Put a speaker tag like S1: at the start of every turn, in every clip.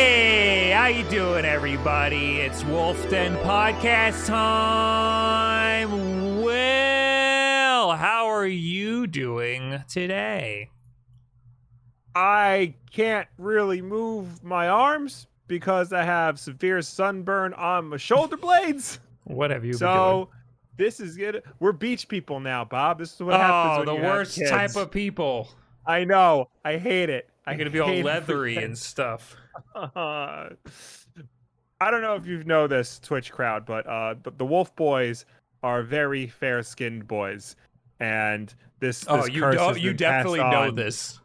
S1: Hey, how you doing, everybody? It's Wolf Den Podcast time. Well, how are you doing today?
S2: I can't really move my arms because I have severe sunburn on my shoulder blades.
S1: What have you been doing?
S2: So this is good. We're beach people now, Bob. This is what oh, happens.
S1: Oh, the worst type of people.
S2: I know. I hate it. I
S1: You're gonna be all leathery and stuff.
S2: I don't know if you know this Twitch crowd, but uh, the, the Wolf Boys are very fair-skinned boys, and this.
S1: Oh, you
S2: curse
S1: do-
S2: has
S1: you
S2: been passed
S1: definitely know
S2: on-
S1: this.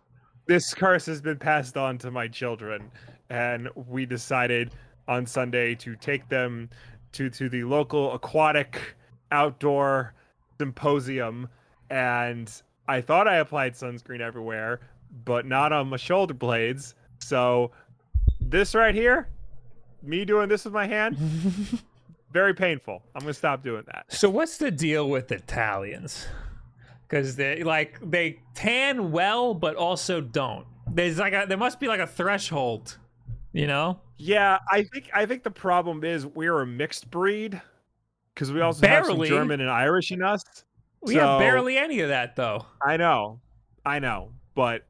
S2: this curse has been passed on to my children and we decided on sunday to take them to to the local aquatic outdoor symposium and i thought i applied sunscreen everywhere but not on my shoulder blades so this right here me doing this with my hand very painful i'm gonna stop doing that
S1: So what's the deal with Italians? Because they like they tan well, but also don't. There's like a there must be like a threshold, you know?
S2: Yeah, I think I think the problem is we're a mixed breed because we also have some German and Irish in us.
S1: We have barely any of that though.
S2: I know, I know, but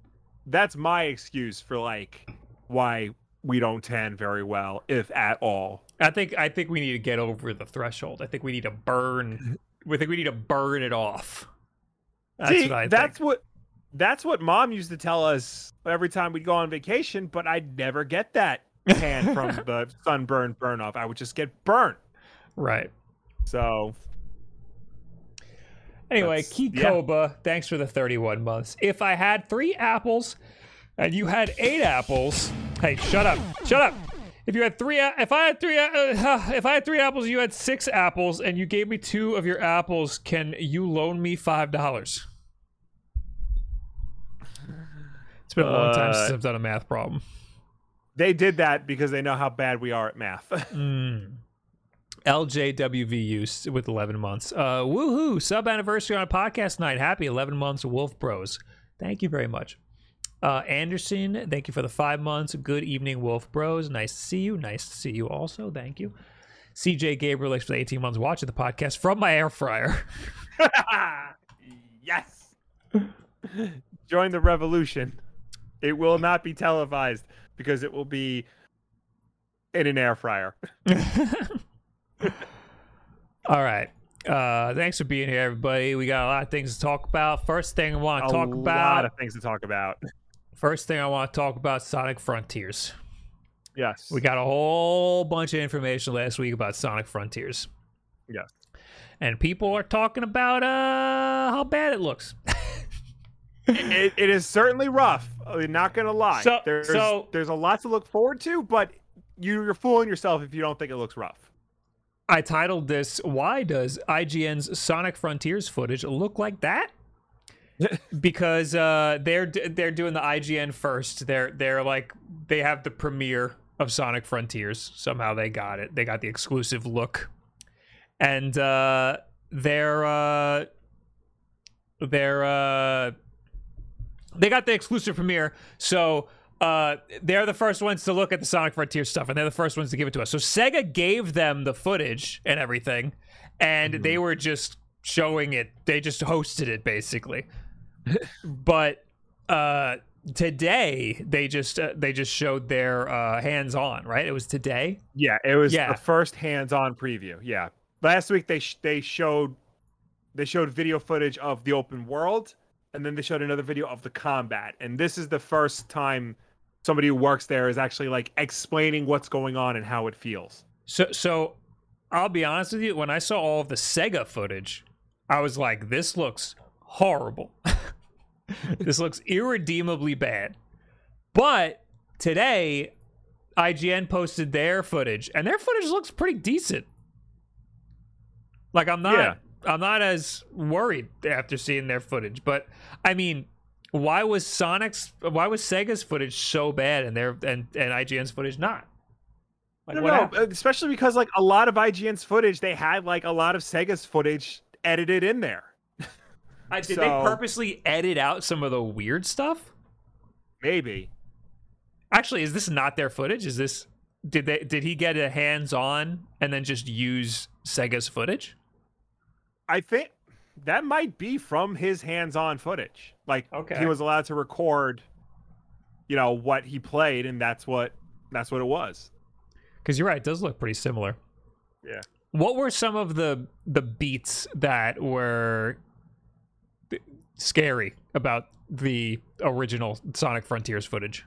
S2: that's my excuse for like why we don't tan very well, if at all.
S1: I think I think we need to get over the threshold. I think we need to burn. We think we need to burn it off. That's
S2: See,
S1: what I
S2: that's
S1: think.
S2: what that's what mom used to tell us every time we'd go on vacation, but I'd never get that tan from the sunburn burn off. I would just get burnt.
S1: Right.
S2: So
S1: Anyway, Key
S2: yeah.
S1: Thanks for the 31 months. If I had three apples and you had eight apples, hey, shut up, shut up. If you had three, if I had three, uh, if I had three apples, you had six apples, and you gave me two of your apples, can you loan me five dollars? It's been a long time since
S2: Uh,
S1: I've done a math problem.
S2: they did that because they know how bad we are at math.
S1: Mm. LJWVU with 11 months. Uh, woohoo! Sub anniversary on a podcast night. Happy 11 months, Wolf Bros. Thank you very much. Uh, Anderson, thank you for the five months. Good evening, Wolf Bros. Nice to see you. Nice to see you also. Thank you. CJ Gabriel, thanks for the 18 months watching the podcast from my air fryer.
S2: yes. Join the revolution. It will not be televised because it will be in an air fryer.
S1: All right. Uh, thanks for being here, everybody. We got a lot of things to talk about. First thing I want
S2: A
S1: to talk about a lot
S2: of things to talk about.
S1: First thing I want to talk about Sonic Frontiers.
S2: Yes.
S1: We got a whole bunch of information last week about Sonic Frontiers.
S2: Yes.
S1: And people are talking about uh how bad it looks.
S2: it, it is certainly rough. I'm not gonna lie.
S1: So-
S2: there's
S1: so-
S2: there's a lot to look forward to, but you- you're fooling yourself if you don't think it looks rough.
S1: I titled this Why Does IGN's Sonic Frontiers footage look like that? Because uh they're they're doing the IGN first. They're they're like they have the premiere of Sonic Frontiers. Somehow they got it. They got the exclusive look. And uh they're uh they're uh they got the exclusive premiere. So uh, they're the first ones to look at the Sonic Frontier stuff, and they're the first ones to give it to us. So Sega gave them the footage and everything, and they were just showing it. They just hosted it basically. But uh, today they just uh, they just showed their uh, hands on. Right? It was today.
S2: Yeah, it was
S1: Yeah.
S2: the first hands-on preview. Yeah, last week they sh- they showed they showed video footage of the open world, and then they showed another video of the combat. And this is the first time somebody who works there is actually like explaining what's going on and how it feels.
S1: So so I'll be honest with you. When I saw all of the Sega footage, I was like, "This looks horrible." this looks irredeemably bad. But today, IGN posted their footage, and their footage looks pretty decent. Like I'm not
S2: Yeah.
S1: I'm not as worried after seeing their footage, but I mean, why was Sonic's why was Sega's footage so bad and their and, and IGN's footage not? Like
S2: no, no,
S1: happened?
S2: Uh, especially because like a lot of IGN's footage, they had like a lot of Sega's footage edited in there.
S1: I, did
S2: so-
S1: they purposely edit out some of the weird stuff?
S2: Maybe.
S1: Actually, is this not their footage? Is this did they did he get a hands on and then just use Sega's footage?
S2: I think that might be from his hands-on footage. Like
S1: Okay.
S2: he was allowed to record, you know, what he played, and that's what that's what it was.
S1: Because you're right, it does look pretty similar.
S2: Yeah.
S1: What were some of the the beats that were scary about the original Sonic Frontiers footage?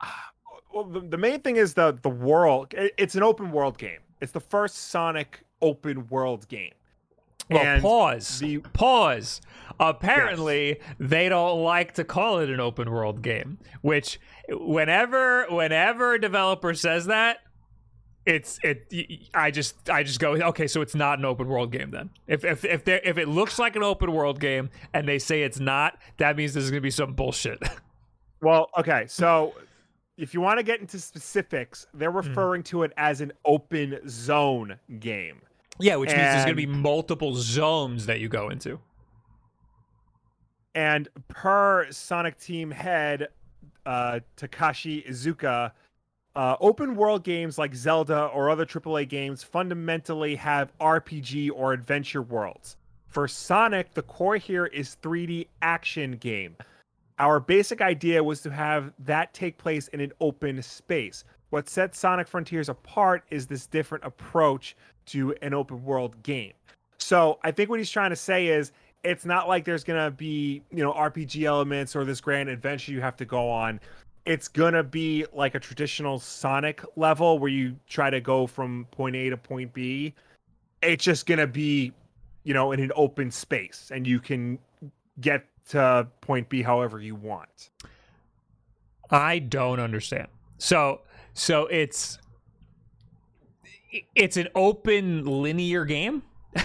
S2: Ah, well, the, the main thing is the the world. it- it's an open world game. It's the first Sonic open world game.
S1: Well,
S2: And
S1: pause.
S2: the-
S1: Pause. Apparently, they don't like to call it an open world game. Which, whenever whenever a developer says that, it's it. I just I just go okay. So it's not an open world game then. If if if they if it looks like an open world game and they say it's not, that means there's gonna be some bullshit.
S2: Well, okay, so if you want to get into specifics, they're
S1: Hmm.
S2: referring to it as an open zone game.
S1: yeah, which means there's gonna be multiple zones that you go into.
S2: And per Sonic Team head uh, Takashi Iizuka, uh, open world games like Zelda or other AAA games fundamentally have RPG or adventure worlds. For Sonic, the core here is 3D action game. Our basic idea was to have that take place in an open space. What sets Sonic Frontiers apart is this different approach to an open world game. So I think what he's trying to say is it's not like there's gonna be you know RPG elements or this grand adventure you have to go on. It's gonna be like a traditional Sonic level where you try to go from point A to point B. It's just gonna be, you know, in an open space, and you can get to point B however you want.
S1: I don't understand. So so it's it's an open linear game.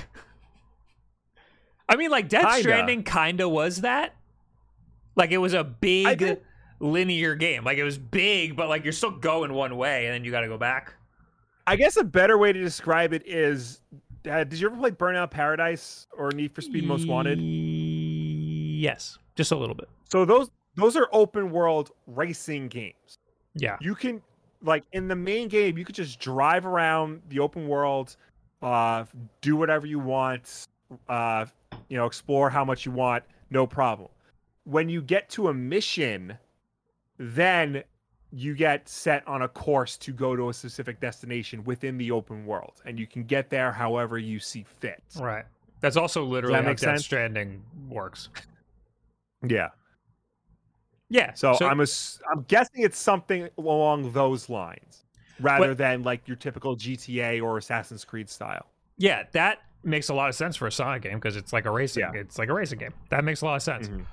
S1: I mean, like Death
S2: Kinda.
S1: Stranding kind of was that. Like it was a big linear game. Like it was big, but like you're still going one way, and then you got to go back.
S2: I guess a better way to describe it is uh, did you ever play Burnout Paradise or Need for Speed Most Wanted?
S1: Yes, just a little bit.
S2: So those those are open world racing games.
S1: Yeah.
S2: You can like in the main game, you could just drive around the open world, uh, do whatever you want, uh, you know, explore how much you want, no problem. When you get to a mission, then you get set on a course to go to a specific destination within the open world, and you can get there however you see fit.
S1: Right. That's also literally how
S2: make
S1: Death? Stranding works.
S2: Yeah.
S1: Yeah.
S2: So, I'm ass- I'm guessing it's something along those lines, rather than like your typical GTA or Assassin's Creed style.
S1: Yeah, that makes a lot of sense for a Sonic game because it's like a racing.
S2: Yeah.
S1: It's like a racing game. That makes a lot of sense.
S2: Mhm.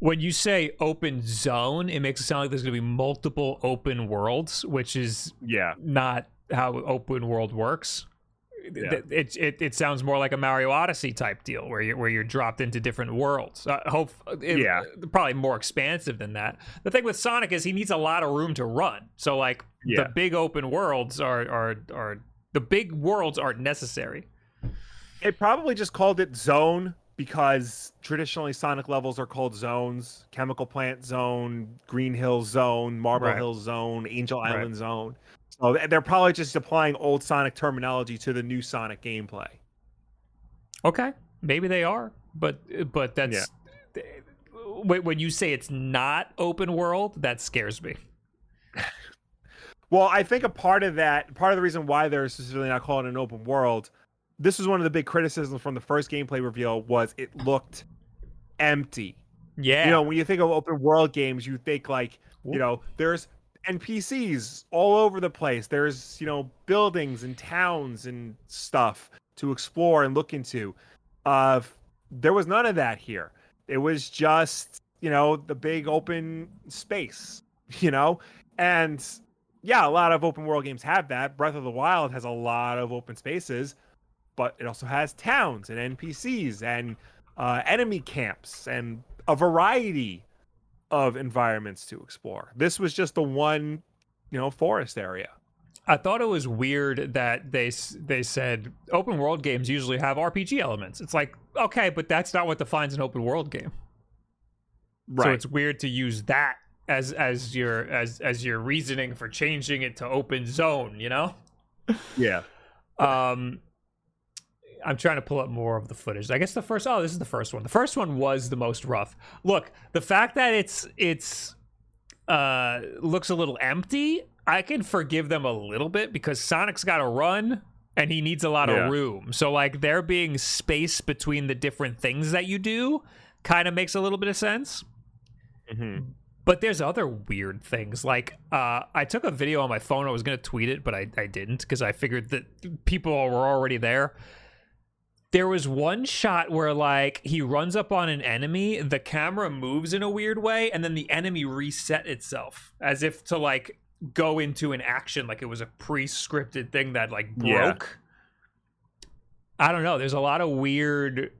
S1: When you say open zone, it makes it sound like there's going to be multiple open worlds, which is
S2: Yeah.
S1: not how open world works.
S2: Yeah.
S1: It, it, it, sounds more like a Mario Odyssey type deal where you where you're dropped into different worlds. Uh, hope it-
S2: Yeah.
S1: probably more expansive than that. The thing with Sonic is he needs a lot of room to run. So like
S2: Yeah.
S1: the big open worlds are are are the big worlds aren't necessary.
S2: It probably just called it zone because traditionally Sonic levels are called zones: Chemical Plant Zone, Green Hill Zone, Marble
S1: Right.
S2: Hill Zone, Angel
S1: Right.
S2: Island Zone. So they're probably just applying old Sonic terminology to the new Sonic gameplay.
S1: Okay, maybe they are, but but that's when when you say it's not open world, that scares me.
S2: Well, I think a part of that, part of the reason why they're specifically not calling it an open world, this was one of the big criticisms from the first gameplay reveal was it looked empty.
S1: Yeah,
S2: You know, when you think of open world games, you think like, you know, there's NPCs all over the place. There's, you know, buildings and towns and stuff to explore and look into. Uh there was none of that here. It was just, you know, the big open space, you know? And yeah, a lot of open world games have that. Breath of the Wild has a lot of open spaces, but it also has towns and NPCs and uh, enemy camps and a variety of environments to explore. This was just the one, you know, forest area.
S1: I thought it was weird that they they said open world games usually have RPG elements. It's like okay, but that's not what defines an open world game. Right. So it's weird to use that as as your as as your reasoning for changing it to open zone. You know?
S2: Yeah.
S1: um. I'm trying to pull up more of the footage. I guess the first oh, this is the first one. The first one was the most rough. Look, the fact that it's it's uh looks a little empty I can forgive them a little bit because Sonic's got to run and he needs a lot yeah. of room. So like there being space between the different things that you do kind of makes a little bit of sense. Mm-hmm. But there's other weird things. Like uh, I took a video on my phone. I was gonna tweet it, but I, I didn't because I figured that people were already there. There was one shot where like he runs up on an enemy, the camera moves in a weird way, and then the enemy reset itself as if to like go into an action like it was a pre-scripted thing that like broke. Yeah. I don't know. There's a lot of weird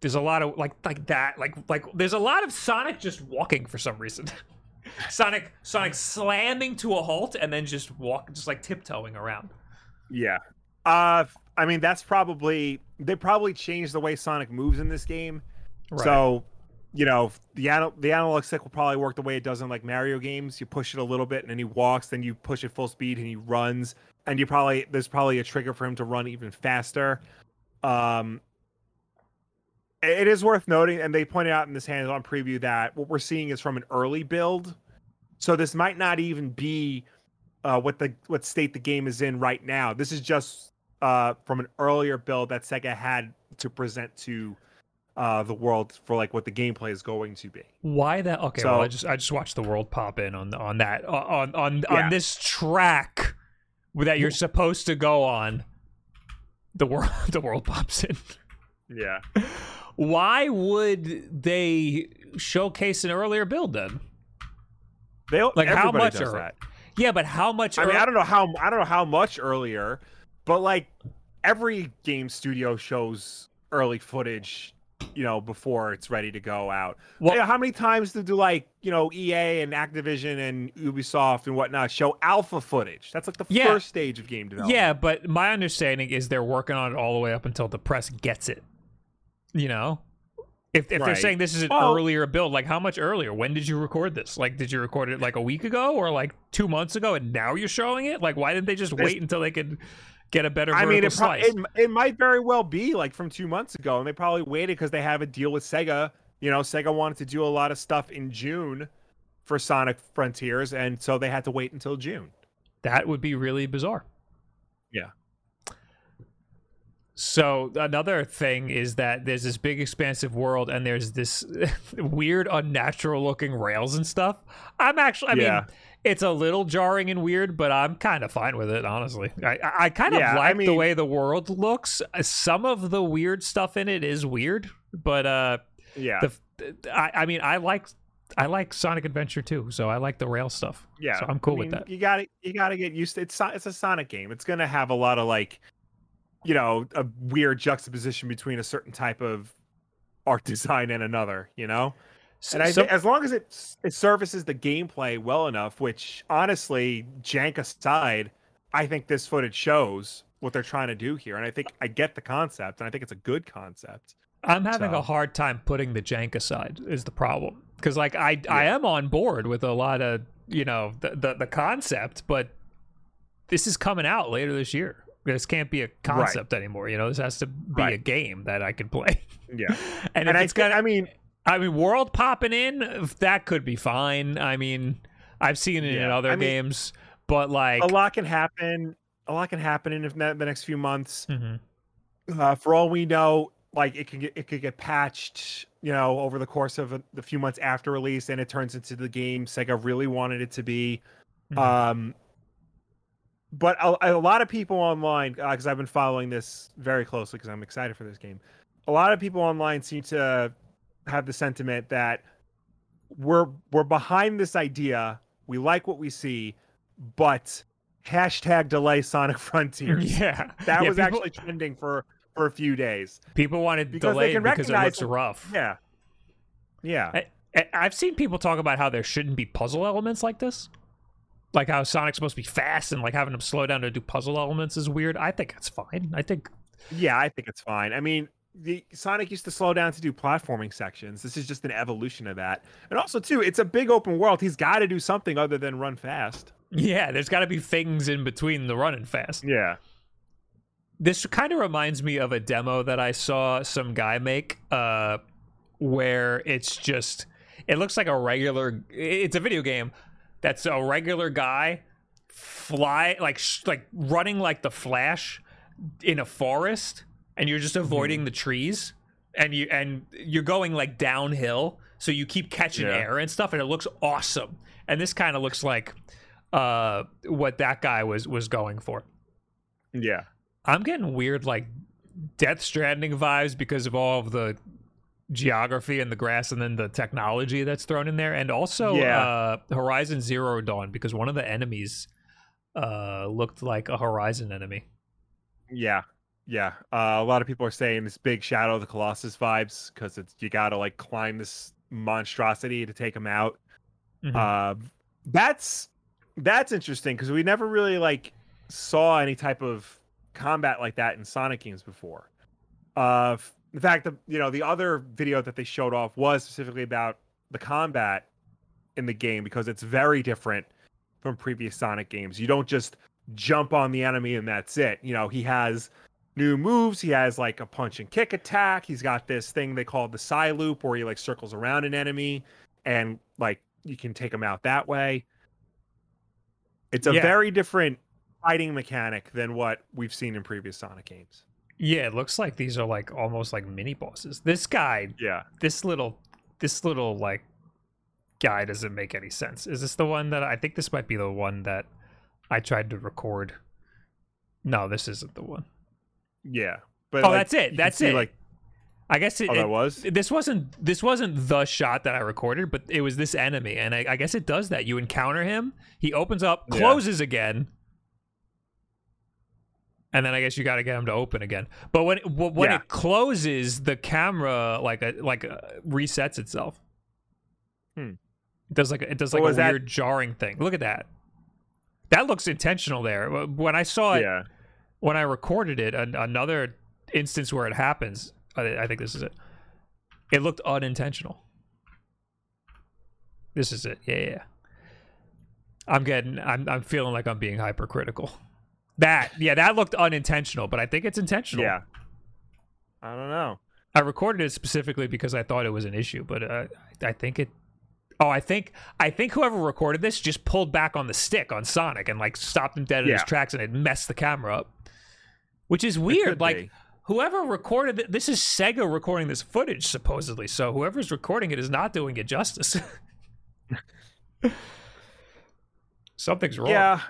S1: there's a lot of like like that like like there's a lot of Sonic just walking for some reason. Sonic Sonic slamming to a halt and then just walk just like tiptoeing around.
S2: Yeah. Uh I mean that's probably they probably changed the way Sonic moves in this game. Right. So you know, the the analog stick will probably work the way it does in like Mario games. You push it a little bit and then he walks, then you push it full speed and he runs, and you probably there's probably a trigger for him to run even faster. Um, it is worth noting, and they pointed out in this hands-on preview that what we're seeing is from an early build, so this might not even be uh, what the what state the game is in right now. This is just uh, from an earlier build that Sega had to present to uh, the world for like what the gameplay is going to be.
S1: Why that? Okay, so, well, I just I just watched the world pop in on on that on on yeah. on this track that you're supposed to go on. The world the world pops in.
S2: Yeah.
S1: Why would they showcase an earlier build then?
S2: They like how much does.
S1: Yeah, but how much?
S2: I mean, I don't know how I don't know how much earlier, but like every game studio shows early footage you know, before it's ready to go out. Well, you know, how many times do like you know EA and Activision and Ubisoft and whatnot show alpha footage? That's like the yeah. first stage of game development.
S1: Yeah, but my understanding is they're working on it all the way up until the press gets it. You know, if if right. they're saying this is an well, earlier build, like how much earlier? When did you record this? Like, did you record it like a week ago or like two months ago, and now you're showing it? Like, why didn't they just wait until they could? Get a better. I mean,
S2: it,
S1: pro-
S2: it, it might very well be like from two months ago, and they probably waited because they have a deal with Sega. You know, Sega wanted to do a lot of stuff in June for Sonic Frontiers, and so they had to wait until June.
S1: That would be really bizarre.
S2: Yeah.
S1: So another thing is that there's this big expansive world and there's this weird unnatural looking rails and stuff. I'm actually I yeah. mean it's a little jarring and weird, but I'm kind of fine with it, honestly. I, I kind of yeah, like I mean, the way the world looks. Some of the weird stuff in it is weird, but uh,
S2: yeah.
S1: The, I, I mean, I like I like Sonic Adventure 2, so I like the rail stuff.
S2: Yeah,
S1: so I'm cool
S2: I mean,
S1: with that.
S2: You got to you got to get used to it's it's a Sonic game. It's gonna have a lot of like, you know, a weird juxtaposition between a certain type of art design and another. You know. And I so, as long as it it services the gameplay well enough, which honestly, jank aside, I think this footage shows what they're trying to do here, and I think I get the concept, and I think it's a good concept.
S1: I'm having so. a hard time putting the jank aside is the problem because like I yeah. I am on board with a lot of you know the, the the concept, but this is coming out later this year. This can't be a concept right. anymore. You know, this has to be right. a game that I can play.
S2: Yeah,
S1: and, and if I, it's gonna, I mean, I mean, world popping in, that could be fine. I mean, I've seen it yeah. in other I mean, games, but like
S2: a lot can happen. A lot can happen in the next few months. Mm-hmm. Uh, for all we know, like it can get it could get patched, you know, over the course of a, the few months after release, and it turns into the game Sega really wanted it to be. Mm-hmm. Um, but a, a, lot of people online, because uh, I've been following this very closely, because I'm excited for this game. A lot of people online seem to have the sentiment that we're we're behind this idea. We like what we see, but hashtag delay Sonic Frontiers.
S1: Yeah,
S2: That
S1: Yeah,
S2: was
S1: people-
S2: actually trending for for a few days.
S1: people wanted
S2: because can
S1: because it looks rough.
S2: Yeah, yeah,
S1: I, I- I've seen people talk about how there shouldn't be puzzle elements like this. Like how Sonic's supposed to be fast and like having him slow down to do puzzle elements is weird. I think it's fine. I think
S2: yeah. I think it's fine. I mean, the Sonic used to slow down to do platforming sections. This is just an evolution of that. And also, too, it's a big open world. He's got to do something other than run fast.
S1: yeah, there's got to be things in between the running fast.
S2: Yeah,
S1: This kind of reminds me of a demo that I saw some guy make uh where it's just it looks like a regular it's a video game that's a regular guy fly like sh- like running like the flash in a forest and you're just avoiding the trees and you and you're going like downhill so you keep catching
S2: Yeah.
S1: air and stuff and it looks awesome and this kind of looks like uh what that guy was was going for
S2: yeah.
S1: I'm getting weird like Death Stranding vibes because of all of the geography and the grass and then the technology that's thrown in there and also
S2: Yeah.
S1: uh Horizon Zero Dawn because one of the enemies uh looked like a Horizon enemy.
S2: Yeah, yeah. Uh, a lot of people are saying this big Shadow of the Colossus vibes because it's you got to like climb this monstrosity to take him out.
S1: Mhm.
S2: Uh, that's that's interesting because we never really like saw any type of combat like that in Sonic games before. Uh, in fact, the you know the other video that they showed off was specifically about the combat in the game because it's very different from previous Sonic games. You don't just jump on the enemy and that's it. You know, he has new moves. He has like a punch and kick attack. He's got this thing they call the Cyloop where he like circles around an enemy and like you can take him out that way. It's a
S1: Yeah.
S2: very different fighting mechanic than what we've seen in previous Sonic games.
S1: Yeah, it looks like these are like almost like mini bosses. This guy,
S2: Yeah.
S1: this little this little like guy doesn't make any sense. Is this the one that I think this might be the one that I tried to record? No, this isn't the one.
S2: Yeah. But
S1: Oh,
S2: like,
S1: that's it. That's
S2: see,
S1: it.
S2: Like,
S1: I guess it,
S2: oh, that was.
S1: this wasn't this wasn't the shot that I recorded, but it was this enemy, and I, I guess it does that. You encounter him, he opens up,
S2: Yeah.
S1: closes again, and then I guess you got to get him to open again. But when it, when
S2: Yeah.
S1: it closes, the camera like a, like a, resets itself.
S2: Hmm.
S1: It does like a- it does like a
S2: was that-
S1: weird jarring thing. Look at that. That looks intentional there. When I saw it,
S2: Yeah.
S1: When I recorded it, an, another instance where it happens, I, I think this is it. It looked unintentional. This is it. Yeah, yeah. yeah. I'm getting. I'm. I'm feeling like I'm being hypercritical. That. Yeah, that looked unintentional, but I think it's intentional.
S2: Yeah. I don't know.
S1: I recorded it specifically because I thought it was an issue, but uh, I think it. Oh, I think I think whoever recorded this just pulled back on the stick on Sonic and like stopped him dead in his tracks and it messed the camera up, which is weird. Like
S2: be.
S1: whoever recorded it, this is Sega recording this footage supposedly, so whoever's recording it is not doing it justice. Something's wrong.
S2: Yeah.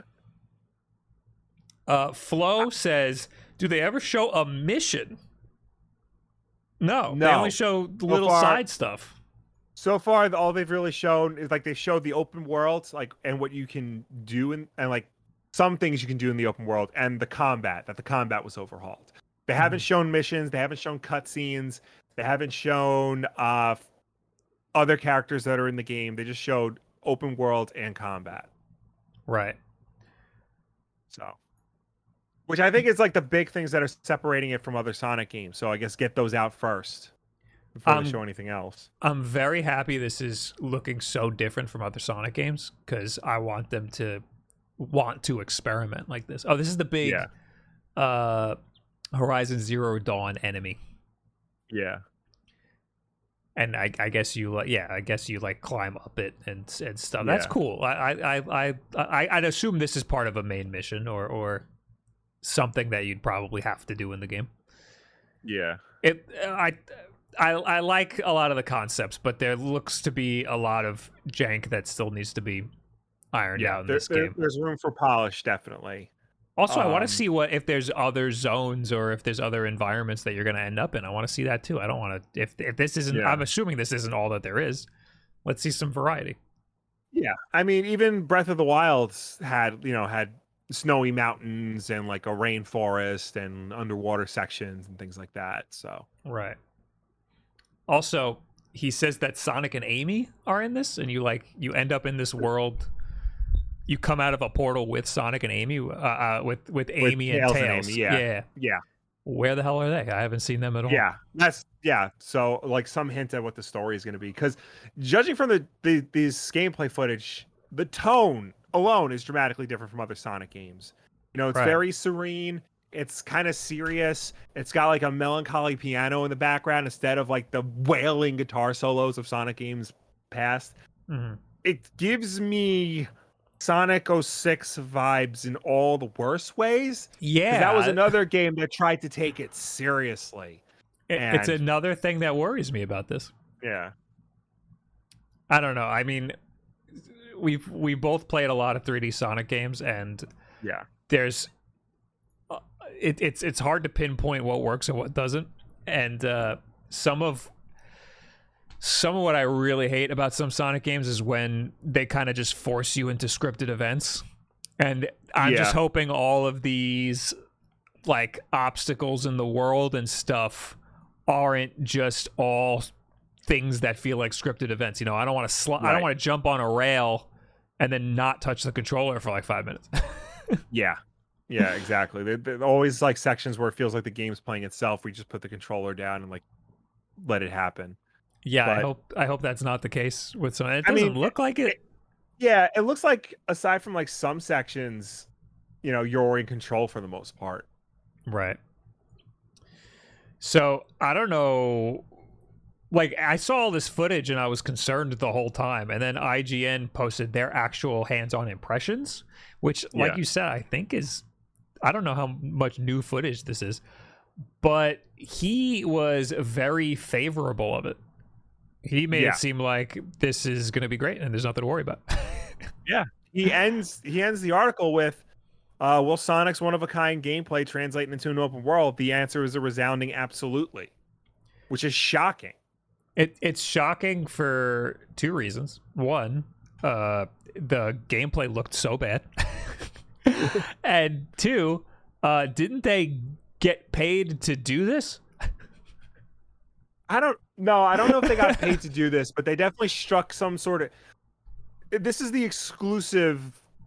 S1: Uh, Flo says, "Do they ever show a mission?" No, they only show little
S2: far-
S1: side stuff.
S2: So far, all they've really shown is like they showed the open world, like and what you can do and and like some things you can do in the open world and the combat. That the combat was overhauled. They haven't shown missions. They haven't shown cutscenes. They haven't shown uh other characters that are in the game. They just showed open world and combat.
S1: Right.
S2: So, which I think is like the big things that are separating it from other Sonic games. So I guess get those out first before
S1: Um,
S2: they show anything else.
S1: I'm very happy this is looking so different from other Sonic games because I want them to want to experiment like this. Oh, this is the big
S2: Yeah.
S1: uh, Horizon Zero Dawn enemy,
S2: Yeah.
S1: and I, I guess you like, yeah, I guess you like climb up it and and stuff. That's cool. I I, I I I I'd assume this is part of a main mission or or something that you'd probably have to do in the game.
S2: Yeah.
S1: it I, I I like a lot of the concepts, but there looks to be a lot of jank that still needs to be ironed out in
S2: there-
S1: this
S2: there-
S1: game.
S2: there's room for polish, definitely.
S1: Also, I want
S2: Um,
S1: to see what if there's other zones or if there's other environments that you're going to end up in. I want to see that too. I don't want to if if this isn't.
S2: Yeah.
S1: I'm assuming this isn't all that there is. Let's see some variety.
S2: Yeah, I mean, even Breath of the Wild had you know had snowy mountains and like a rainforest and underwater sections and things like that. So
S1: Right. Also, he says that Sonic and Amy are in this, and you like you end up in this world. You come out of a portal with Sonic and Amy, uh, uh, with with Amy and
S2: Tails and Amy, yeah.
S1: yeah.
S2: yeah,
S1: Where the hell are they? I haven't seen them at all.
S2: yeah, that's yeah. So like some hint at what the story is going to be because judging from the, the these gameplay footage, the tone alone is dramatically different from other Sonic games. You know, it's
S1: Right.
S2: very serene. It's kind of serious. It's got like a melancholy piano in the background instead of like the wailing guitar solos of Sonic games past.
S1: Mhm.
S2: it gives me Sonic 06 vibes in all the worst ways.
S1: Yeah,
S2: That was another game that tried to take it seriously.
S1: it- It's another thing that worries me about this.
S2: Yeah.
S1: I don't know. I mean, we've we both played a lot of 3D Sonic games, and
S2: Yeah.
S1: there's uh, it, it's it's hard to pinpoint what works and what doesn't, and uh, some of some of what I really hate about some Sonic games is when they kind of just force you into scripted events, and I'm just hoping all of these like obstacles in the world and stuff aren't just all things that feel like scripted events. You know, I don't want to sl- I don't want to jump on a rail and then not touch the controller for like five minutes.
S2: Yeah. Yeah, exactly. There, there always like sections where it feels like the game's playing itself. We just put the controller down and like let it happen.
S1: Yeah, I hope I hope that's not the case with some. It
S2: I
S1: doesn't
S2: mean,
S1: look like it.
S2: Yeah, it looks like aside from like some sections, you know, you're in control for the most part.
S1: Right. So I don't know. Like I saw all this footage and I was concerned the whole time, and then IGN posted their actual hands-on impressions, which, like
S2: Yeah.
S1: you said, I think is I don't know how much new footage this is, but he was very favorable of it. He made
S2: Yeah.
S1: it seem like this is going to be great and there's nothing to worry about.
S2: Yeah, he ends he ends the article with uh, will Sonic's one of a kind gameplay translate into an open world? The answer is a resounding absolutely. Which is shocking.
S1: It it's shocking for two reasons. One, uh, the gameplay looked so bad, and two, uh, didn't they get paid to do this?
S2: I don't know. I don't know if they got paid to do this, but they definitely struck some sort of. This is the exclusive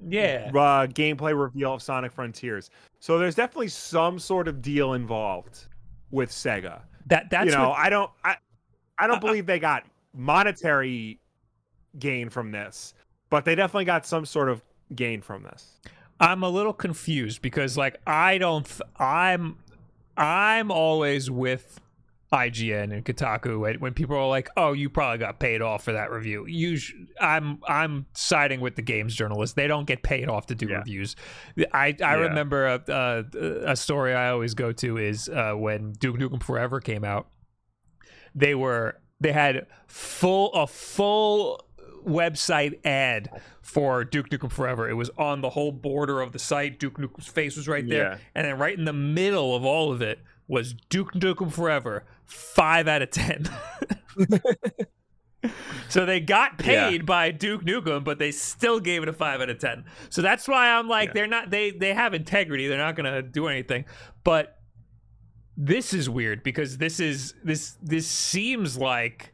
S1: Yeah,
S2: uh, gameplay reveal of Sonic Frontiers, so there's definitely some sort of deal involved with Sega.
S1: that that's
S2: you know,
S1: what-
S2: I don't, I, I don't
S1: Uh,
S2: believe they got monetary gain from this, but they definitely got some sort of gain from this.
S1: I'm a little confused because like I don't th- I'm I'm always with IGN and Kotaku when, people are like, "Oh, you probably got paid off for that review." You sh- I'm I'm siding with the games journalists. They don't get paid off to do
S2: Yeah.
S1: reviews. I I
S2: Yeah.
S1: remember a, a a story I always go to is uh, when Duke Nukem Forever came out. They were they had full a full website ad for Duke Nukem Forever. It was on the whole border of the site. Duke Nukem's face was right there,
S2: Yeah.
S1: and then right in the middle of all of it was Duke Nukem Forever. Five out of ten. so they got
S2: Yeah.
S1: paid by Duke Nukem, but they still gave it a five out of ten. So that's why I'm like,
S2: Yeah.
S1: they're not they they have integrity. They're not gonna do anything. But this is weird because this is this this seems like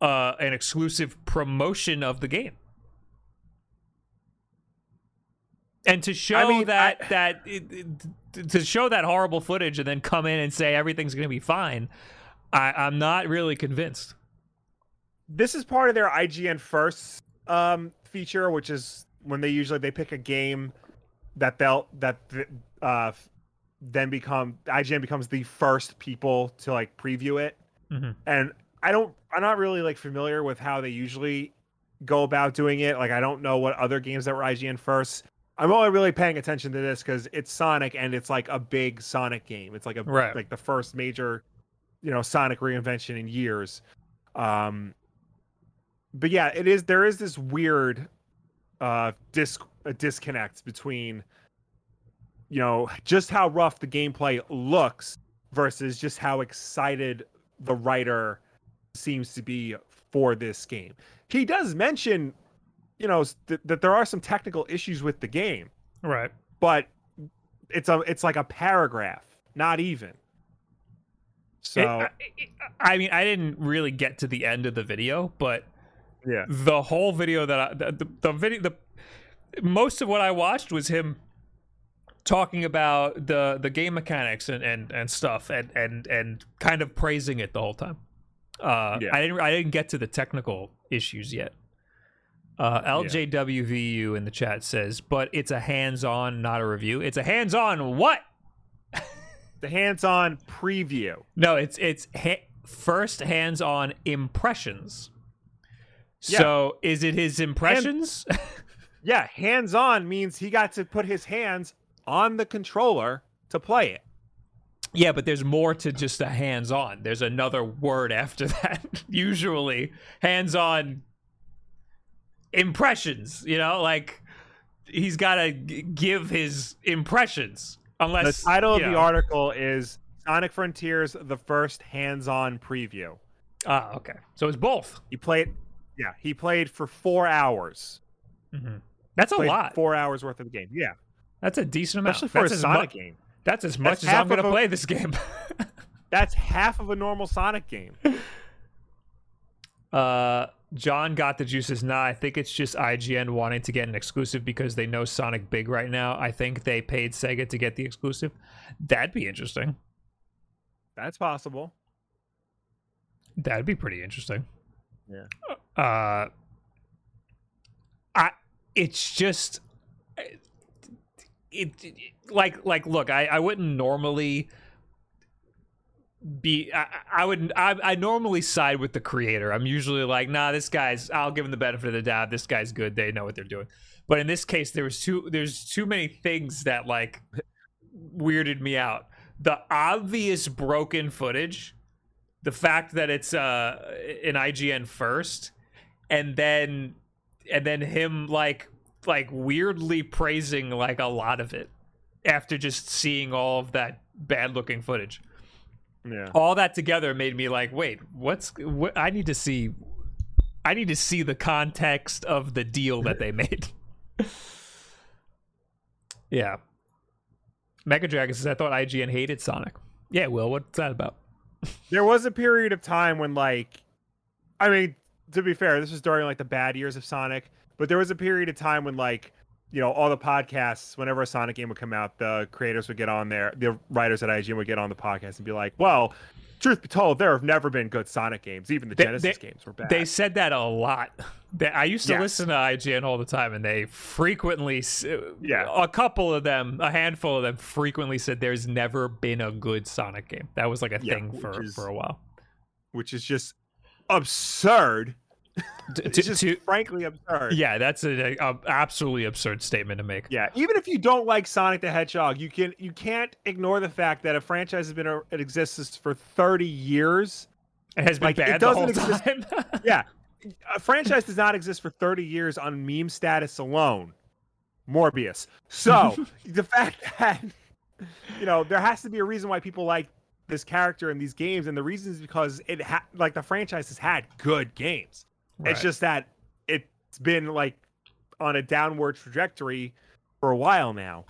S1: uh, an exclusive promotion of the game. And to show
S2: mean,
S1: that
S2: I-
S1: that it, it- to show that horrible footage and then come in and say everything's going to be fine, I, I'm not really convinced.
S2: this is part of their IGN first um, feature, which is when they usually they pick a game that they'll that uh, then become IGN becomes the first people to like preview it.
S1: Mhm.
S2: And I don't, I'm not really like familiar with how they usually go about doing it. Like I don't know what other games that were IGN first. I'm only really paying attention to this because it's Sonic and it's like a big Sonic game. It's like a
S1: Right.
S2: like the first major, you know, Sonic reinvention in years. Um, but yeah, it is. There is this weird uh dis a disconnect between you know, just how rough the gameplay looks versus just how excited the writer seems to be for this game. He does mention, you know, th- that there are some technical issues with the game,
S1: Right.
S2: but it's a it's like a paragraph, not even. So
S1: It- I, I mean, I didn't really get to the end of the video, but
S2: yeah,
S1: the whole video that I, the, the, the video the most of what I watched was him talking about the the game mechanics and and, and stuff and and and kind of praising it the whole time. Uh,
S2: Yeah.
S1: I didn't I didn't get to the technical issues yet. Uh, LJWVU in the chat says, but it's a hands-on, not a review. It's a hands-on what?
S2: The hands-on preview.
S1: No, it's it's ha- first hands-on impressions.
S2: Yeah.
S1: So is it his impressions?
S2: Yeah, hands-on means he got to put his hands on the controller to play it.
S1: yeah, but there's more to just a hands-on. There's another word after that. Usually, hands-on impressions. You know, like he's got to g- give his impressions.
S2: The
S1: Unless
S2: title of the article is Sonic Frontiers: The First Hands-On Preview.
S1: Ah, okay. So it's both.
S2: He played, yeah, he played for four hours.
S1: That's a lot.
S2: Four hours worth of the game. Yeah,
S1: That's a decent amount.
S2: especially for
S1: that's
S2: a Sonic
S1: mu-
S2: game.
S1: That's as much
S2: That's
S1: as I'm going to play this game.
S2: That's half of a normal Sonic game.
S1: Uh, John got the juices. Nah, I think it's just IGN wanting to get an exclusive because they know Sonic big right now. I think they paid Sega to get the exclusive. That'd be interesting.
S2: That's possible.
S1: That'd be pretty interesting.
S2: Yeah.
S1: Uh, I. It's just. It, it like like look. I I wouldn't normally be I, I would I, I normally side with the creator. I'm usually like nah this guy's i'll give him the benefit of the doubt. This guy's good. They know what they're doing. But in this case there was too there's too many things that like weirded me out. The obvious broken footage the fact that it's uh an ign first and then and then him like like weirdly praising like a lot of it after just seeing all of that bad looking footage
S2: Yeah.
S1: all that together made me like wait what's what i need to see i need to see the context of the deal that they made. Yeah. Mega dragon says i thought ign hated sonic. Yeah will what's that about?
S2: There was a period of time when, like, I mean, to be fair, this was during like the bad years of Sonic, but there was a period of time when, like, you know, all the podcasts, whenever a Sonic game would come out, the creators would get on there, the writers at IGN would get on the podcast and be like, well, truth be told, there have never been good Sonic games. Even the
S1: They-
S2: Genesis
S1: they-
S2: games were bad.
S1: they said that a lot They- i used to
S2: Yeah.
S1: listen to ign all the time and they frequently uh,
S2: Yeah.
S1: a couple of them a handful of them frequently said there's never been a good sonic game that was like a
S2: Yeah,
S1: thing for
S2: is-
S1: for a while
S2: which is just absurd.
S1: To-
S2: It's just
S1: to-
S2: frankly absurd.
S1: Yeah, that's a, a absolutely absurd statement to make.
S2: Yeah, even if you don't like Sonic the Hedgehog, you can you can't ignore the fact that a franchise has been a, it exists for 30 years.
S1: It has been
S2: Like, it
S1: bad the whole
S2: doesn't exist-
S1: time.
S2: Yeah. A franchise does not exist for 30 years on meme status alone. Morbius. So, the fact that you know, there has to be a reason why people like this character in these games and the reason is because it ha- like the franchise has had good games.
S1: Right.
S2: It's just that it's been like on a downward trajectory for a while now.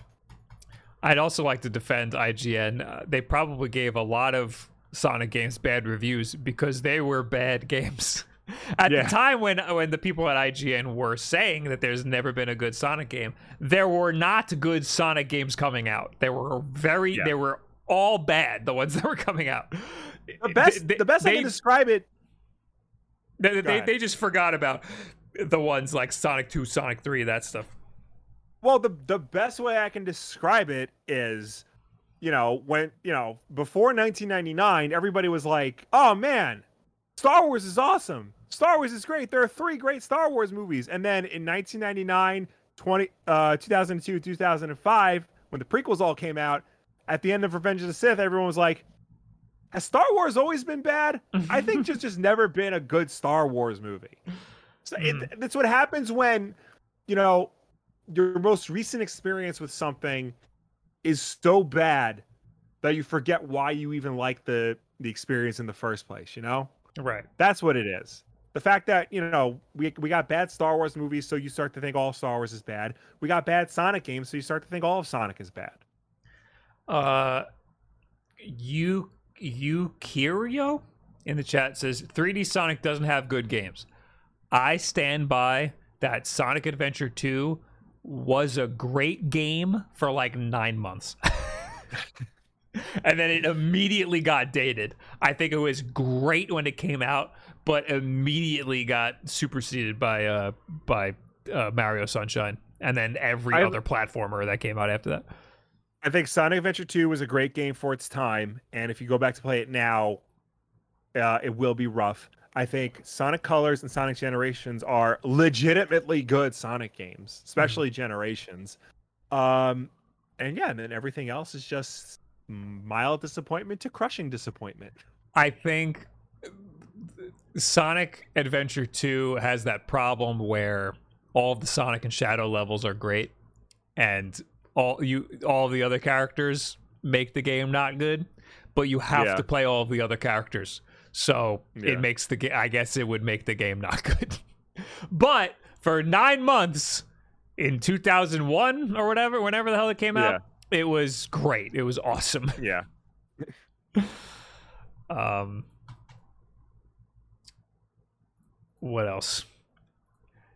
S1: I'd also like to defend IGN. Uh, they probably gave a lot of Sonic games bad reviews because they were bad games. At
S2: Yeah.
S1: the time when when the people at IGN were saying that there's never been a good Sonic game, there were not good Sonic games coming out. They were very
S2: Yeah.
S1: they were all bad the ones that were coming out.
S2: The best
S1: They-
S2: the best I can describe it
S1: They, they, they just forgot about the ones like Sonic 2, Sonic 3, that stuff.
S2: Well, the the best way I can describe it is, you know, when you know before 1999, everybody was like, "Oh man, Star Wars is awesome. Star Wars is great. There are three great Star Wars movies." And then in 1999, 20, uh, 2002, 2005, when the prequels all came out, at the end of Revenge of the Sith, everyone was like, "Has Star Wars always been bad? I think just just never been a good Star Wars movie." So it, that's what happens when, you know, your most recent experience with something is so bad that you forget why you even like the the experience in the first place, you know?
S1: Right.
S2: That's what it is. The fact that, you know, we we got bad Star Wars movies, so you start to think all Star Wars is bad. We got bad Sonic games, so you start to think all of Sonic is bad.
S1: Uh, you you Kirio in the chat says 3D Sonic doesn't have good games. I stand by that. Sonic Adventure 2 was a great game for like nine months. and then it immediately got dated. I think it was great when it came out, but immediately got superseded by uh by uh, Mario Sunshine, and then every
S2: I-
S1: other platformer that came out after that.
S2: I think Sonic Adventure 2 was a great game for its time, and if you go back to play it now, uh, it will be rough. I think Sonic Colors and Sonic Generations are legitimately good Sonic games, especially Generations. Um, and yeah, and then everything else is just mild disappointment to crushing disappointment.
S1: I think Sonic Adventure 2 has that problem where all of the Sonic and Shadow levels are great and all you all the other characters make the game not good, but you have
S2: Yeah.
S1: to play all the other characters. So
S2: Yeah.
S1: it makes the game I guess it would make the game not good. but for 9 months in 2001 or whatever, whenever the hell it came out, it was great. It was awesome.
S2: Yeah.
S1: Um, what else?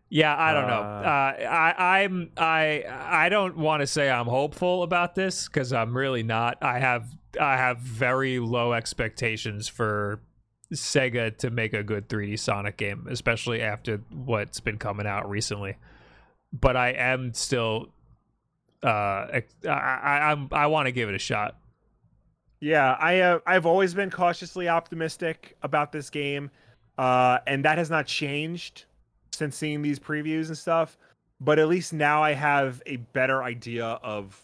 S1: Yeah, I don't know.
S2: Uh,
S1: Uh, I, I'm I I don't want to say I'm hopeful about this because I'm really not. I have I have very low expectations for Sega to make a good 3D Sonic game, especially after what's been coming out recently. But I am still uh I I I'm, I want to give it a shot.
S2: Yeah, I uh, I've always been cautiously optimistic about this game, uh, and that has not changed since seeing these previews and stuff. But at least now I have a better idea of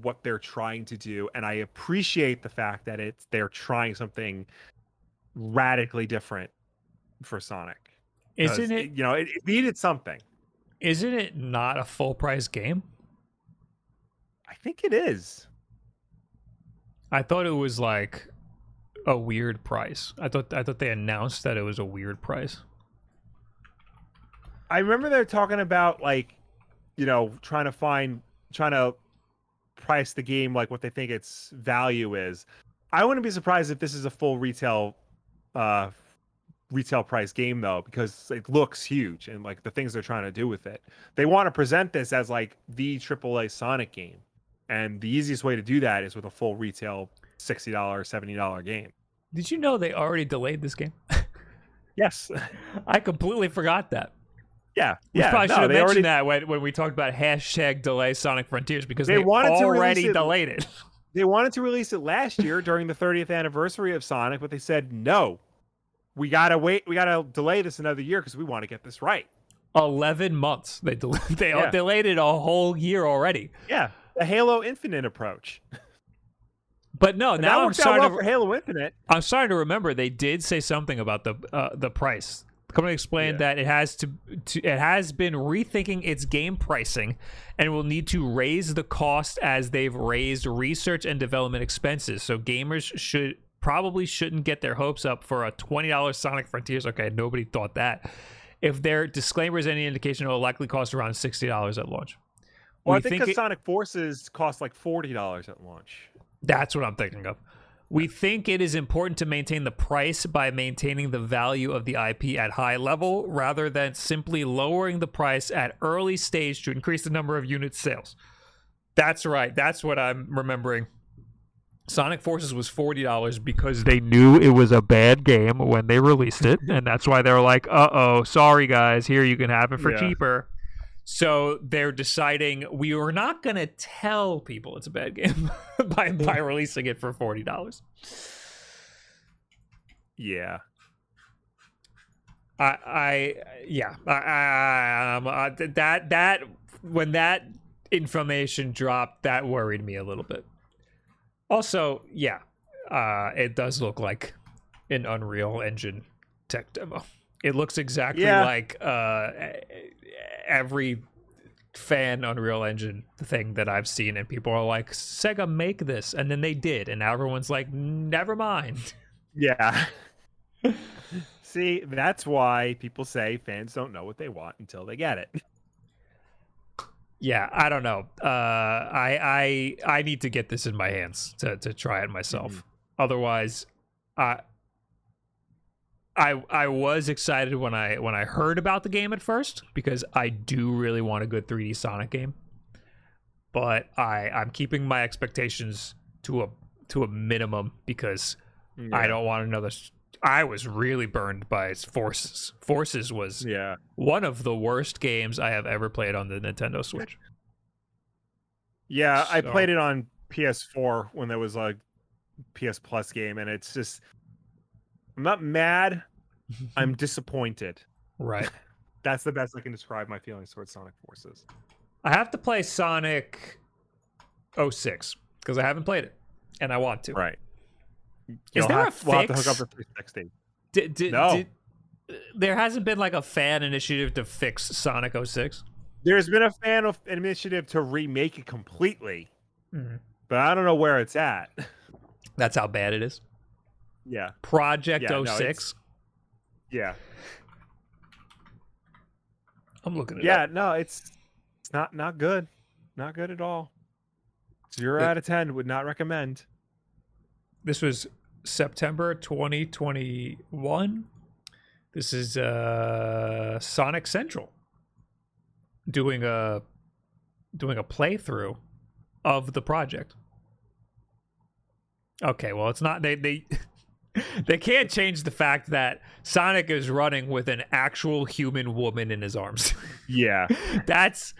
S2: what they're trying to do, and I appreciate the fact that it's they're trying something radically different for Sonic.
S1: Isn't it
S2: You know, it, it needed something.
S1: Isn't it not a full price game?
S2: I think it is.
S1: I thought it was like a weird price. I thought I thought they announced that it was a weird price.
S2: I remember they're talking about like, you know, trying to find, trying to price the game like what they think its value is. I wouldn't be surprised if this is a full retail, uh, retail price game though, because it looks huge and like the things they're trying to do with it. They want to present this as like the AAA Sonic game, and the easiest way to do that is with a full retail sixty dollars, seventy dollar game.
S1: Did you know they already delayed this game?
S2: Yes.
S1: I completely forgot that.
S2: Yeah.
S1: We
S2: yeah.
S1: probably
S2: no,
S1: should have mentioned
S2: already
S1: that when, when we talked about hashtag delay Sonic Frontiers because
S2: They
S1: they,
S2: wanted to
S1: already
S2: it-
S1: delayed it.
S2: they wanted to release it last year during the 30th anniversary of Sonic, but they said no. We gotta wait. We gotta delay this another year because we want to get this right.
S1: Eleven months. They del- they
S2: Yeah.
S1: delayed it a whole year already.
S2: Yeah, the Halo Infinite approach.
S1: But no,
S2: And
S1: now I'm starting
S2: well
S1: to
S2: for Halo Infinite.
S1: I'm starting to remember they did say something about the uh, the price. Company explained
S2: Yeah.
S1: that it has to, to it has been rethinking its game pricing and will need to raise the cost as they've raised research and development expenses. So gamers should probably shouldn't get their hopes up for a twenty dollars Sonic Frontiers. Okay, nobody thought that. If their disclaimer is any indication, it will likely cost around sixty dollars at launch.
S2: Well,
S1: We
S2: I think
S1: think it-
S2: Sonic Forces cost like forty dollars at launch.
S1: That's what I'm thinking of. We think it is important to maintain the price by maintaining the value of the IP at high level rather than simply lowering the price at early stage to increase the number of unit sales. That's right. That's what I'm remembering. Sonic Forces was $40 because they knew it was a bad game when they released it. and that's why they were like, uh oh, sorry guys, here you can have it for
S2: Yeah.
S1: cheaper. So they're deciding we are not going to tell people it's a bad game by, by releasing it for $40.
S2: Yeah,
S1: I, I yeah, I, I, um, uh, that that when that information dropped, that worried me a little bit. Also, yeah, uh, it does look like an Unreal Engine tech demo. It looks exactly
S2: Yeah.
S1: like uh, every fan Unreal Engine thing that I've seen, and people are like, Sega make this, and then they did, and now everyone's like, never mind.
S2: Yeah. See, that's why people say fans don't know what they want until they get it.
S1: Yeah, I don't know. Uh, I I I need to get this in my hands to to try it myself.
S2: Mhm.
S1: Otherwise, I I I was excited when I when I heard about the game at first because I do really want a good 3D Sonic game. But I I'm keeping my expectations to a to a minimum because I don't want another. I was really burned by its Forces. Forces was
S2: Yeah.
S1: one of the worst games I have ever played on the Nintendo Switch.
S2: Yeah, I played it on PS4 when there was a PS Plus game, and it's just I'm not mad. I'm disappointed.
S1: Right.
S2: That's the best I can describe my feelings towards Sonic Forces.
S1: I have to play Sonic 06 because I haven't played it and I want to.
S2: Right.
S1: Is
S2: You'll
S1: there a
S2: have, we'll have to hook up
S1: fix?
S2: the 360.
S1: Did, did,
S2: No.
S1: did- there hasn't been like a fan initiative to fix Sonic 06.
S2: There's been a fan of initiative to remake it completely,
S1: Mhm.
S2: but I don't know where it's at.
S1: That's how bad it is.
S2: Yeah.
S1: Project
S2: Yeah, no,
S1: 06.
S2: Yeah.
S1: I'm looking at it.
S2: Yeah,
S1: it.
S2: no, it's it's not not good. Not good at all. Zero
S1: It-
S2: out of ten would not recommend.
S1: This was September 2021. This is uh Sonic Central doing a doing a playthrough of the project. Okay, well it's not they they they can't change the fact that Sonic is running with an actual human woman in his arms.
S2: Yeah.
S1: that's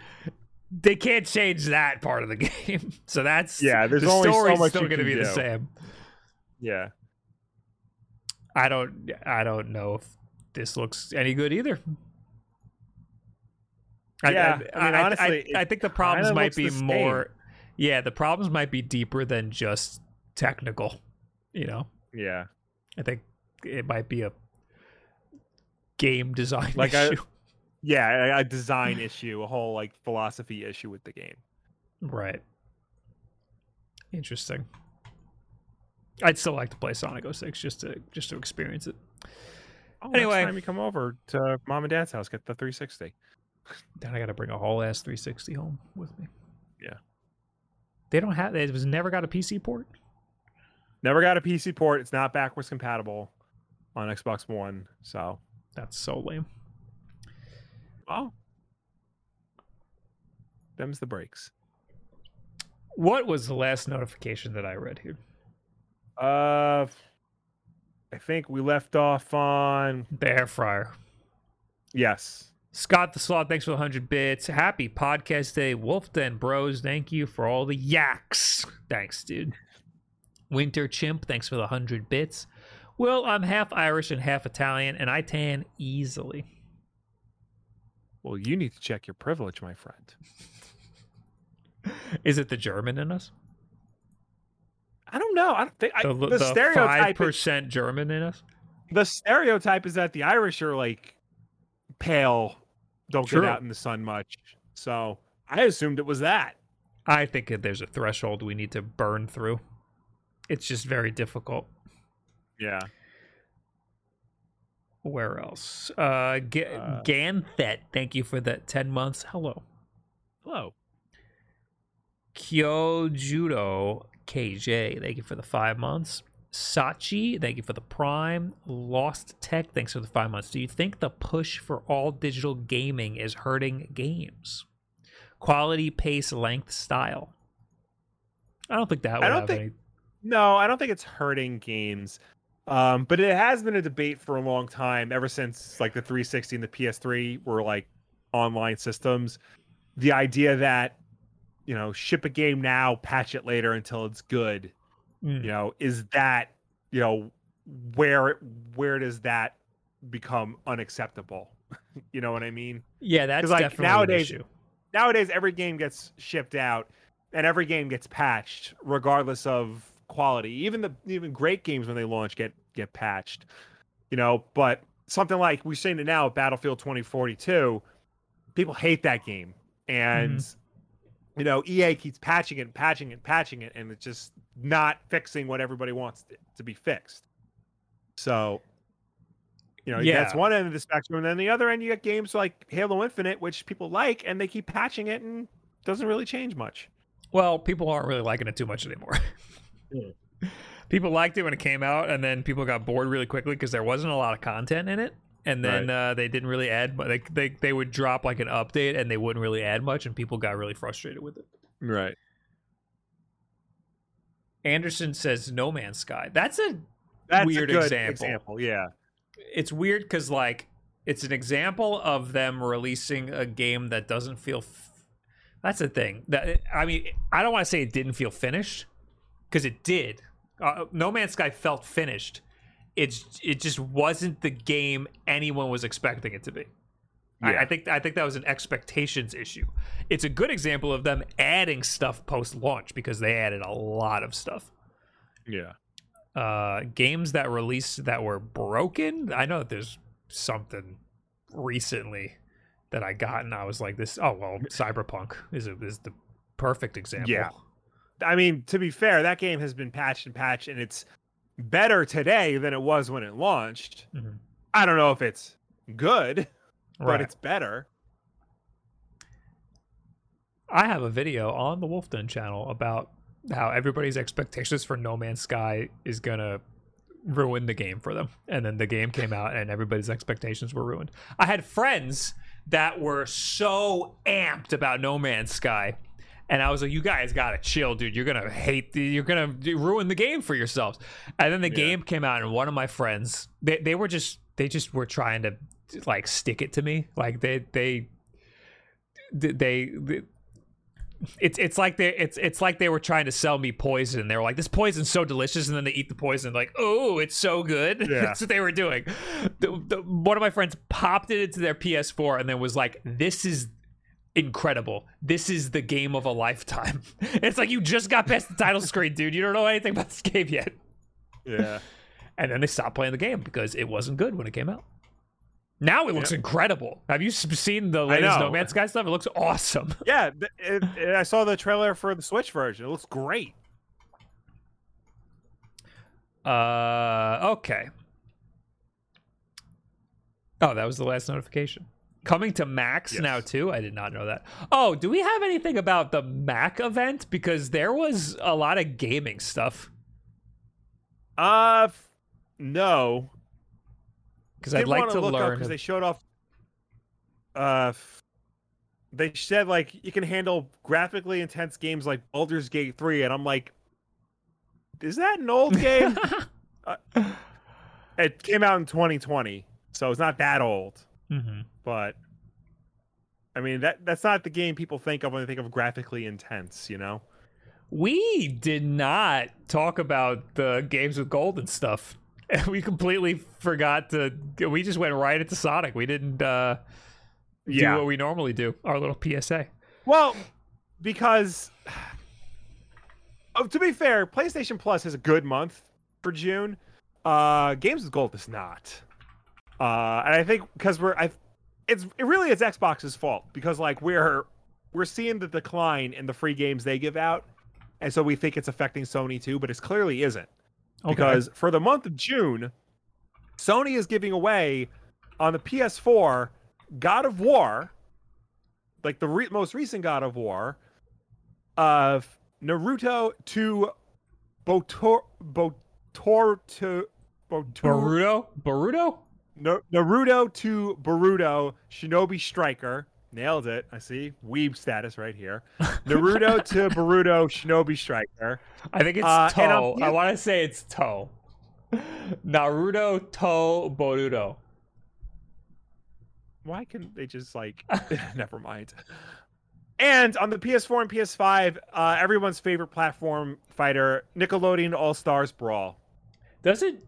S1: they can't change that part of the game. So that's
S2: Yeah, there's
S1: the
S2: only so much
S1: still
S2: you
S1: going to
S2: can
S1: be the same.
S2: Yeah.
S1: I don't I don't know if this looks any good either.
S2: Yeah, I mean, honestly,
S1: I,
S2: it
S1: think the problems might be more. Yeah, the problems might be deeper than just technical. You know,
S2: Yeah.
S1: I think it might be a game design
S2: Like I-
S1: issue.
S2: Yeah, a, a design issue, a whole like philosophy issue with the game.
S1: right. Interesting. I'd still like to play Sonic 06 just to just to experience it.
S2: Oh,
S1: Anyway.
S2: next time you come over to mom and dad's house, get the 360.
S1: Then I got to bring a whole ass 360 home with me.
S2: Yeah.
S1: They don't have. It was never got a PC port.
S2: Never got a PC port. It's not backwards compatible on Xbox One. So,
S1: That's so lame.
S2: oh, them's the breaks.
S1: What was the last notification that I read here?
S2: Uh, I think we left off on
S1: The air fryer.
S2: yes.
S1: Scott the Sloth, thanks for the 100 bits. Happy podcast day. Wolf Den Bros, thank you for all the yaks. Thanks, dude. Winter Chimp, thanks for the 100 bits. Well, I'm half Irish and half Italian, and I tan easily.
S2: Well, you need to check your privilege, my friend.
S1: Is it the German in us?
S2: I don't know. I don't think I,
S1: The,
S2: the,
S1: the,
S2: stereotype.
S1: 5% German in us?
S2: the stereotype is that the Irish are like pale, don't
S1: True.
S2: get out in the sun much. So I assumed it was that.
S1: I think that there's a threshold we need to burn through. It's just very difficult.
S2: Yeah.
S1: Where else? Uh, G-
S2: Uh,
S1: Ganthet, thank you for that 10 months. Hello.
S2: Hello.
S1: Kyo Judo KJ, thank you for the five months. Sachi, thank you for the prime. Lost Tech, thanks for the five months. Do you think the push for all digital gaming is hurting games? Quality, pace, length, style. I don't think that would
S2: I don't
S1: have
S2: think-
S1: any.
S2: No, I don't think it's hurting games. Um, but it has been a debate for a long time, ever since like the 360 and the PS3 were like online systems. The idea that you know, ship a game now, patch it later until it's good.
S1: Mm.
S2: You know, is that you know where where does that become unacceptable? you know what I mean?
S1: Yeah, that's
S2: like,
S1: definitely
S2: nowadays-
S1: an issue.
S2: nowadays every game gets shipped out and every game gets patched regardless of quality even the even great games when they launch get get patched you know but something like we're seeing it now with battlefield 2042 people hate that game and
S1: Mm-hmm.
S2: you know EA keeps patching it, and patching it, and patching it, and it's just not fixing what everybody wants to be fixed. So, you know,
S1: yeah.
S2: that's one end of the spectrum, and then the other end you get games like Halo Infinite, which people like, and they keep patching it, and doesn't really change much.
S1: Well, people aren't really liking it too much anymore. people liked it when it came out, and then people got bored really quickly because there wasn't a lot of content in it. And then uh, they didn't really add, but they, they they would drop like an update, and they wouldn't really add much, and people got really frustrated with it.
S2: Right.
S1: Anderson says No Man's Sky. That's a
S2: That's
S1: Weird
S2: a good
S1: example.
S2: example. Yeah.
S1: it's weird because like it's an example of them releasing a game that doesn't feel f- that's the thing that i mean i don't want to say it didn't feel finished because it did uh, no man's sky felt finished it's it just wasn't the game anyone was expecting it to be I, I think I think that was an expectations issue. It's a good example of them adding stuff post launch because they added a lot of stuff
S2: Yeah.
S1: uh games that released that were broken i know that there's something recently that i got and i was like this oh well cyberpunk is a, is the perfect example
S2: Yeah. I mean, to be fair, that game has been patched and patched, and it's better today than it was when it launched.
S1: Mhm.
S2: I don't know if it's good, but it's better.
S1: i have a video on the wolf den channel about how everybody's expectations for no man's sky is gonna ruin the game for them and then the game came out and everybody's expectations were ruined i had friends that were so amped about no man's sky and i was like you guys gotta chill dude you're gonna hate the, you're gonna ruin the game for yourselves and then the
S2: Yeah.
S1: game came out and one of my friends they, they were just they just were trying to like stick it to me like they they they, they it's it's like they it's it's like they were trying to sell me poison. They were like, "This poison's so delicious," and then they eat the poison. Like, oh, it's so good.
S2: Yeah.
S1: That's what they were doing. The, the, one of my friends popped it into their PS4 and then was like, "This is incredible. This is the game of a lifetime." It's like you just got past the title screen, dude. You don't know anything about this game yet.
S2: Yeah.
S1: And then they stopped playing the game because it wasn't good when it came out. Now it looks incredible. Have you seen the latest. No Man's Sky stuff? It looks awesome.
S2: yeah. It, it- I saw the trailer for the Switch version. It looks great.
S1: Uh, okay. Oh, that was the last notification. Coming to Macs
S2: Yes.
S1: now too. I did not know that. Oh, do we have anything about the Mac event? Because there was a lot of gaming stuff.
S2: Uh, no.
S1: Because I'd like
S2: look
S1: learn.
S2: because they showed off. Uh, they said like you can handle graphically intense games like Baldur's Gate three, and I'm like, is that an old game? Uh, it came out in 2020, so it's not that old.
S1: Mhm.
S2: But I mean that that's not the game people think of when they think of graphically intense. You know?
S1: We did not talk about the games with gold and stuff. We completely forgot to. We just went right into Sonic. We didn't uh, do what we normally do. Our little PSA.
S2: Well, because oh, to be fair, PlayStation Plus has a good month for June. Uh, Games with Gold is not. Uh, and I think because we're I, it's it really it's Xbox's fault because like we're we're seeing the decline in the free games they give out, and so we think it's affecting Sony too, but it clearly isn't because for the month of June, Sony is giving away on the PS4 God of War, like the re- most recent God of War, of Naruto to Botor Botor to Botor
S1: Baruto. Baruto.
S2: Na- Naruto to Boruto Shinobi Striker. Nailed it. I see. Weeb status right here. Naruto to Boruto Shinobi Striker.
S1: I think it's
S2: Uh,
S1: Toe. I want to say it's Toe. Naruto Toe Boruto.
S2: Why couldn't they just like never mind. And on the PS4 and PS5, uh, everyone's favorite platform fighter, Nickelodeon All Stars Brawl.
S1: Does it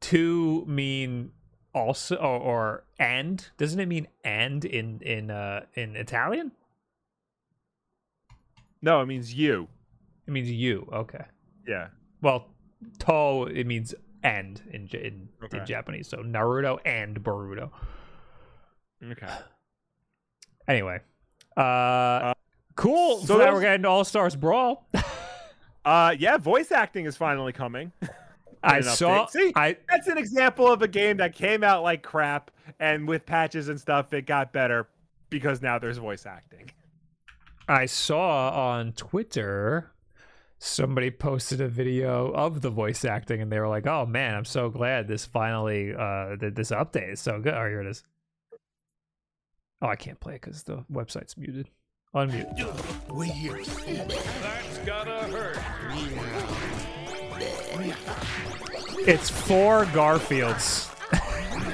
S1: two mean also or, or and? Doesn't it mean and in in uh in Italian?
S2: No, it means you.
S1: It means you. Okay.
S2: Yeah.
S1: Well, to it means and in in,
S2: Okay.
S1: in Japanese. So Naruto and Boruto.
S2: Okay.
S1: Anyway, Uh, cool.
S2: so
S1: So we're getting All Stars Brawl.
S2: Uh, yeah, voice acting is finally coming.
S1: I saw.
S2: See?
S1: I
S2: That's an example of a game that came out like crap, and with patches and stuff, it got better because now there's voice acting.
S1: I saw on Twitter somebody posted a video of the voice acting, and they were like, "Oh man, I'm so glad this finally uh that this update is so good." Oh, here it is. Oh, I can't play it because the website's muted. Unmute. It's four Garfields.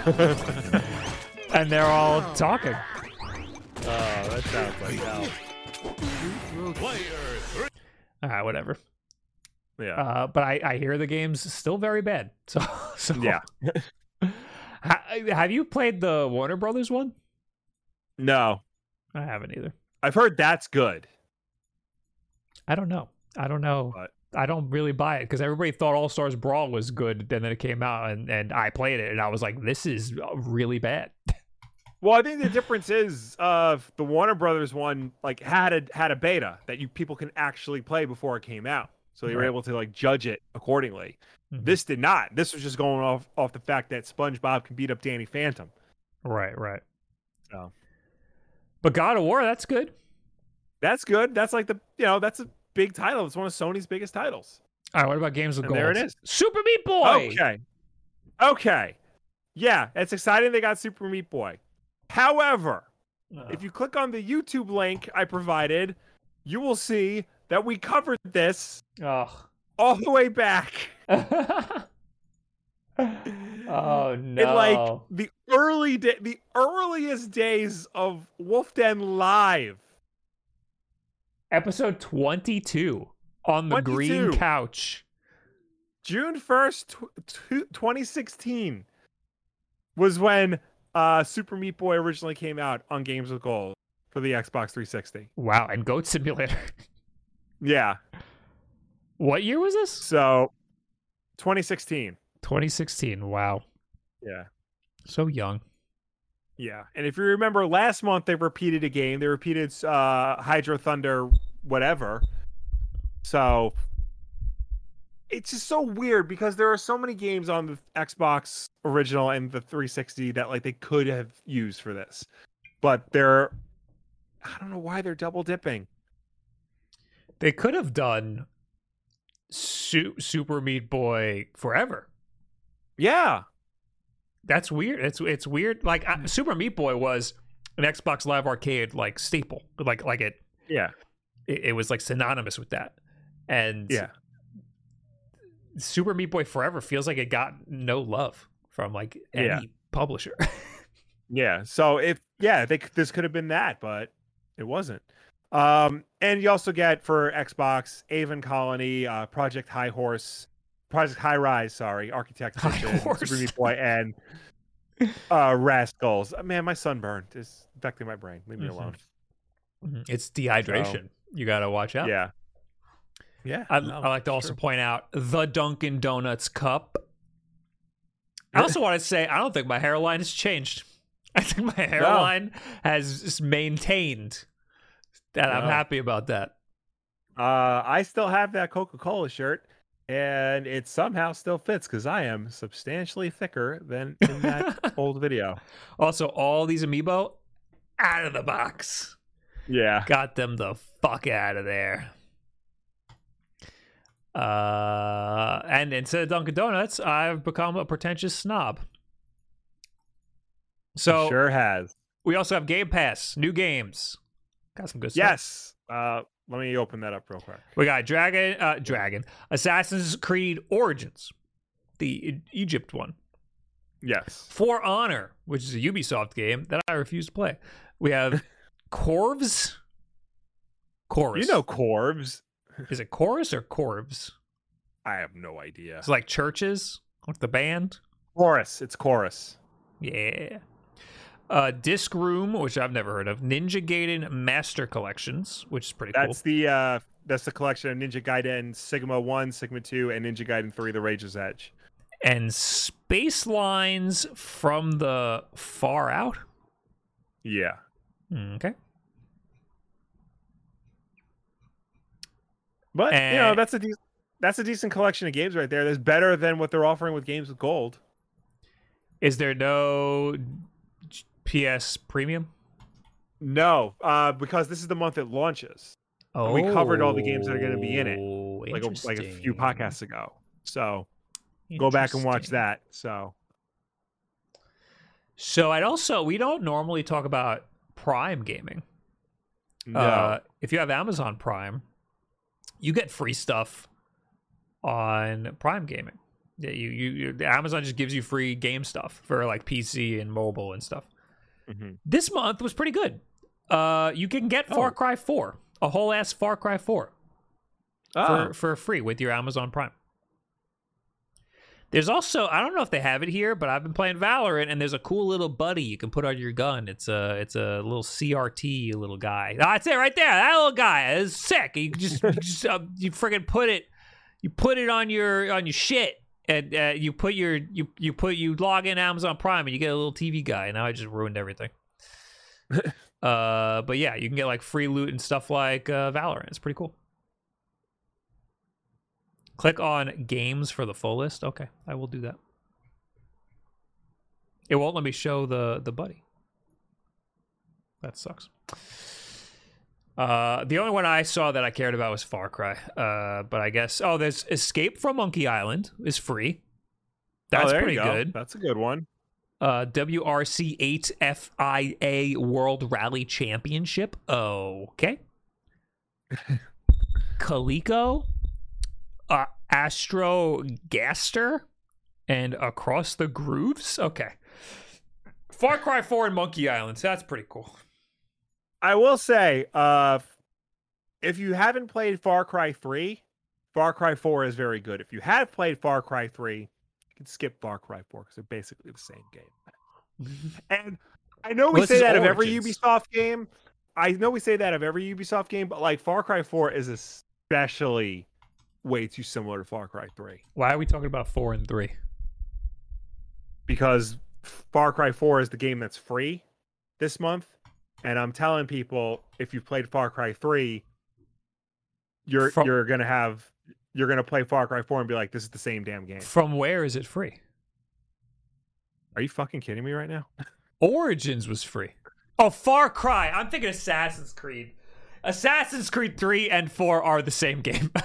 S1: and they're all talking.
S2: Oh, that sounds like hell.
S1: All right, whatever.
S2: Yeah.
S1: Uh, but I, I hear the game's still very bad. So, so
S2: yeah.
S1: Ha- have you played the Warner Brothers one?
S2: No,
S1: I haven't either.
S2: I've heard that's good.
S1: I don't know. I don't know.
S2: But-
S1: I don't really buy it because everybody thought All Stars Brawl was good, and then it came out, and, and I played it, and I was like, "This is uh, really bad."
S2: Well, I think the difference is uh the Warner Brothers one like had a had a beta that you people can actually play before it came out. So they were able to like judge it accordingly.
S1: Mhm.
S2: This did not. This was just going off off the fact that SpongeBob can beat up Danny Phantom.
S1: Right, right.
S2: So
S1: But God of War, that's good.
S2: that's good. That's like the you know, that's a big title. It's one of Sony's biggest titles.
S1: All right, what about games with
S2: And
S1: gold?
S2: there it is.
S1: Super Meat Boy.
S2: Okay. Okay. Yeah, it's exciting they got Super Meat Boy. However, uh. if you click on the YouTube link I provided, you will see that we covered this
S1: Oh.
S2: all the way back
S1: oh no!
S2: in like the early day, the earliest days of Wolf Den Live.
S1: Episode twenty-two on the green couch.
S2: June 1st, tw- tw- 2016 was when uh, Super Meat Boy originally came out on Games with Gold for the Xbox 360.
S1: Wow, and Goat Simulator.
S2: Yeah.
S1: what year was this?
S2: So 2016.
S1: 2016. Wow,
S2: Yeah.
S1: so young.
S2: Yeah. And if you remember last month, they repeated a game. They repeated uh, Hydro Thunder, whatever. So it's just so weird because there are so many games on the Xbox original and the 360 that like they could have used for this. But they're I don't know why they're double dipping.
S1: They could have done Su- Super Meat Boy forever.
S2: Yeah.
S1: That's weird. It's it's weird. Like uh, Super Meat Boy was an Xbox Live Arcade like staple. Like like it
S2: Yeah.
S1: it, it was like synonymous with that. And
S2: Yeah.
S1: Super Meat Boy Forever feels like it got no love from like any
S2: Yeah.
S1: publisher.
S2: Yeah. So if yeah, they this could have been that, but it wasn't. Um, and you also get for Xbox Aven Colony, uh, Project High Horse, Project High Rise, sorry, Architect
S1: High
S2: Edition,
S1: Horse.
S2: Super Meat Boy, and uh, Rascals. Uh, Man, my sunburn is affecting my brain. Leave me
S1: Mhm.
S2: alone.
S1: Mhm. it's dehydration. You got to watch out.
S2: Yeah. Yeah.
S1: I,
S2: no,
S1: I like to also
S2: true.
S1: point out the Dunkin' Donuts cup. I also want to say I don't think my hairline has changed. I think my hairline has maintained, and I'm happy about that.
S2: Uh, I still have that Coca Cola shirt, and it somehow still fits because I am substantially thicker than in that old video.
S1: Also, all these amiibo out of the box.
S2: Yeah.
S1: Got them the fuck out of there. Uh, and instead of Dunkin' Donuts, I've become a pretentious snob. So
S2: sure has.
S1: we also have Game Pass, new games. Got some good stuff.
S2: Yes. Uh, let me open that up real quick.
S1: We got Dragon, uh, Dragon, Assassin's Creed Origins, the Egypt one.
S2: Yes.
S1: For Honor, which is a Ubisoft game that I refuse to play. We have Corvs. Chorus.
S2: You know Corbs.
S1: is it chorus or corvs?
S2: I have no idea.
S1: It's like churches, like the band.
S2: Chorus. It's chorus.
S1: Yeah uh, Disc Room, which I've never heard of, Ninja Gaiden Master Collections, which is pretty
S2: that's cool. That's the uh, that's the collection of Ninja Gaiden Sigma One, Sigma Two, and Ninja Gaiden Three: The Rage's Edge,
S1: and Space Lines from the Far Out.
S2: Yeah.
S1: Hmm, okay.
S2: But and... you know
S1: eh.
S2: that's a de- that's a decent collection of games right there. That's better than what they're offering with games with gold.
S1: Is there no PS Premium?
S2: No, uh, because this is the month it launches.
S1: Oh,
S2: we covered all the games that are gonna be in it, Like a, like a few podcasts ago. So go back and watch that. So
S1: So I'd also we don't normally talk about Prime gaming.
S2: no,
S1: Uh, if you have Amazon Prime, you get free stuff on Prime gaming. Yeah, you, you, you Amazon just gives you free game stuff for like PC and mobile and stuff.
S2: Mhm.
S1: This month was pretty good. Uh, you can get Far
S2: Oh.
S1: Cry 4, a whole ass Far Cry 4
S2: Oh,
S1: for for free with your Amazon Prime. There's also I don't know if they have it here, but I've been playing Valorant and there's a cool little buddy you can put on your gun. It's a it's a little CRT little guy. Ah, That's it right there. That little guy is sick. You just you, just, uh, you friggin' put it you put it on your on your shit and uh, you put your you you put you log in Amazon Prime and you get a little TV guy. Now I just ruined everything. uh, but yeah, you can get like free loot and stuff like uh, Valorant. It's pretty cool. Click on games for the full list. Okay, I will do that. It won't let me show the the buddy. That sucks. Uh, the only one I saw that I cared about was Far Cry. Uh, but I guess oh, there's Escape from Monkey Island is free. That's
S2: oh,
S1: pretty
S2: go.
S1: good.
S2: That's a good one.
S1: Uh, WRC 8 FIA World Rally Championship. Okay. Coleco, uh, Astro Gaster, and Across the Grooves. Okay. Far Cry 4 and Monkey Island. That's pretty cool.
S2: I will say, uh, if you haven't played Far Cry 3, Far Cry 4 is very good. If you have played Far Cry 3, you can skip Far Cry 4 because they're basically the same game. And I know we
S1: Well,
S2: say that of every Ubisoft game. I know we say that of every Ubisoft game, but like Far Cry 4 is especially way too similar to Far Cry 3
S1: Why are we talking about 4 and 3?
S2: because Far Cry 4 is the game that's free this month. And I'm telling people if you've played Far Cry 3, you're
S1: From-
S2: you're gonna have you're gonna play Far Cry 4 and be like, this is the same damn game.
S1: From where is it free?
S2: Are you fucking kidding me right now?
S1: Origins was free. Oh, Far Cry. I'm thinking Assassin's Creed. Assassin's Creed 3 and 4 are the same game.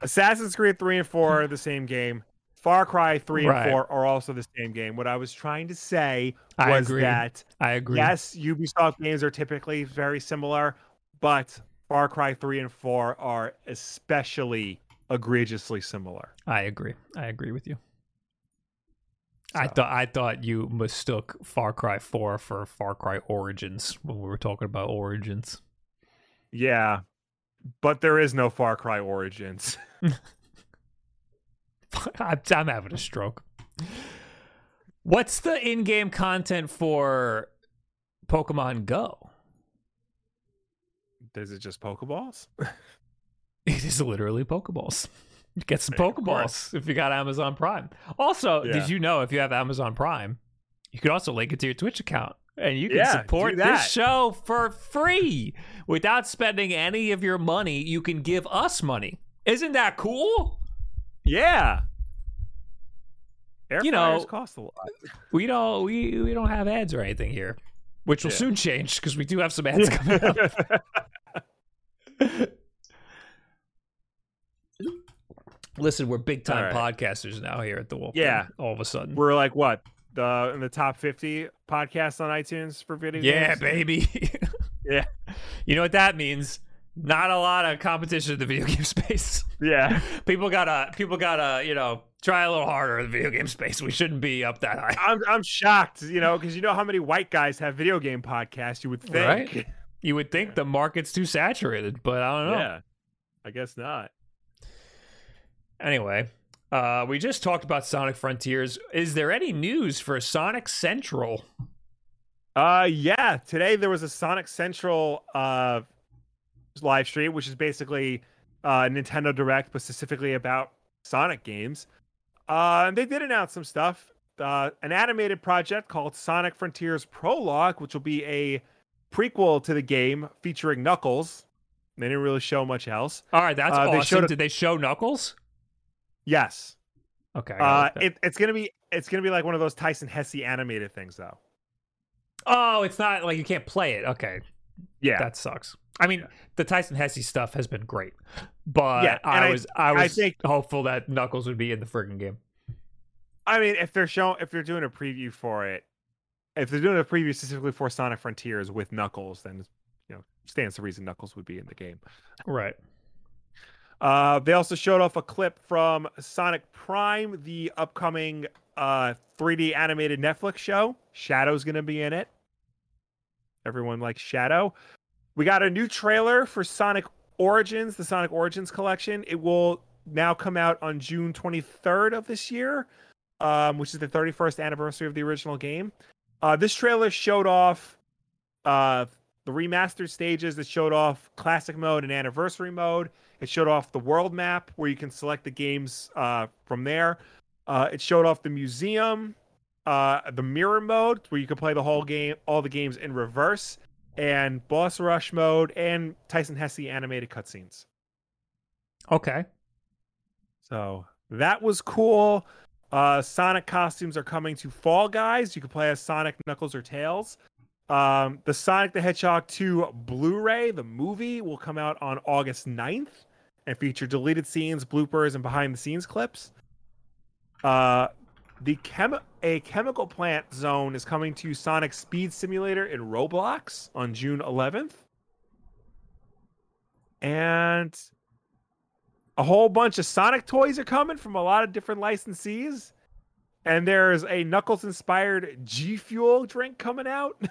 S2: Assassin's Creed 3 and 4 are the same game. Far Cry 3
S1: Right.
S2: and 4 are also the same game. What I was trying to say
S1: I
S2: was
S1: agree.
S2: that
S1: I agree.
S2: yes, Ubisoft games are typically very similar, but Far Cry 3 and 4 are especially egregiously similar.
S1: I agree. I agree with you. I thought I thought you mistook Far Cry 4 for Far Cry Origins when we were talking about Origins.
S2: Yeah, but there is no Far Cry Origins.
S1: I'm, having a stroke. What's the in-game content for Pokemon Go?
S2: Is it just Pokeballs?
S1: It is literally Pokeballs. Get some
S2: Yeah.
S1: Pokeballs if you got Amazon Prime. Also,
S2: Yeah.
S1: did you know if you have Amazon Prime, you can also link it to your Twitch account and you can
S2: Yeah,
S1: support this show for free without spending any of your money. You can give us money. Isn't that cool?
S2: Yeah. Air
S1: You know-
S2: cost a lot.
S1: We don't we we don't have ads or anything here, which will
S2: Yeah.
S1: soon change because we do have some ads coming up. Listen, we're big time
S2: right.
S1: podcasters now here at the Wolf.
S2: Yeah.
S1: all of a sudden.
S2: We're like what? The in the top 50 podcasts on iTunes for video
S1: Yeah,
S2: games?
S1: baby.
S2: Yeah.
S1: You know what that means? Not a lot of competition in the video game space.
S2: Yeah.
S1: People gotta people gotta, you know, try a little harder in the video game space. We shouldn't be up that high.
S2: I'm I'm shocked, you know, because you know how many white guys have video game podcasts. You would think,
S1: Right? You would think the market's too saturated, but I don't know.
S2: Yeah, I guess not.
S1: Anyway, uh, we just talked about Sonic Frontiers. Is there any news for Sonic Central?
S2: Uh, yeah. Today there was a Sonic Central uh live stream, which is basically uh Nintendo Direct, but specifically about Sonic games. Uh, and they did announce some stuff. Uh, an animated project called Sonic Frontiers Prologue, which will be a prequel to the game featuring Knuckles. They didn't really show much else.
S1: All right, that's
S2: Uh, they
S1: awesome.
S2: showed
S1: Did they show Knuckles?
S2: Yes.
S1: Okay.
S2: Uh, it, it's gonna be it's gonna be like one of those Tyson Hesse animated things though.
S1: oh, it's not like you can't play it. Okay,
S2: Yeah.
S1: that sucks. I mean, the Tyson Hesse stuff has been great, but
S2: Yeah,
S1: I
S2: I-
S1: was I
S2: I
S1: was
S2: think-
S1: hopeful that Knuckles would be in the friggin' game.
S2: I mean, if they're showing if they're doing a preview for it, if they're doing a preview specifically for Sonic Frontiers with Knuckles, then you know stands the reason Knuckles would be in the game.
S1: Right.
S2: Uh, they also showed off a clip from Sonic Prime, the upcoming uh 3D animated Netflix show. Shadow's gonna be in it. Everyone likes Shadow. We got a new trailer for Sonic Origins, the Sonic Origins collection. It will now come out on June 23rd of this year, um, which is the 31st anniversary of the original game. Uh, this trailer showed off uh, the remastered stages. It showed off classic mode and anniversary mode. It showed off the world map where you can select the games uh, from there. Uh, it showed off the museum, uh, the mirror mode where you can play the whole game, all the games in reverse, and boss rush mode and Tyson Hesse animated cutscenes.
S1: Okay.
S2: So that was cool. Uh, Sonic costumes are coming to Fall Guys. You can play as Sonic, Knuckles, or Tails. Um, the Sonic the Hedgehog 2 Blu ray, the movie, will come out on August 9th and feature deleted scenes, bloopers, and behind the scenes clips. Uh, the chem- a chemical plant zone is coming to Sonic Speed Simulator in Roblox on June 11th. And a whole bunch of Sonic toys are coming from a lot of different licensees. And there's a Knuckles inspired G Fuel drink coming out.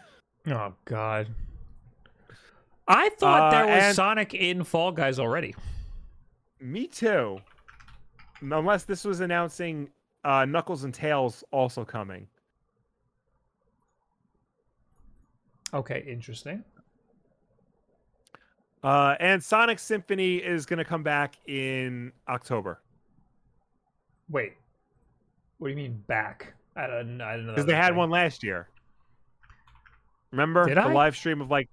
S1: Oh God. I thought
S2: Uh,
S1: there was
S2: and-
S1: Sonic in Fall Guys already.
S2: Me too. Unless this was announcing uh, Knuckles and Tails also coming.
S1: Okay, interesting.
S2: Uh, and Sonic Symphony is going to come back in October
S1: Wait. What do you mean back? I don't, I don't know.
S2: because they had one last year. Remember
S1: Did
S2: the
S1: I?
S2: live stream of like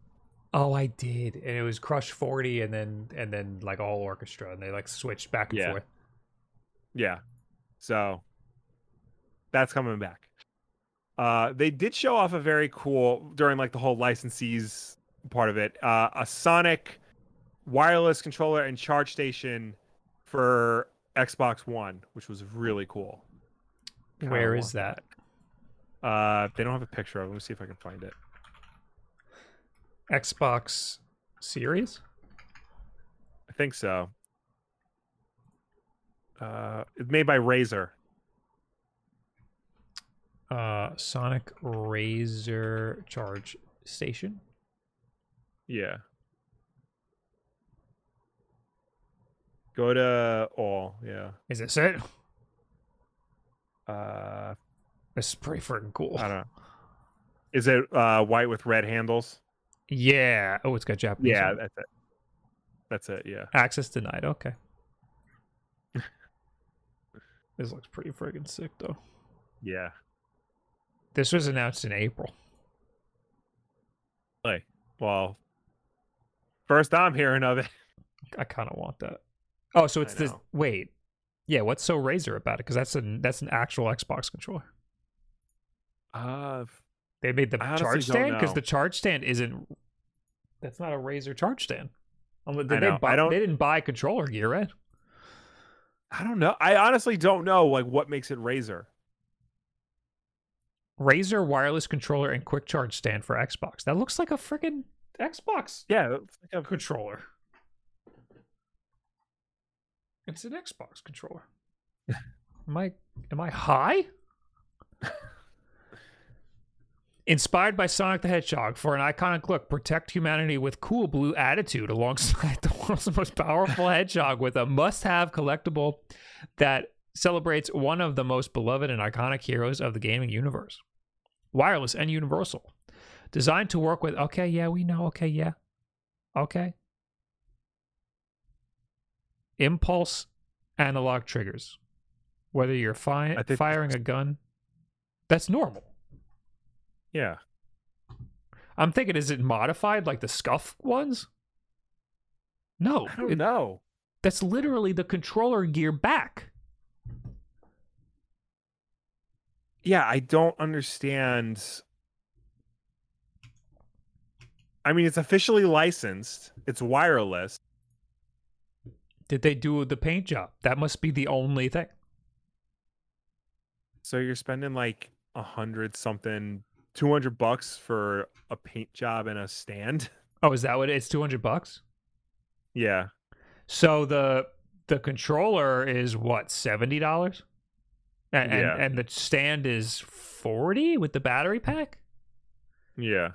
S1: Oh, I did, and it was Crush Forty, and then and then like all orchestra, and they like switched back and
S2: Yeah.
S1: forth.
S2: Yeah. So that's coming back. Uh, they did show off a very cool during like the whole licensees part of it. Uh, a Sonic wireless controller and charge station for Xbox One, which was really cool. Kinda
S1: Where is that?
S2: Uh, they don't have a picture of. it. Let me see if I can find it.
S1: Xbox Series.
S2: I think so. Uh, it's made by Razer.
S1: Uh, Sonic Razer Charge Station.
S2: Yeah. Go to all. Yeah.
S1: Is this it?
S2: Uh,
S1: This is pretty freaking cool.
S2: I don't know. Is it uh white with red handles?
S1: Yeah. Oh, it's got Japanese.
S2: Yeah, that's it. That's it. Yeah.
S1: Access denied. Okay. this looks pretty friggin' sick, though.
S2: Yeah.
S1: This was announced in April.
S2: Like, well, first I'm hearing of it.
S1: I kind of want that. Oh, so it's this. Wait. Yeah. What's so Razer about it? Because that's an that's an actual Xbox controller.
S2: Uh,
S1: They made the charge stand because the charge stand isn't. That's not a Razer charge stand. Unless-
S2: I
S1: they
S2: know.
S1: buy?
S2: I don't-
S1: They didn't buy controller gear, right?
S2: I don't know. I honestly don't know like what makes it Razer.
S1: Razer wireless controller and quick charge stand for Xbox. That looks like a freaking Xbox
S2: Yeah, it's like a
S1: controller. It's an Xbox controller. am I am I high? Inspired by Sonic the Hedgehog for an iconic look, protect humanity with cool blue attitude alongside the world's most powerful hedgehog with a must-have collectible that celebrates one of the most beloved and iconic heroes of the gaming universe. Wireless and universal. Designed to work with okay, yeah, we know, okay, yeah. Okay. Impulse analog triggers. Whether you're fi- firing a gun, that's normal.
S2: yeah.
S1: I'm thinking, is it modified like the scuff ones? No,
S2: I don't
S1: it-
S2: know.
S1: that's literally the controller gear back.
S2: Yeah, I don't understand. I mean, it's officially licensed. It's wireless.
S1: Did they do the paint job? That must be the only thing.
S2: So you're spending like a hundred something, two hundred bucks for a paint job and a stand.
S1: Oh, is that what it's? Two hundred bucks.
S2: Yeah,
S1: So the the controller is what seventy dollars, and,
S2: Yeah.
S1: and and the stand is forty with the battery pack.
S2: yeah.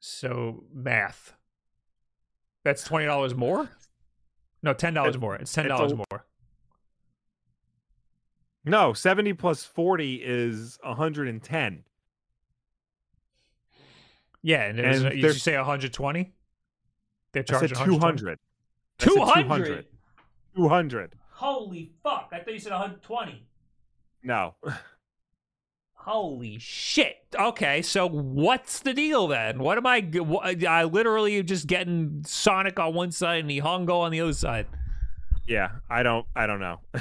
S1: So math. That's twenty dollars more. No, ten dollars
S2: It-
S1: more. It's ten
S2: it's
S1: dollars
S2: a-
S1: more.
S2: No, seventy plus forty is hundred and ten.
S1: Yeah, and, it was,
S2: And
S1: you
S2: they're-
S1: say one hundred twenty. They're charging
S2: two hundred.
S1: Two hundred.
S2: Two hundred.
S1: Holy fuck! I thought you said one hundred twenty.
S2: No.
S1: Holy shit. Okay, so what's the deal then? What am I I literally just getting Sonic on one side and Nihongo on the other side.
S2: Yeah, I don't. I don't know.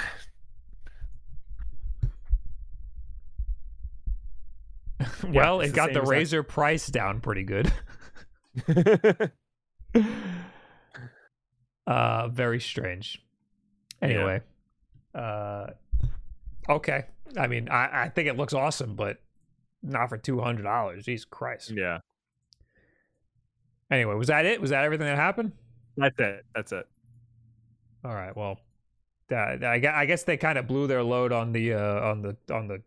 S1: well,
S2: it's
S1: it got the
S2: exact-
S1: Razer price down pretty good. uh, very strange. Anyway, uh, okay. I mean, I, I think it looks awesome, but not for two hundred dollars. Jesus Christ.
S2: yeah,
S1: Anyway, was that it? Was that everything that happened?
S2: that's it. That's it.
S1: All right. Well, uh, I, gue- I guess they kind of blew their load on the uh, on the on the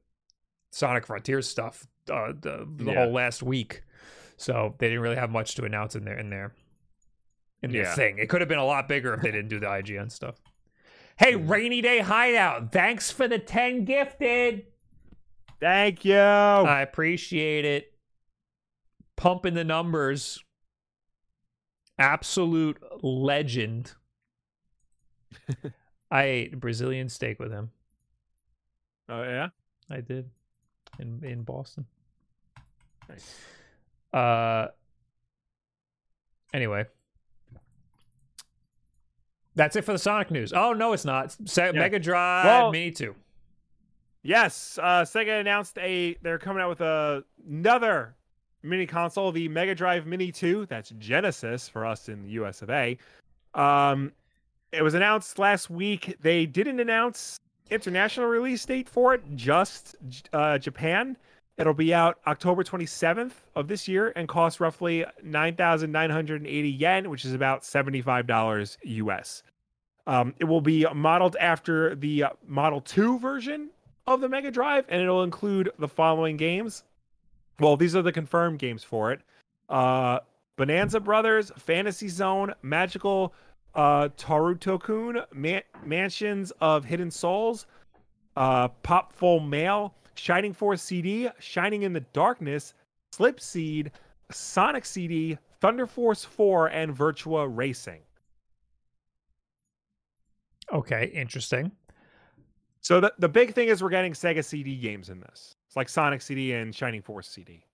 S1: Sonic Frontiers stuff uh, the, the
S2: Yeah.
S1: whole last week, so they didn't really have much to announce in their in their in their
S2: Yeah.
S1: thing. It could have been a lot bigger if they didn't do the IGN stuff. Hey,
S2: Mm-hmm.
S1: rainy day hideout! Thanks for the ten gifted.
S2: Thank you.
S1: I appreciate it. Pumping the numbers. Absolute legend. I ate Brazilian steak with him.
S2: oh yeah.
S1: I did in in Boston.
S2: Nice.
S1: Uh. Anyway, that's it for the Sonic news. Oh no, it's not. Se- Mega Drive
S2: Well-
S1: Mini Two.
S2: Yes, uh, Sega announced a they're coming out with a, another mini console, the Mega Drive Mini 2. That's Genesis for us in the US of A. Um, it was announced last week. They didn't announce international release date for it, just uh, Japan. It'll be out October 27th of this year and cost roughly 9,980 yen, which is about $75 US. Um, it will be modeled after the uh, Model 2 version of the Mega Drive, and it'll include the following games. Well, these are the confirmed games for it: uh, Bonanza Brothers, Fantasy Zone, Magical uh, Tarutokun, Man- Mansions of Hidden Souls, uh, Popful Mail, Shining Force CD, Shining in the Darkness, Silpheed, Sonic CD, Thunder Force 4, and Virtua Racing.
S1: Okay, interesting.
S2: So the, the big thing is we're getting Sega CD games in this. It's like Sonic CD and Shining Force CD.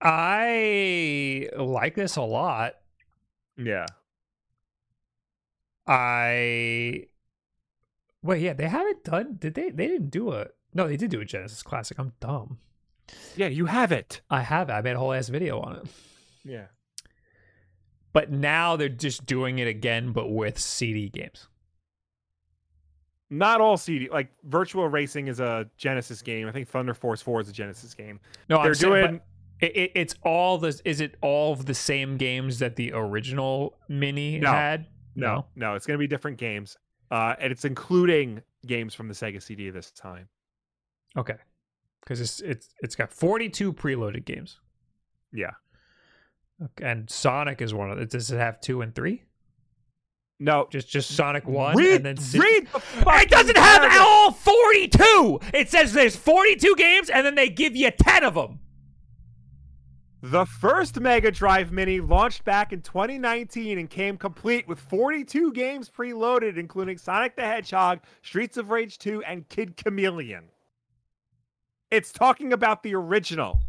S1: I like this a lot.
S2: Yeah.
S1: I wait, yeah, they haven't done. Did they? They didn't do a. No, they did do a Genesis Classic. I'm dumb.
S2: Yeah, you have it.
S1: I have. it. I made a whole ass video on it.
S2: Yeah.
S1: But now they're just doing it again, but with CD games.
S2: Not all CD. Like Virtual Racing is a Genesis game. I think Thunder Force 4 is a Genesis game.
S1: No,
S2: They're
S1: I'm saying,
S2: doing
S1: but it, it, it's all the. Is it all of the same games that the original mini
S2: No.
S1: had?
S2: no, no, it's going to be different games. Uh and it's including games from the Sega CD this time.
S1: Okay. Because it's it's it's got 42 preloaded games.
S2: Yeah.
S1: Okay. And Sonic is one of it. Does it have two and three?
S2: No.
S1: Just just Sonic one
S2: read,
S1: and then si-
S2: read the
S1: It doesn't have
S2: paragraph.
S1: all 42. It says there's 42 games and then they give you 10 of them.
S2: The first Mega Drive Mini launched back in 2019 and came complete with 42 games preloaded, including Sonic the Hedgehog, Streets of Rage 2, and Kid Chameleon. It's talking about the original.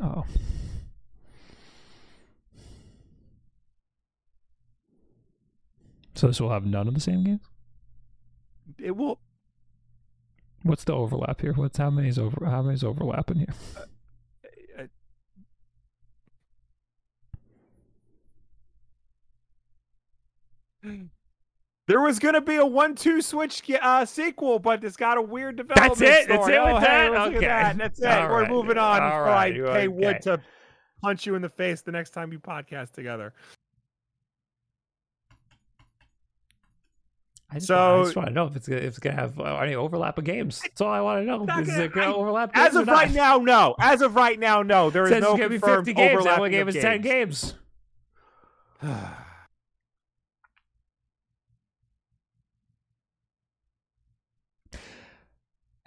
S1: Oh. So this will have none of the same games.
S2: It will.
S1: What's the overlap here? What's how many's over? How many's overlapping here?
S2: uh, There was gonna be a one-two switch uh, sequel, but it's got a weird development.
S1: it? That's
S2: story.
S1: it with
S2: oh, hey,
S1: that? Okay.
S2: that. That's it.
S1: All
S2: We're
S1: right.
S2: moving on
S1: All
S2: before
S1: right.
S2: I pay. Wood to punch you in the face the next time you podcast together.
S1: I just,
S2: So-
S1: I just want to know if it's gonna, if it's gonna have uh, any overlap of games. That's all I want to know. Is
S2: gonna-
S1: it gonna
S2: I-
S1: overlap?
S2: As of right now, no. As of right now, no. There
S1: It
S2: is no
S1: it's gonna be
S2: confirmed
S1: 50 games. That
S2: overlapping
S1: one game
S2: of
S1: is 10 games.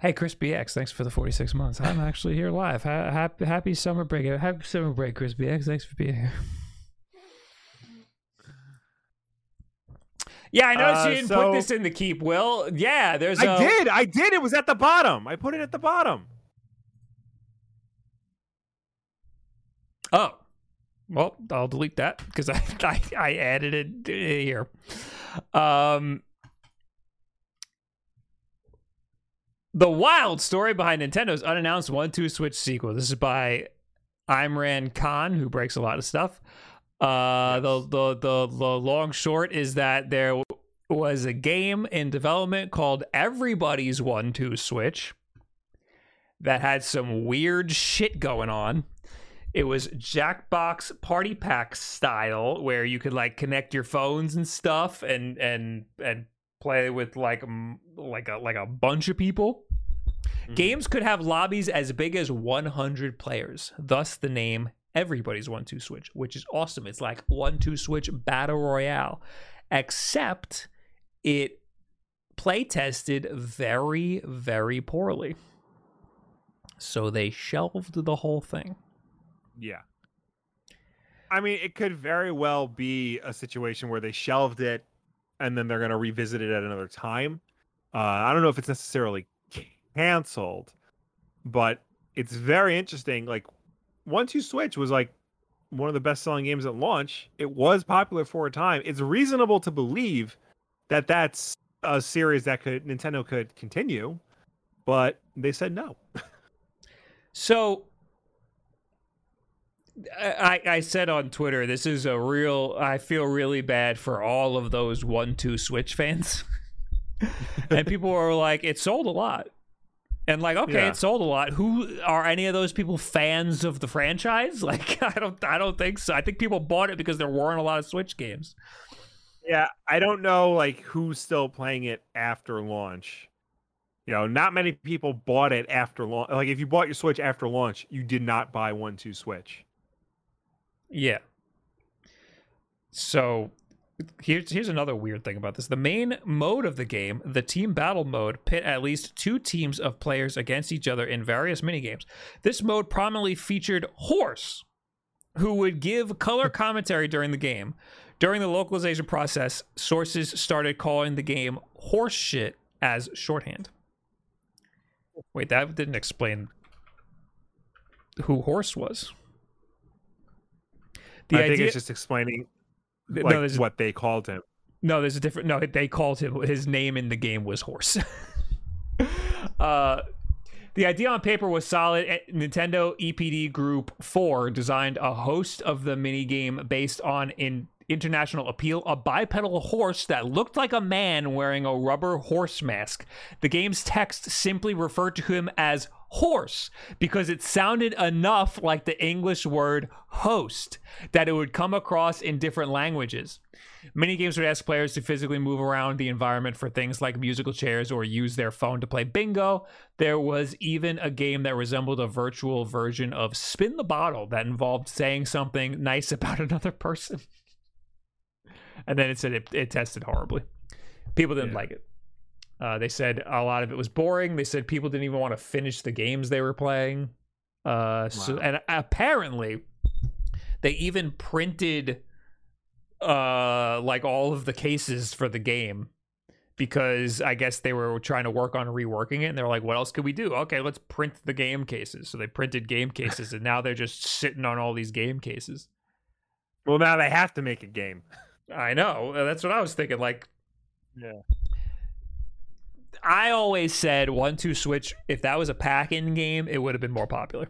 S1: Hey, Chris BX, thanks for the 46 months. I'm actually here live. Ha- happy, happy summer break. Happy summer break, Chris BX. Thanks for being here. Yeah, I noticed
S2: Uh,
S1: you didn't
S2: so-
S1: put this in the keep, Will. Yeah, there's
S2: I
S1: a-
S2: did. I did. It was at the bottom. I put it at the bottom.
S1: Oh, well, I'll delete that because I, I I added it here. Um, the wild story behind Nintendo's unannounced one-two switch sequel. This is by Imran Khan, who breaks a lot of stuff. Uh, the, the the the long short is that there was a game in development called Everybody's One Two Switch that had some weird shit going on. It was Jackbox Party Pack style, where you could like connect your phones and stuff, and and and play with like like a like a bunch of people. Games could have lobbies as big as 100 players, thus the name Everybody's One Two Switch, which is awesome. It's like One Two Switch Battle Royale, except it play tested very very poorly. So they shelved the whole thing.
S2: Yeah. I mean, it could very well be a situation where they shelved it and then they're going to revisit it at another time. Uh, I don't know if it's necessarily canceled, but it's very interesting. Like, One Two Switch was like one of the best selling games at launch. It was popular for a time. It's reasonable to believe that that's a series that could Nintendo could continue, but they said no.
S1: So I, I said on Twitter, this is a real. I feel really bad for all of those one two Switch fans, and people were like, "It sold a lot," and like, okay,
S2: Yeah.
S1: it sold a lot. Who are any of those people fans of the franchise? Like, I don't, I don't think so. I think people bought it because there weren't a lot of Switch games.
S2: Yeah, I don't know like who's still playing it after launch. You know, not many people bought it after launch. Like if you bought your Switch after launch, you did not buy one two Switch.
S1: Yeah. So here's here's another weird thing about this. The main mode of the game, the team battle mode, pit at least two teams of players against each other in various minigames. This mode prominently featured Horse, who would give color commentary during the game. During the localization process, sources started calling the game horse shit as shorthand. Wait, that didn't explain who Horse was. The
S2: I think it's just explaining like
S1: a-
S2: what they called him.
S1: no, there's a different. No, they called him. His name in the game was Horse. uh, the idea on paper was solid. Eh, Nintendo EPD Group 4 designed a host of the minigame based on in international appeal, a bipedal horse that looked like a man wearing a rubber horse mask. The game's text simply referred to him as horse because it sounded enough like the English word host that it would come across in different languages. Many games would ask players to physically move around the environment for things like musical chairs or use their phone to play bingo. There was even a game that resembled a virtual version of Spin the Bottle that involved saying something nice about another person. And then it said it, it tested horribly. People didn't
S2: Yeah.
S1: like it. Uh, they said a lot of it was boring. They said people didn't even want to finish the games they were playing. Uh, so, and apparently, they even printed uh like all of the cases for the game because I guess they were trying to work on reworking it and they're like what else could we do? Okay, let's print the game cases. So they printed game cases and now they're just sitting on all these game cases.
S2: Well, now they have to make a game.
S1: I know. That's what I was thinking. Like,
S2: Yeah.
S1: I always said one two switch. If that was a pack in game, it would have been more popular.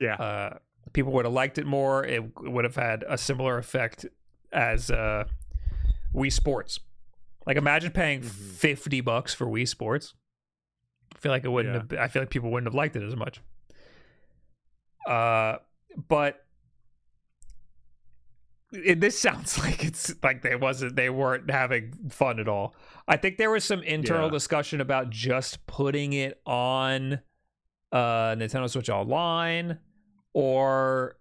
S2: Yeah.
S1: Uh, people would have liked it more. It would have had a similar effect as uh, Wii Sports. Like, imagine paying
S2: Mhm.
S1: fifty bucks for Wii Sports. I feel like it wouldn't
S2: Yeah.
S1: have. I feel like people wouldn't have liked it as much. Uh, but it, this sounds like it's like they wasn't they weren't having fun at all. I think there was some internal
S2: Yeah.
S1: discussion about just putting it on uh Nintendo Switch Online or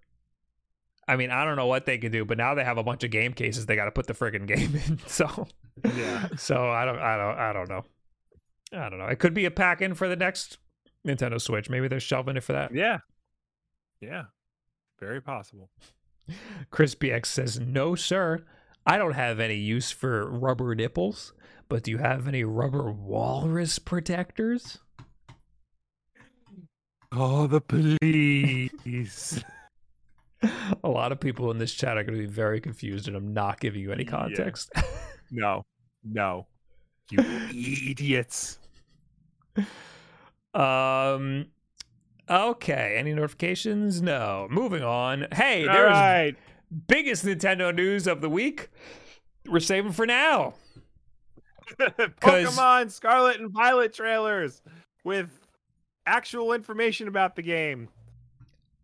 S1: I mean, I don't know what they could do, but now they have a bunch of game cases they got to put the friggin' game in. So
S2: Yeah.
S1: so I don't I don't I don't know. I don't know. It could be a pack in for the next Nintendo Switch. Maybe they're shelving it for that.
S2: Yeah. Yeah. Very possible.
S1: Crispy X says, "No, sir. I don't have any use for rubber nipples, but do you have any rubber walrus protectors?"
S2: Oh, the police.
S1: A lot of people in this chat are going to be very confused, and I'm not giving you any
S2: Yeah.
S1: context.
S2: no. No. You idiots.
S1: um. Okay. Any notifications? No. Moving on. Hey, there's
S2: right.
S1: biggest Nintendo news of the week. We're saving for now.
S2: Pokemon Scarlet and Violet trailers with actual information about the game.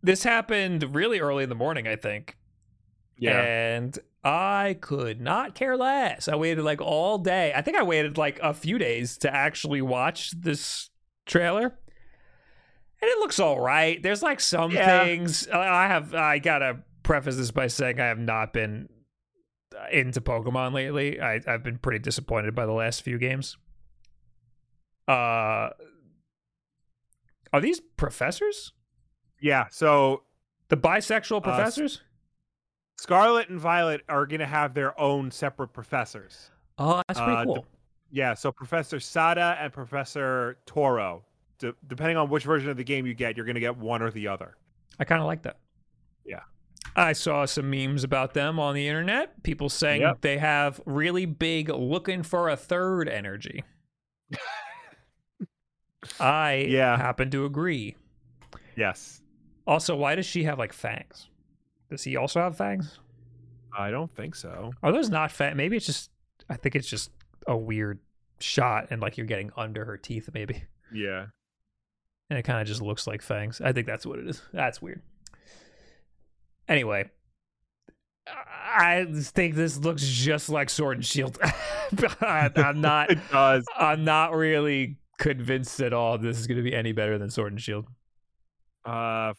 S1: This happened really early in the morning, I think. Yeah. And I could not care less. I waited like all day. I think I waited like a few days to actually watch this trailer. And it looks all right. There's like some
S2: Yeah.
S1: things. I have, I gotta preface this by saying I have not been into Pokemon lately. I, I've been pretty disappointed by the last few games. Uh, are these professors?
S2: Yeah. So
S1: The bisexual professors?
S2: Scarlet and Violet are going to have their own separate professors.
S1: oh, that's pretty
S2: uh,
S1: cool.
S2: Yeah. So Professor Sada and Professor Turo. D- depending on which version of the game you get, you're going to get one or the other.
S1: I kind of like that.
S2: Yeah.
S1: I saw some memes about them on the internet. People saying
S2: Yep.
S1: they have really big looking for a third energy. I
S2: Yeah.
S1: happen to agree.
S2: Yes.
S1: Also, why does she have like fangs? Does he also have fangs?
S2: I don't think so.
S1: Are those not fat? Maybe it's just. I think it's just a weird shot, and like you're getting under her teeth, maybe,
S2: Yeah.
S1: And it kind of just looks like fangs. I think that's what it is. That's weird. Anyway, I think this looks just like Sword and Shield. I, I'm not.
S2: It does.
S1: I'm not really convinced at all this is going to be any better than Sword and Shield.
S2: Uh,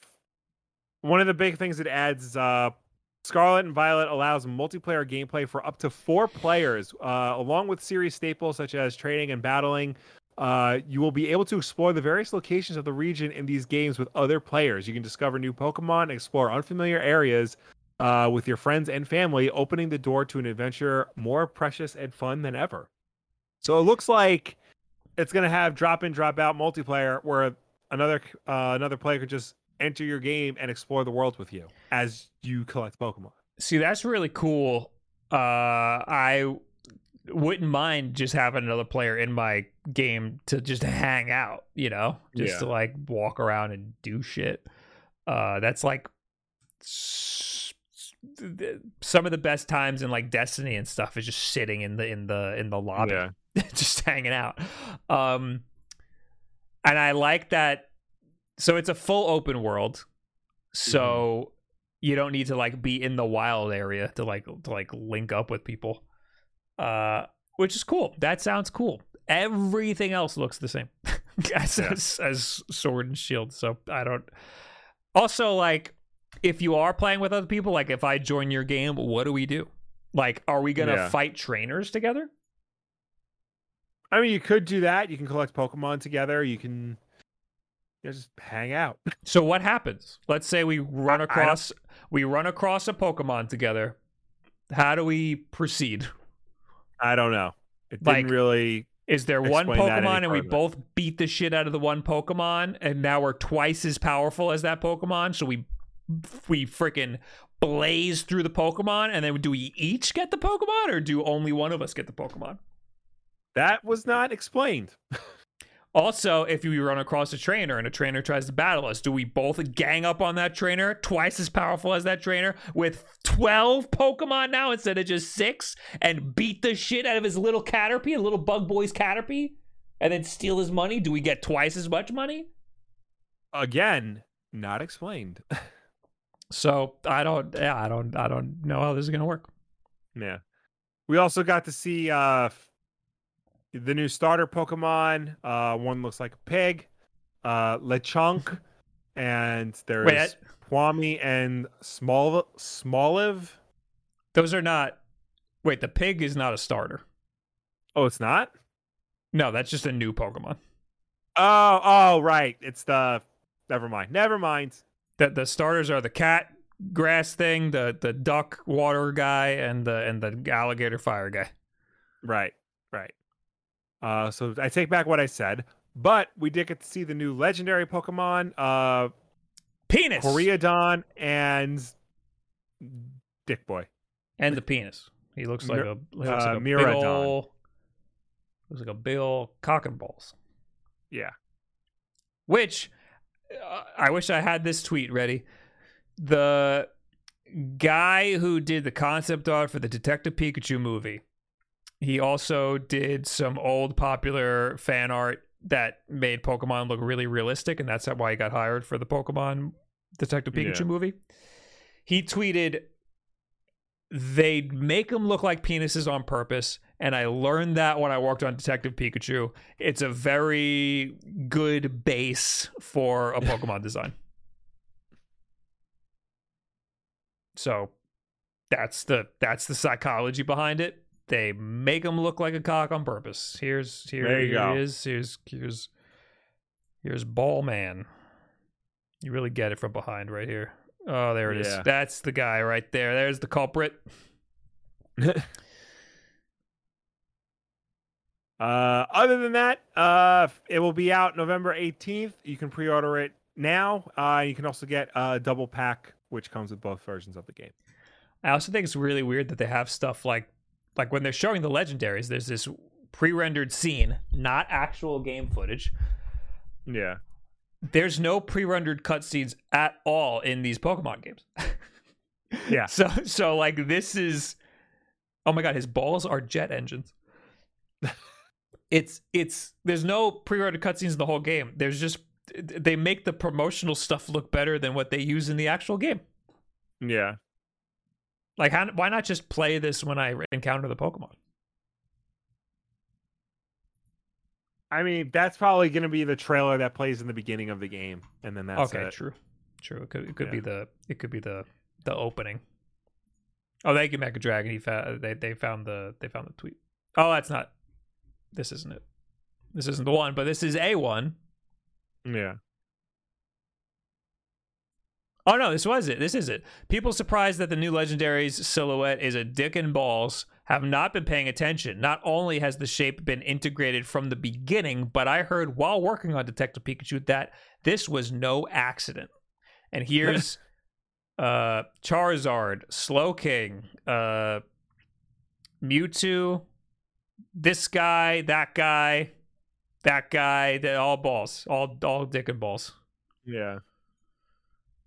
S2: one of the big things it adds uh, Scarlet and Violet allows multiplayer gameplay for up to four players, uh, along with series staples such as trading and battling. Uh, you will be able to explore the various locations of the region in these games with other players. You can discover new Pokemon, explore unfamiliar areas uh, with your friends and family, opening the door to an adventure more precious and fun than ever. So it looks like it's going to have drop in, drop out multiplayer where another uh, another player could just enter your game and explore the world with you as you collect Pokemon.
S1: See, that's really cool. Uh, I wouldn't mind just having another player in my game to just hang out, you know, just
S2: Yeah.
S1: to like walk around and do shit. Uh, that's like s- some of the best times in like Destiny and stuff is just sitting in the in the in the lobby,
S2: Yeah.
S1: just hanging out. Um, and I like that. So it's a full open world, so you don't need to like be in the wild area to like to like link up with people, uh, which is cool. That sounds cool. Everything else looks the same as,
S2: Yeah.
S1: as as Sword and Shield. So I don't. Also, like, if you are playing with other people, like if I join your game, what do we do? Like, are we gonna
S2: Yeah.
S1: fight trainers together?
S2: I mean, you could do that. You can collect Pokemon together. You can you just hang out.
S1: So what happens? Let's say we run across we run across a Pokemon together. How do we proceed?
S2: I don't know. It didn't really.
S1: Is there one
S2: Explain that any
S1: Pokemon and we both beat the shit out of the one Pokemon and now we're twice as powerful as that Pokemon, so we we freaking blaze through the Pokemon, and then do we each get the Pokemon, or do only one of us get the Pokemon?
S2: That was not explained.
S1: Also, if we run across a trainer and a trainer tries to battle us, do we both gang up on that trainer, twice as powerful as that trainer, with 12 Pokemon now instead of just six, and beat the shit out of his little Caterpie, a little Bug Boy's Caterpie, and then steal his money? Do we get twice as much money?
S2: Again, not explained.
S1: So I don't, yeah, I don't, I don't know how this is gonna work.
S2: yeah. We also got to see uh the new starter Pokemon. Uh one looks like a pig, uh Lechonk, and there's
S1: Wait,
S2: Pawmi and Small Smoliv.
S1: Those are not. Wait, the pig is not a starter.
S2: Oh, it's not?
S1: No, that's just a new Pokemon.
S2: Oh, oh, right. It's the never mind. Never mind.
S1: The the starters are the cat grass thing, the the duck water guy, and the and the alligator fire guy.
S2: Right, right. Uh, so I take back what I said, but we did get to see the new legendary Pokemon, uh,
S1: Penis.
S2: Koraidon and Dick Boy.
S1: and the penis. He looks like a he looks
S2: uh,
S1: like a big
S2: Miraidon.
S1: ol' looks like a big ol' cock and balls.
S2: Yeah.
S1: Which uh, I wish I had this tweet ready. The guy who did the concept art for the Detective Pikachu movie, he also did some old popular fan art that made Pokemon look really realistic, and that's why he got hired for the Pokemon Detective Pikachu
S2: Yeah.
S1: movie. He tweeted, "They make them look like penises on purpose." And I learned that when I worked on Detective Pikachu. It's a very good base for a Pokemon design. So that's the that's the psychology behind it. They make them look like a cock on purpose. Here's here,
S2: There you
S1: here
S2: go.
S1: is. Here's here's here's Ball Man. You really get it from behind right here. Oh, there it is.
S2: Yeah.
S1: That's the guy right there. There's the culprit.
S2: Uh, other than that, uh, it will be out November 18th. You can pre-order it now. Uh, you can also get a double pack, which comes with both versions of the game.
S1: I also think it's really weird that they have stuff like like when they're showing the legendaries, there's this pre-rendered scene, not actual game footage.
S2: Yeah.
S1: There's no pre-rendered cutscenes at all in these Pokemon games.
S2: Yeah.
S1: So so like this is oh my god, his balls are jet engines. it's it's there's no pre-rendered cutscenes in the whole game. There's just they make the promotional stuff look better than what they use in the actual game.
S2: Yeah.
S1: Like, how, why not just play this when I encounter the Pokemon?
S2: I mean, that's probably going to be the trailer that plays in the beginning of the game, and then that's
S1: okay,
S2: it.
S1: true, true. It could it could be the it could be the the opening. Oh, thank you, Mecha Dragon. He found they they found the they found the tweet. Oh, that's not. This isn't it. This isn't the one, but this is a one.
S2: Yeah.
S1: Oh no, this was it. This is it. People surprised that the new legendary's silhouette is a dick and balls have not been paying attention. Not only has the shape been integrated from the beginning, but I heard while working on Detective Pikachu that this was no accident. And here's uh Charizard, Slowking, uh Mewtwo, this guy, that guy, that guy, they all balls, all all dick and balls.
S2: Yeah.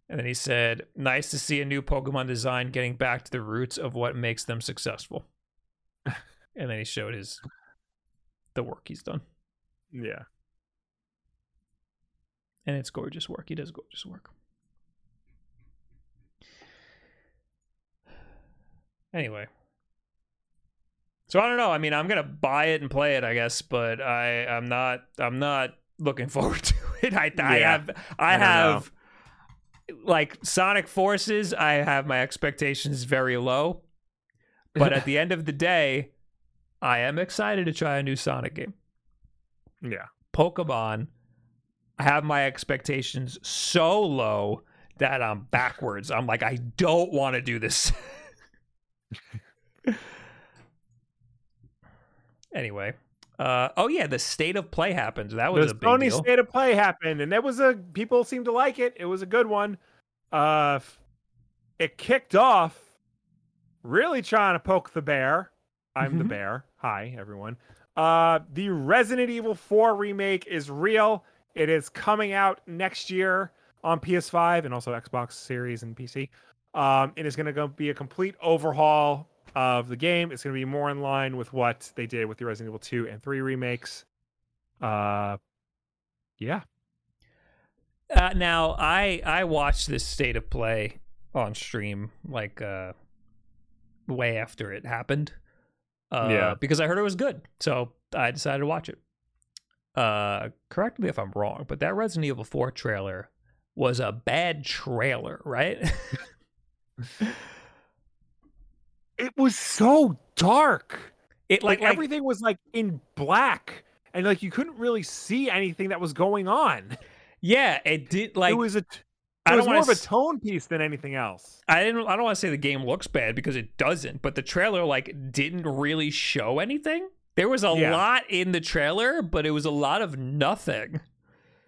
S1: And then he said, "Nice to see a new Pokemon design getting back to the roots of what makes them successful." and then he showed his the work he's done,
S2: Yeah.
S1: and it's gorgeous work. He does gorgeous work. Anyway, so I don't know. I mean, I'm gonna buy it and play it, I guess, but I I'm not I'm not looking forward to it. I I
S2: Yeah.
S1: have I,
S2: I don't know.
S1: Like Sonic Forces. I have my expectations very low, but at the end of the day, I am excited to try a new Sonic game.
S2: Yeah.
S1: Pokemon, I have my expectations so low that I'm backwards. I'm like, I don't want to do this. anyway, uh, oh yeah, the state of play happened. That was
S2: The
S1: a big
S2: Sony
S1: deal.
S2: State of Play happened, and it was a people seemed to like it. It was a good one. uh, it kicked off really trying to poke the bear. I'm the
S1: Mhm.
S2: bear. Hi, everyone. Uh, the Resident Evil 4 remake is real. It is coming out next year on PS5 and also Xbox Series and PC. Um, it is going to be a complete overhaul of the game. It's going to be more in line with what they did with the Resident Evil 2 and 3 remakes. Uh, yeah.
S1: Uh, now I I watched this state of play on stream like uh way after it happened. Uh,
S2: Yeah.
S1: because I heard it was good, so I decided to watch it. Uh, correct me if I'm wrong, but that Resident Evil 4 trailer was a bad trailer, right?
S2: It was so dark.
S1: it
S2: like,
S1: like, like
S2: everything was like in black and like you couldn't really see anything that was going on.
S1: yeah, it did like
S2: it was a t-
S1: I
S2: it
S1: don't
S2: was more of a tone piece than anything else.
S1: I didn't I don't want to say the game looks bad because it doesn't, but the trailer like didn't really show anything. There was a
S2: Yeah.
S1: lot in the trailer, but it was a lot of nothing.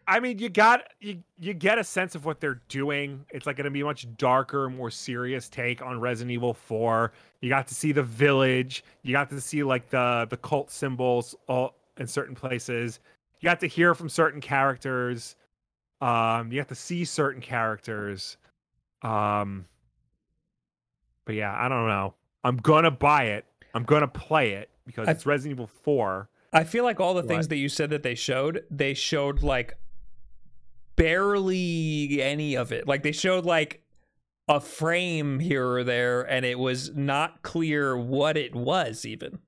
S2: I mean, you got you you get a sense of what they're doing. It's like going to be a much darker, more serious take on Resident Evil 4. You got to see the village. You got to see like the the cult symbols all in certain places. You got to hear from certain characters. Um, you got to see certain characters. Um, but yeah, I don't know. I'm gonna buy it. I'm gonna play it because
S1: I-
S2: it's Resident Evil 4.
S1: I feel like all the things that you said that they showed, they showed like barely any of it. Like they showed like a frame here or there, and it was not clear what it was even.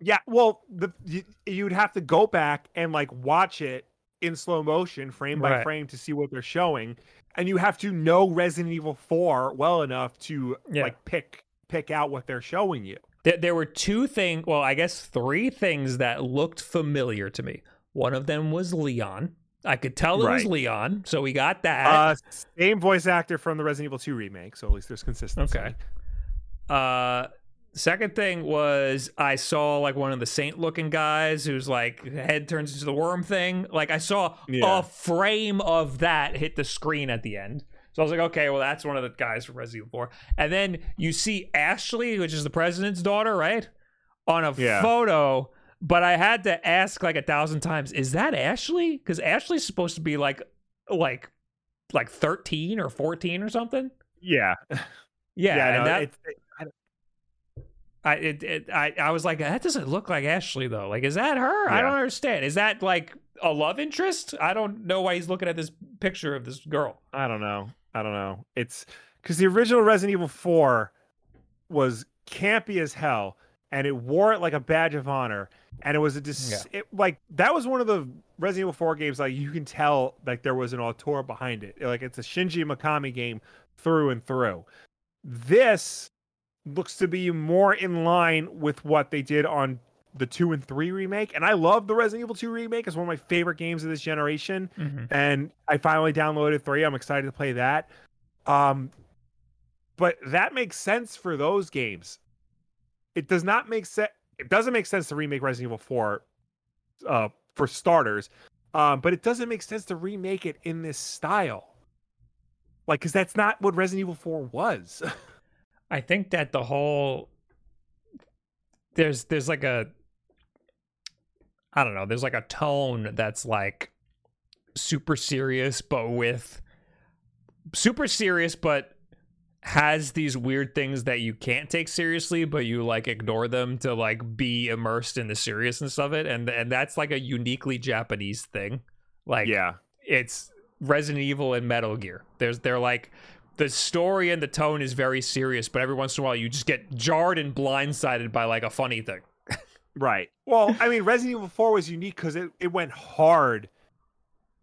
S2: Yeah, well, the you, you'd have to go back and like watch it in slow motion, frame by
S1: Right.
S2: frame, to see what they're showing, and you have to know Resident Evil Four well enough to
S1: Yeah.
S2: like pick pick out what they're showing you.
S1: There, there were two things, well, I guess three things that looked familiar to me. One of them was Leon. I could tell it was Leon, so we got that.
S2: Uh, same voice actor from the Resident Evil Two remake, so at least there's consistency.
S1: Okay. Uh second thing was I saw like one of the saint looking guys whose like head turns into the worm thing. Like I saw
S2: Yeah.
S1: a frame of that hit the screen at the end. So I was like, okay, well that's one of the guys from Resident Evil 4. And then you see Ashley, which is the president's daughter, right? On a
S2: Yeah.
S1: photo. But I had to ask like a thousand times, is that Ashley? Because Ashley's supposed to be like like like 13 or 14 or something.
S2: Yeah,
S1: Yeah,
S2: yeah.
S1: and
S2: no,
S1: that,
S2: it's, it- I
S1: it, it I I was like that doesn't look like Ashley though. Like is that her? I don't understand. Is that like a love interest? I don't know why he's looking at this picture of this girl.
S2: I don't know. I don't know. It's because the original Resident Evil 4 was campy as hell, and it wore it like a badge of honor. And it was a dis- it, like that was one of the Resident Evil 4 games like you can tell like there was an auteur behind it. Like it's a Shinji Mikami game through and through. This looks to be more in line with what they did on the 2 and 3 remake. And I love the Resident Evil 2 remake. It's one of my favorite games of this generation and I finally downloaded three. I'm excited to play that. Um, but that makes sense for those games. It does not make sense. It doesn't make sense to remake Resident Evil 4 uh, for starters, um, but it doesn't make sense to remake it in this style. Like, because that's not what Resident Evil 4 was.
S1: I think that the whole there's there's like a I don't know, there's like a tone that's like super serious but with super serious but has these weird things that you can't take seriously but you like ignore them to like be immersed in the seriousness of it and and that's like a uniquely Japanese thing. Like
S2: yeah.
S1: it's Resident Evil and Metal Gear. There's they're like the story and the tone is very serious, but every once in a while you just get jarred and blindsided by like a funny thing.
S2: Right. Well, I mean, Resident Evil 4 was unique because it, it went hard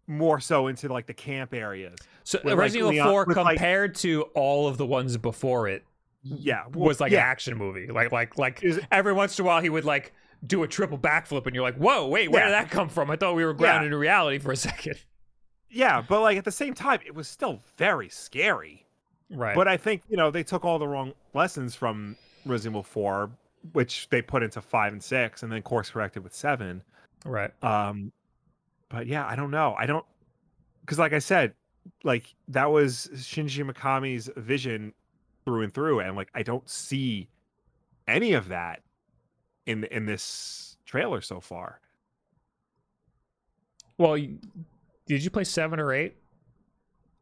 S2: more so into like the camp areas.
S1: So
S2: With,
S1: Resident Evil 4
S2: with, like-
S1: compared to all of the ones before it
S2: Yeah. well,
S1: was like
S2: yeah.
S1: an action movie. Like like like
S2: Is-
S1: every once in a while he would like do a triple backflip and you're like, "Whoa, wait, where
S2: Yeah.
S1: did that come from? I thought we were grounded in reality for a second.
S2: Yeah, but like at the same time, it was still very scary.
S1: Right.
S2: But I think you know they took all the wrong lessons from Resident Evil Four, which they put into five and six, and then course corrected with seven.
S1: right.
S2: Um, but yeah, I don't know. I don't because like I said, like that was Shinji Mikami's vision through and through, and like I don't see any of that in in this trailer so far.
S1: Well, you- did you play seven or eight?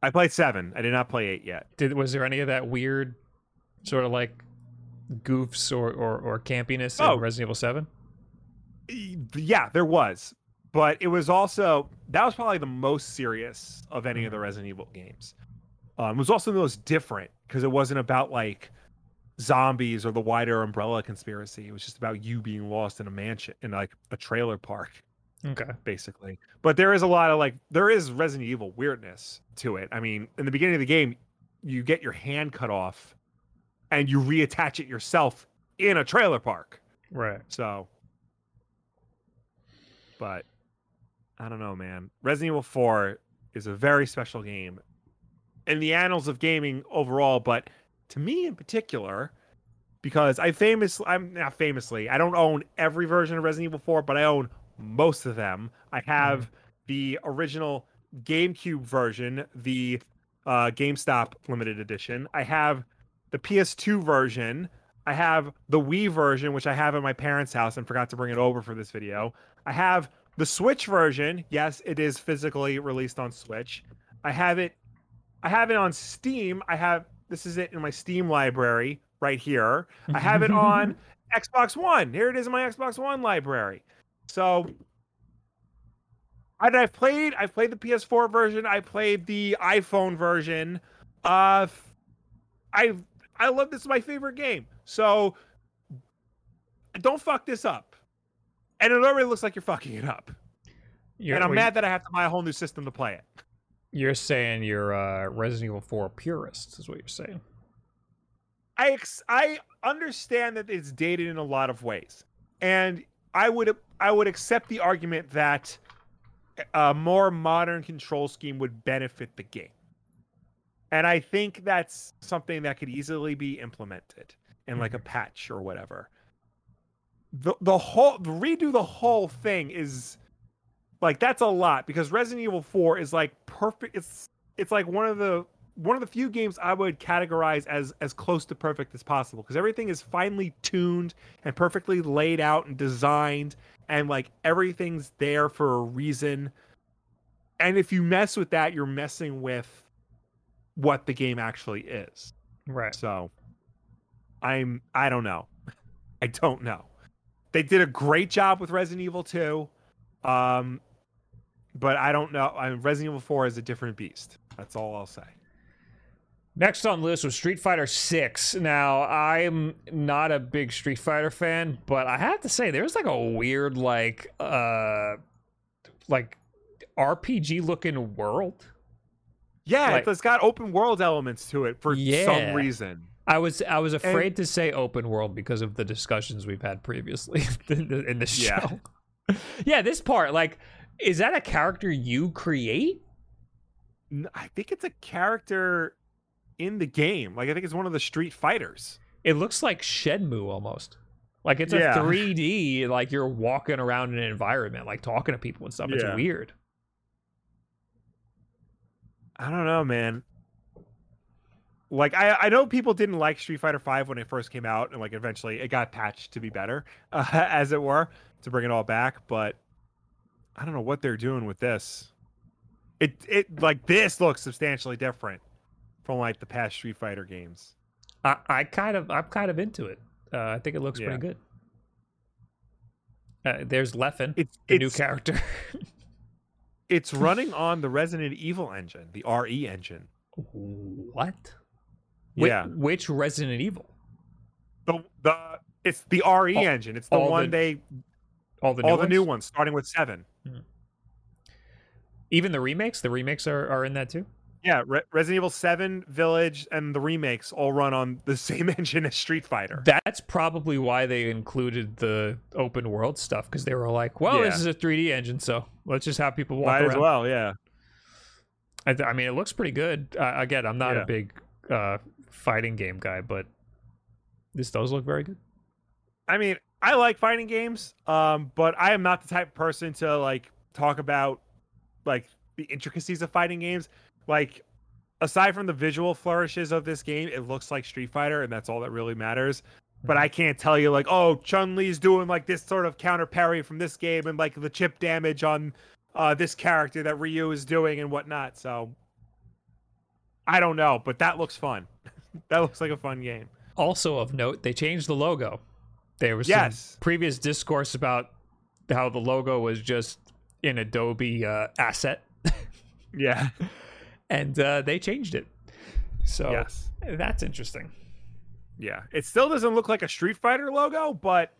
S2: I played seven. I did not play eight yet.
S1: Did was there any of that weird sort of like goofs or or, or campiness
S2: Oh.
S1: in Resident Evil Seven?
S2: Yeah, there was, but it was also that was probably the most serious of any of the Resident Evil games. Um, it was also the most different because it wasn't about like zombies or the wider umbrella conspiracy. It was just about you being lost in a mansion in like a trailer park.
S1: Okay.
S2: basically. But there is a lot of like there is Resident Evil weirdness to it. I mean, in the beginning of the game, you get your hand cut off and you reattach it yourself in a trailer park.
S1: Right.
S2: So but I don't know, man. Resident Evil 4 is a very special game in the annals of gaming overall, but to me in particular, because I famously, I'm not famously, I don't own every version of Resident Evil 4, but I own most of them. I have the original GameCube version, the uh, GameStop limited edition. I have the PS2 version. I have the Wii version, which I have in my parents' house and forgot to bring it over for this video. I have the Switch version. Yes, it is physically released on Switch. I have it. I have it on Steam. I have this is it in my Steam library right here. I have it on Xbox One. Here it is in my Xbox One library. So I've played I've played the PS4 version, I played the iPhone version. Uh I I love this is my favorite game. So don't fuck this up. And it already looks like you're fucking it up.
S1: You're,
S2: and I'm
S1: wait,
S2: mad that I have to buy a whole new system to play it.
S1: You're saying you're a Resident Evil Four purist, is what you're saying.
S2: I ex- I understand that it's dated in a lot of ways, and I would I would accept the argument that a more modern control scheme would benefit the game, and I think that's something that could easily be implemented in like a mm-hmm. patch or whatever. The the whole redo the whole thing is like that's a lot because Resident Evil 4 is like perfect it's it's like one of the one of the few games I would categorize as as close to perfect as possible because everything is finely tuned and perfectly laid out and designed and like everything's there for a reason. And if you mess with that, you're messing with what the game actually is.
S1: Right.
S2: So I'm I don't know. I don't know. They did a great job with Resident Evil 2. Um but I don't know. I mean, Resident Evil 4 is a different beast. That's all I'll say.
S1: Next on the list was Street Fighter Six. Now I'm not a big Street Fighter fan, but I have to say there's like a weird like uh like RPG looking world.
S2: Yeah,
S1: Like-
S2: it's got open world elements to it for
S1: Yeah.
S2: some reason.
S1: I was I was afraid to say open world because of the discussions we've had previously in the, in the
S2: Yeah.
S1: show. yeah, this part like is that a character you create?
S2: I think it's a character in the game. Like I think it's one of the Street Fighters.
S1: It looks like Shenmue almost. Like it's a 3D, like you're walking around in an environment, like talking to people and stuff. It's weird.
S2: I don't know, man. Like I, I know people didn't like Street Fighter Five when it first came out, and like eventually it got patched to be better, uh, as it were, to bring it all back. But I don't know what they're doing with this. It it like this looks substantially different from like the past Street Fighter games.
S1: I, I kind of I'm kind of into it. Uh, I think it looks
S2: Yeah.
S1: pretty good. Uh, there's Leffen,
S2: It's
S1: the new character.
S2: it's running on the Resident Evil engine, the RE engine.
S1: what? Whi-
S2: Yeah.
S1: Which Resident Evil?
S2: The the it's the RE
S1: All-
S2: engine. It's the one
S1: the
S2: they
S1: All the new
S2: all the new
S1: ones?
S2: ones starting with seven.
S1: Even the remakes. The remakes are, are in that too.
S2: Yeah, Re- Resident Evil 7, Village, and the remakes all run on the same engine as Street Fighter.
S1: That's probably why they included the open world stuff because they were like, "Well, this is a 3D engine, so let's just have people walk
S2: Might
S1: around."
S2: as well, yeah.
S1: I, th- I mean, it looks pretty good. Uh, again, I'm not
S2: Yeah.
S1: a big uh, fighting game guy, but this does look very good.
S2: I mean, I like fighting games, um, but I am not the type of person to like talk about like the intricacies of fighting games. like aside from the visual flourishes of this game, it looks like Street Fighter, and that's all that really matters. But I can't tell you like, oh, Chun Li's doing like this sort of counter parry from this game, and like the chip damage on uh, this character that Ryu is doing and whatnot. So I don't know, but that looks fun. that looks like a fun game.
S1: Also of note, they changed the logo. There was
S2: Yes.
S1: some previous discourse about how the logo was just an Adobe uh, asset,
S2: Yeah.
S1: and uh, they changed it. So
S2: Yes.
S1: that's interesting.
S2: Yeah. It still doesn't look like a Street Fighter logo, but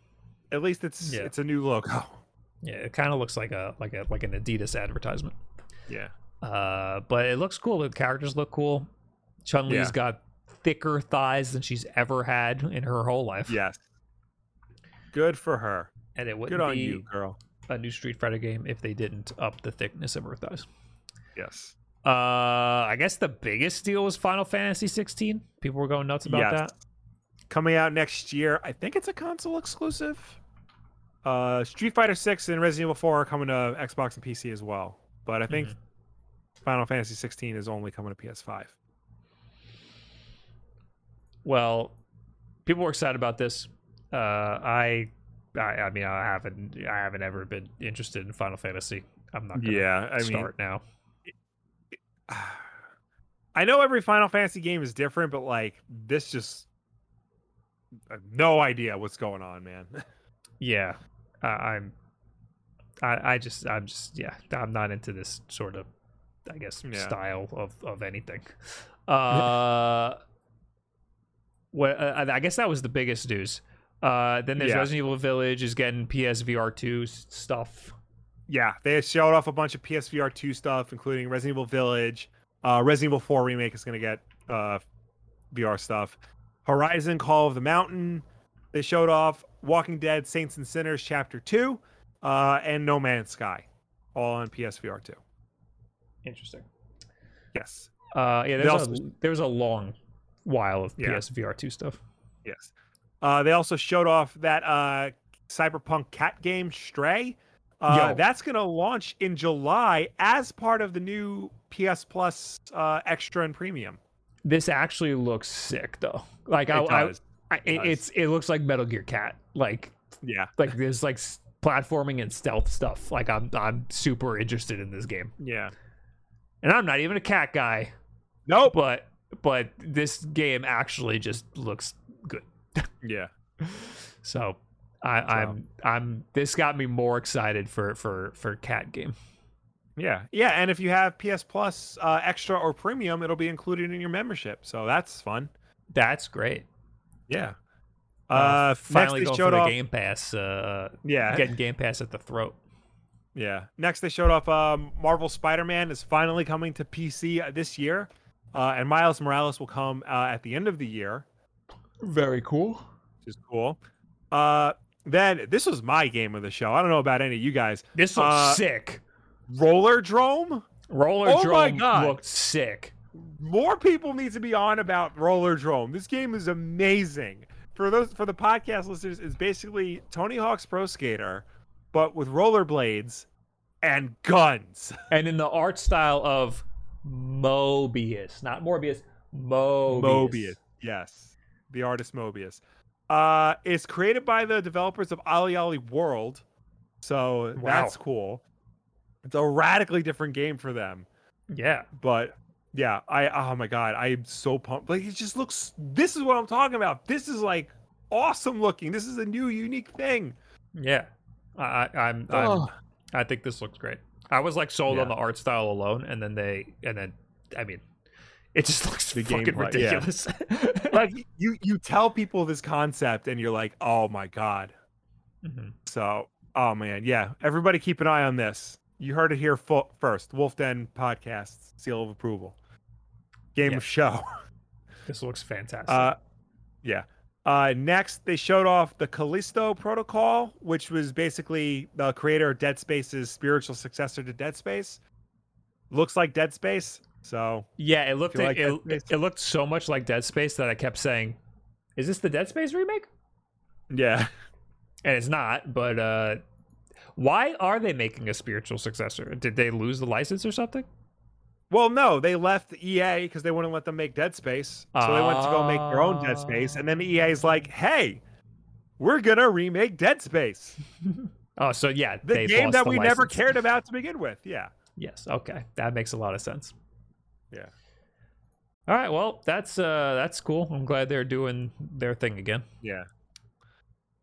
S2: at least it's
S1: Yeah.
S2: it's a new logo.
S1: Yeah, it kind of looks like a like a like an Adidas advertisement.
S2: Yeah.
S1: Uh, but it looks cool. The characters look cool. Chun Li's
S2: Yeah.
S1: got thicker thighs than she's ever had in her whole life.
S2: Yes. Good for her.
S1: and it wouldn't
S2: Good on
S1: be
S2: you, girl.
S1: a new Street Fighter game if they didn't up the thickness of her thighs.
S2: Yes.
S1: Uh, I guess the biggest deal was Final Fantasy 16. People were going nuts about
S2: yes.
S1: that.
S2: Coming out next year. I think it's a console exclusive. Uh, Street Fighter 6 and Resident Evil 4 are coming to Xbox and PC as well. But I think Final Fantasy 16 is only coming to PS5.
S1: Well, people were excited about this. Uh, I, I, I mean, I haven't, I haven't ever been interested in Final Fantasy. I'm not gonna
S2: Yeah, I mean,
S1: start now.
S2: I know every Final Fantasy game is different, but like this just no idea what's going on, man.
S1: Yeah, I, I'm. I, I just, I'm just, yeah, I'm not into this sort of, I guess,
S2: Yeah.
S1: style of of anything. Uh, what? Uh, I guess that was the biggest news. Uh, then there's
S2: Yeah.
S1: Resident Evil Village is getting PSVR two stuff.
S2: yeah, they showed off a bunch of PSVR 2 stuff, including Resident Evil Village. Uh, Resident Evil 4 remake is going to get uh, VR stuff. Horizon Call of the Mountain. They showed off Walking Dead Saints and Sinners Chapter 2 uh, and No Man's Sky, all on PSVR 2.
S1: Interesting.
S2: Yes.
S1: Uh, yeah,
S2: They
S1: there's
S2: also-
S1: a, there was a long while of
S2: Yeah.
S1: PSVR two stuff.
S2: Yes. Uh, they also showed off that uh, Cyberpunk cat game Stray. Uh, that's going to launch in July as part of the new PS Plus uh, Extra and Premium.
S1: This actually looks sick though. Like I,
S2: It
S1: I,
S2: does.
S1: I it,
S2: does.
S1: it's it looks like Metal Gear Cat. Like
S2: Yeah.
S1: like there's like platforming and stealth stuff. Like I'm I'm super interested in this game,
S2: Yeah.
S1: and I'm not even a cat guy,
S2: Nope.
S1: but but this game actually just looks good.
S2: Yeah.
S1: So I, I'm I'm this got me more excited for for for cat game.
S2: Yeah. Yeah. And if you have PS Plus uh, Extra or Premium, it'll be included in your membership. So that's fun.
S1: That's great.
S2: Yeah.
S1: Uh,
S2: Uh,
S1: finally going for the
S2: off.
S1: Game Pass. Uh,
S2: Yeah.
S1: getting Game Pass at the throat.
S2: Yeah. Next, they showed off um, Marvel Spider-Man is finally coming to PC this year, uh, and Miles Morales will come uh, at the end of the year,
S1: Very cool.
S2: which is cool. Uh, then this was my game of the show. I don't know about any of you guys.
S1: This looks
S2: Uh,
S1: sick.
S2: Rollerdrome.
S1: Roller
S2: oh my
S1: Drome
S2: God.
S1: looked sick.
S2: More people need to be on about Rollerdrome. This game is amazing. For those for the podcast listeners, it's basically Tony Hawk's Pro Skater, but with rollerblades and guns.
S1: And in the art style of Moebius, not Morbius, Moebius.
S2: Moebius. Yes. The artist Moebius. Uh it's created by the developers of OlliOlli World. So
S1: Wow.
S2: that's cool. It's a radically different game for them.
S1: Yeah.
S2: But yeah, I oh my god, I am so pumped. Like it just looks this is what I'm talking about. This is like awesome looking. This is a new unique thing.
S1: Yeah. I, I, I'm, I'm I think this looks great. I was like sold on the art style alone, and then they, and then, I mean, it just looks
S2: The
S1: fucking
S2: gameplay, yeah.
S1: ridiculous.
S2: like you you tell people this concept and you're like, "Oh my god."
S1: Mhm.
S2: So, oh man, yeah. Everybody keep an eye on this. You heard it here fo- first. Wolf Den Podcasts, seal of approval. Game
S1: Yeah.
S2: of show.
S1: This looks fantastic.
S2: Uh, yeah. Uh, next, they showed off the Callisto Protocol, which was basically the creator of Dead Space's spiritual successor to Dead Space. Looks like Dead Space. So,
S1: yeah, it looked
S2: like
S1: it, it, it looked so much like Dead Space that I kept saying, "Is this the Dead Space remake?"
S2: yeah.
S1: And it's not. But uh why are they making a spiritual successor? Did they lose the license or something?
S2: Well, no, they left EA because they wouldn't let them make Dead Space. So they went to go make their own Dead Space. And then EA is like, hey, we're going to remake Dead Space.
S1: Oh, so yeah,
S2: The game that
S1: the
S2: we never cared about to begin with. Yeah.
S1: Yes. Okay, that makes a lot of sense.
S2: Yeah.
S1: All right. Well, that's uh that's cool. I'm glad they're doing their thing again.
S2: Yeah.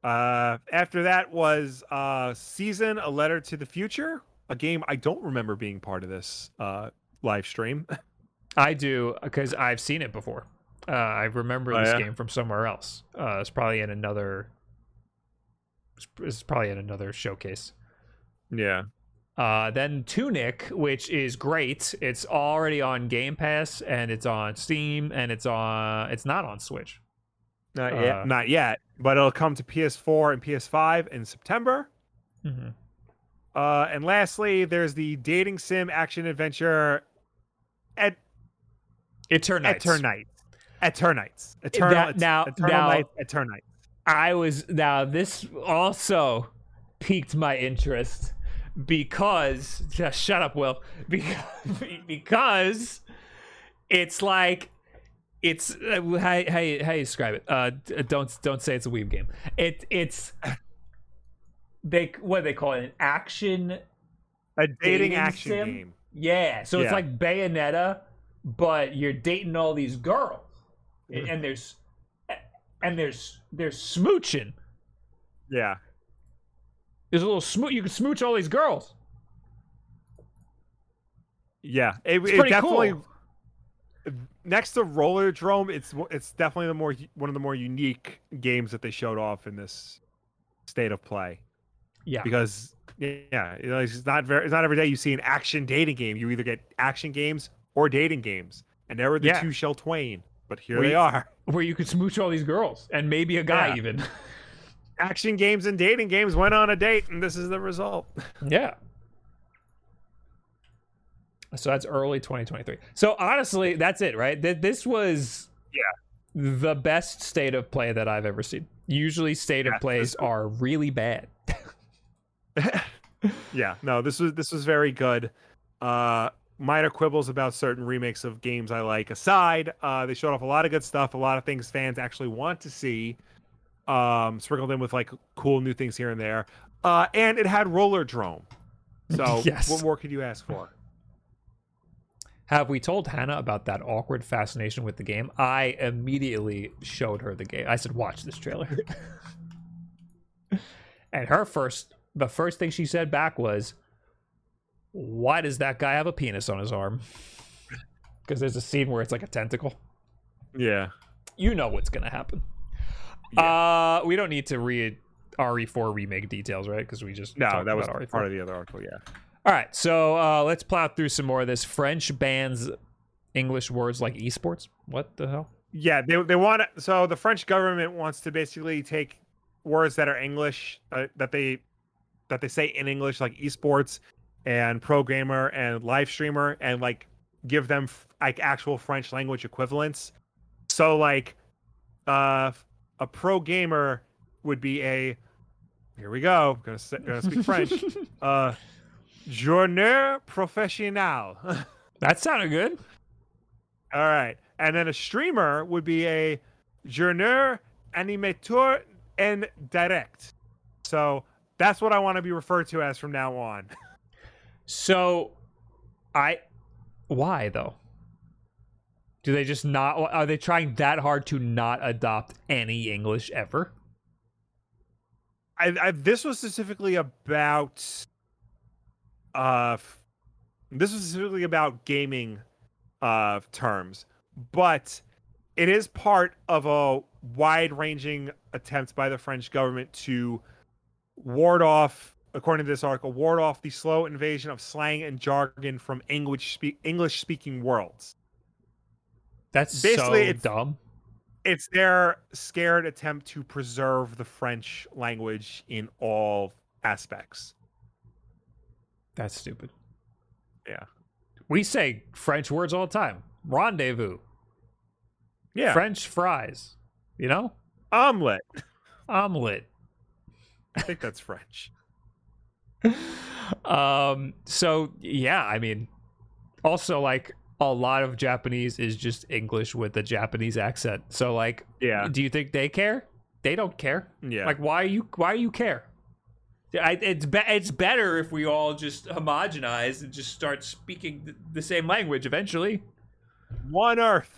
S2: Uh, after that was uh, Season, A Letter to the Future, a game I don't remember being part of this uh, live stream.
S1: I do because I've seen it before. Uh, I remember
S2: Oh,
S1: this
S2: yeah?
S1: game from somewhere else. Uh, it's probably in another. It's, probably in another showcase.
S2: yeah.
S1: Uh, then Tunic, which is great. It's already on Game Pass and it's on Steam and it's on. It's not on Switch.
S2: Not
S1: Uh,
S2: yet. Not yet. But it'll come to PS4 and PS5 in September.
S1: Mm-hmm.
S2: Uh, and lastly, there's the dating sim action adventure at
S1: Eternights.
S2: Eternights. Eternights. Eternal,
S1: That- now-
S2: Eternal
S1: now-
S2: Nights, Eternights.
S1: I was now this also piqued my interest because just shut up, Will. Because because it's like it's uh, how how you, how you describe it? Uh, don't don't say it's a weeb game. It it's they what do they call it? An action.
S2: A dating,
S1: Dating
S2: action
S1: sim?
S2: game.
S1: Yeah, so it's like Bayonetta, but you're dating all these girls, and, mm-hmm. and there's and there's there's smooching.
S2: Yeah.
S1: There's a little smooch. You can smooch all these girls.
S2: Yeah. It,
S1: It's
S2: it definitely
S1: cool.
S2: next to Rollerdrome, it's it's definitely the more one of the more unique games that they showed off in this state of play.
S1: Yeah.
S2: Because yeah, it's not very it's not every day you see an action dating game. You either get action games or dating games. And there were the
S1: Yeah.
S2: two shell twain. But here
S1: We-
S2: they are.
S1: Where you could smooch all these girls and maybe a guy
S2: Yeah.
S1: even.
S2: Action games and dating games went on a date, and this is the result.
S1: yeah. So that's early 2023. So honestly, that's it, right? Th- This was
S2: Yeah.
S1: the best state of play that I've ever seen. Usually, state
S2: Yeah,
S1: of plays are really bad.
S2: yeah, no, this was this was very good. Uh minor quibbles about certain remakes of games I like aside, uh they showed off a lot of good stuff, a lot of things fans actually want to see. Um sprinkled in with like cool new things here and there. Uh and it had Rollerdrome. So
S1: Yes.
S2: what more could you ask for?
S1: Have we told Hannah about that awkward fascination with the game? I immediately showed her the game. I said, "Watch this trailer." and her first the first thing she said back was, "Why does that guy have a penis on his arm?" Because there's a scene where it's like a tentacle.
S2: Yeah.
S1: You know what's gonna happen. Uh, we don't need to read RE4 remake details, right? Because we just
S2: No, that was
S1: E RE4.
S2: part of the other article, yeah.
S1: All right, so uh, let's plow through some more of this. French bans English words like esports. What the hell?
S2: Yeah, they they want so the French government wants to basically take words that are English uh, that they that they say in English like esports and programmer and live streamer and like give them f- like actual French language equivalents. So like uh a pro gamer would be a here we go, gonna say, gonna speak French. uh journeur professionnel.
S1: That sounded good.
S2: All right. And then a streamer would be a journeur animateur en direct. So that's what I want to be referred to as from now on.
S1: So, I why though? Do they just not? Are they trying that hard to not adopt any English ever?
S2: I, I this was specifically about uh this was specifically about gaming uh terms, but it is part of a wide-ranging attempt by the French government to ward off, according to this article, ward off the slow invasion of slang and jargon from English speak English speaking worlds.
S1: That's
S2: Basically,
S1: so
S2: it's-
S1: dumb.
S2: It's their scared attempt to preserve the French language in all aspects.
S1: That's stupid.
S2: Yeah.
S1: We say French words all the time. Rendezvous,
S2: Yeah.
S1: French fries. You know,
S2: Omelet.
S1: omelet.
S2: I think that's French.
S1: um. So yeah, I mean, Also, like a lot of Japanese is just English with a Japanese accent. So, like,
S2: Yeah.
S1: do you think they care? They don't care.
S2: Yeah.
S1: Like, why you? Why you care? I, it's be, it's better if we all just homogenize and just start speaking th- the same language eventually.
S2: One Earth.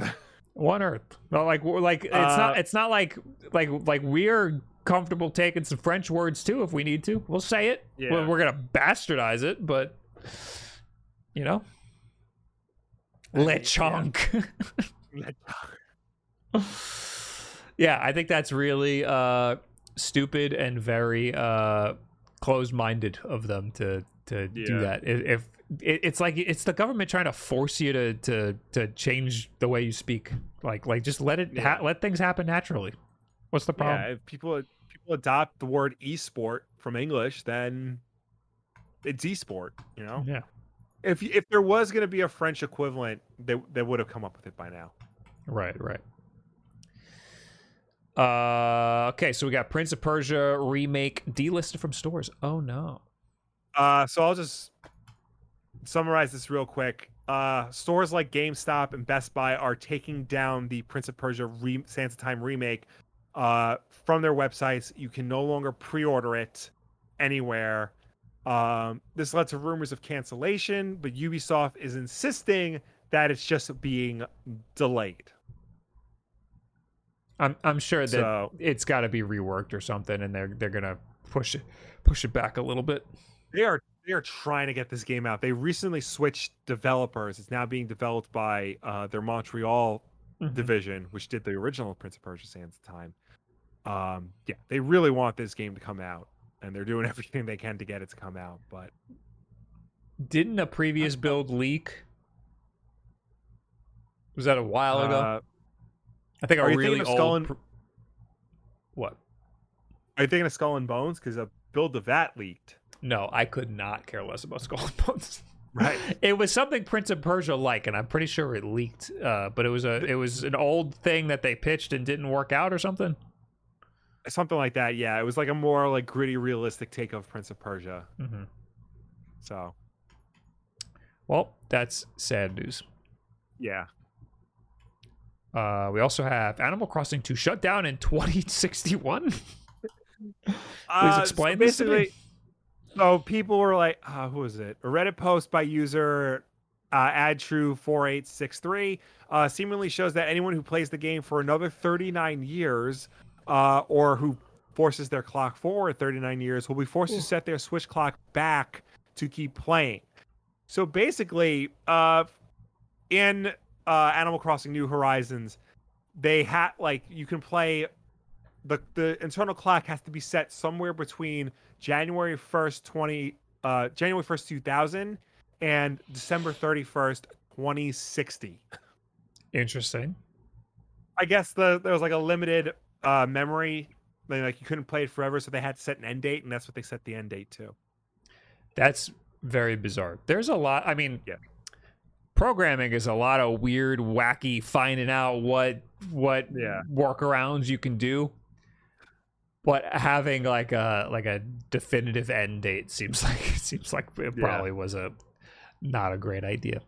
S1: One Earth. Well, like like it's
S2: Uh,
S1: not it's not like like like we're comfortable taking some French words too if we need to. We'll say it.
S2: Yeah.
S1: We're, we're gonna bastardize it, but you know, lechonk. yeah, I think that's really uh stupid and very uh closed-minded of them to to do that. If, if it, it's like it's the government trying to force you to to to change the way you speak. Like like just let it ha- let things happen naturally. What's the
S2: yeah,
S1: problem?
S2: if people people adopt the word esport from English, then it's esport. You know,
S1: Yeah.
S2: if if there was going to be a French equivalent, they they would have come up with it by now.
S1: Right, right. Uh, okay, so we got Prince of Persia remake delisted from stores. Oh no.
S2: Uh, so I'll just summarize this real quick. Uh, stores like GameStop and Best Buy are taking down the Prince of Persia re- Sands of Time remake uh, from their websites. You can no longer pre-order it anywhere. Um, this led to rumors of cancellation, but Ubisoft is insisting that it's just being delayed.
S1: I'm I'm sure that
S2: So-
S1: it's got to be reworked or something, and they're they're gonna push it push it back a little bit.
S2: They are they are trying to get this game out. They recently switched developers. It's now being developed by uh, their Montreal
S1: Mhm.
S2: division, which did the original Prince of Persia Sands the Time. Um, yeah, they really want this game to come out, and they're doing everything they can to get it to come out. But
S1: Didn't a previous build leak? Was that a while ago?
S2: uh,
S1: I think a really
S2: thinking of
S1: old.
S2: Skull and-
S1: pr- what?
S2: are you thinking of Skull and Bones? Because a build of that leaked.
S1: No, I could not care less about Skull and Bones.
S2: Right.
S1: It was something Prince of Persia like, and I'm pretty sure it leaked. Uh, but it was a it was an old thing that they pitched and didn't work out or something.
S2: Something like that. Yeah, it was like a more like gritty, realistic take of Prince of Persia.
S1: Mm-hmm.
S2: So
S1: Well, that's sad news.
S2: yeah,
S1: Uh, we also have Animal Crossing to shut down in 2061. Please
S2: Uh, so
S1: explain this to me.
S2: basically, So people were like, uh, who was it? A Reddit post by user uh, adtrue4863 uh, seemingly shows that anyone who plays the game for another 39 years uh, or who forces their clock forward 39 years will be forced to set their Switch clock back to keep playing. So basically, uh, in uh, Animal Crossing New Horizons, they had like you can play the the internal clock has to be set somewhere between January 1st, 20 uh January 1st, 2000 and December 31st, 2060.
S1: Interesting.
S2: I guess the there was like a limited uh memory like you couldn't play it forever so they had to set an end date and that's what they set the end date to.
S1: That's very bizarre. There's a lot. I mean,
S2: Yeah.
S1: programming is a lot of weird, wacky finding out what what
S2: Yeah.
S1: workarounds you can do. But having like a like a definitive end date seems like it seems like it
S2: Yeah.
S1: probably was a not a great idea.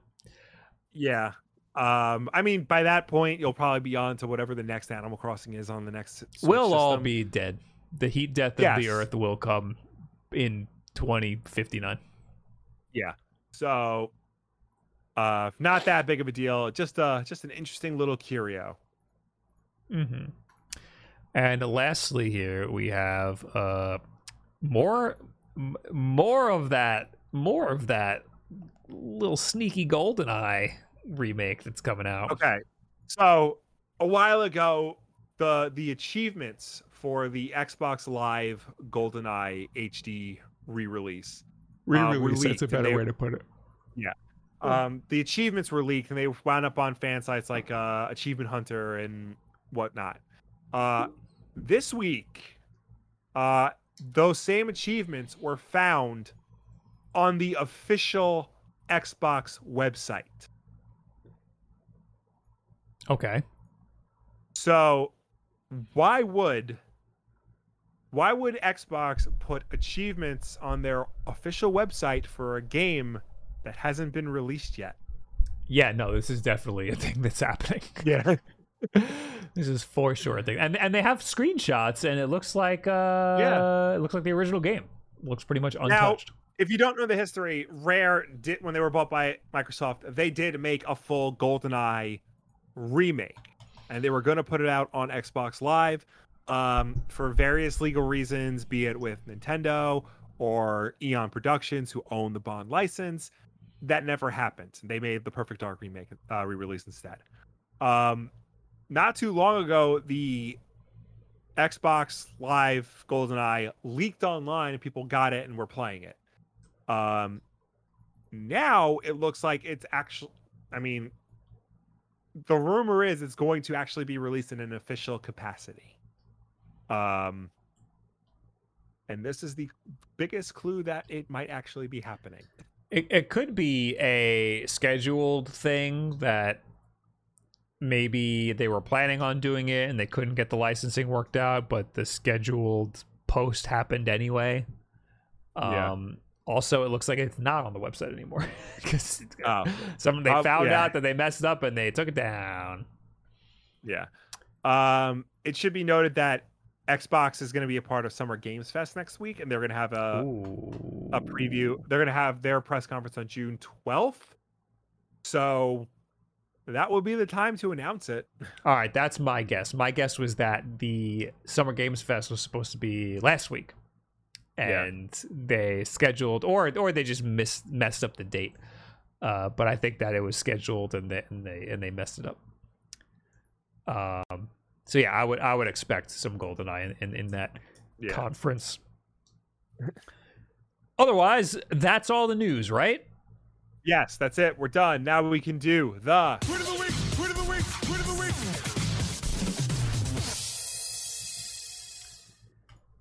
S2: Yeah. Um I mean by that point you'll probably be on to whatever the next Animal Crossing is on the next Switch
S1: we'll all be dead. The heat death of
S2: Yes.
S1: the earth will come in 2059. Yeah.
S2: So uh not that big of a deal, just uh just an interesting little curio.
S1: Mm-hmm. And lastly, here we have uh more m- more of that more of that little sneaky GoldenEye remake that's coming out.
S2: Okay. So a while ago, the the achievements for the Xbox Live GoldenEye HD re-release. uh, were leaked, and they- way
S1: to put it. Yeah.
S2: Um, the achievements were leaked and they wound up on fan sites like uh, Achievement Hunter and whatnot. Uh, this week, uh, those same achievements were found on the official Xbox website.
S1: Okay.
S2: So why would why would Xbox put achievements on their official website for a game that hasn't been released yet?
S1: Yeah, no, this is definitely a thing that's happening.
S2: Yeah.
S1: this is for sure a thing. And and they have screenshots and it looks like uh
S2: Yeah.
S1: it looks like the original game. looks pretty much untouched.
S2: if you don't know the history, Rare did when they were bought by Microsoft, they did make a full GoldenEye remake, and they were going to put it out on Xbox Live um, for various legal reasons, be it with Nintendo or Eon Productions, who own the Bond license. That never happened. They made the Perfect Dark remake uh, re-release instead. Um, not too long ago, the Xbox Live GoldenEye leaked online, and people got it and were playing it. Um, now it looks like it's actually. I mean, the rumor is it's going to actually be released in an official capacity. Um, and this is the biggest clue that it might actually be happening.
S1: It it could be a scheduled thing that maybe they were planning on doing it and they couldn't get the licensing worked out, but the scheduled post happened anyway.
S2: Yeah.
S1: Um also it looks like it's not on the website anymore because
S2: Oh,
S1: some they
S2: Uh,
S1: found
S2: yeah.
S1: out that they messed up and they took it down.
S2: yeah. Um, it should be noted that Xbox is going to be a part of Summer Games Fest next week, and they're going to have a
S1: Ooh.
S2: a preview. They're going to have their press conference on June 12th. So that will be the time to announce it.
S1: All right, that's my guess. My guess was that the Summer Games Fest was supposed to be last week,
S2: Yeah.
S1: and they scheduled, or or they just miss, messed up the date. Uh, but I think that it was scheduled, and they and they and they messed it up. Um. So yeah, I would I would expect some GoldenEye in in, in that
S2: Yeah.
S1: conference. Otherwise, that's all the news, right?
S2: Yes, that's it. We're done. Now we can do the
S3: Word of the week! Word of the week! Word of the week!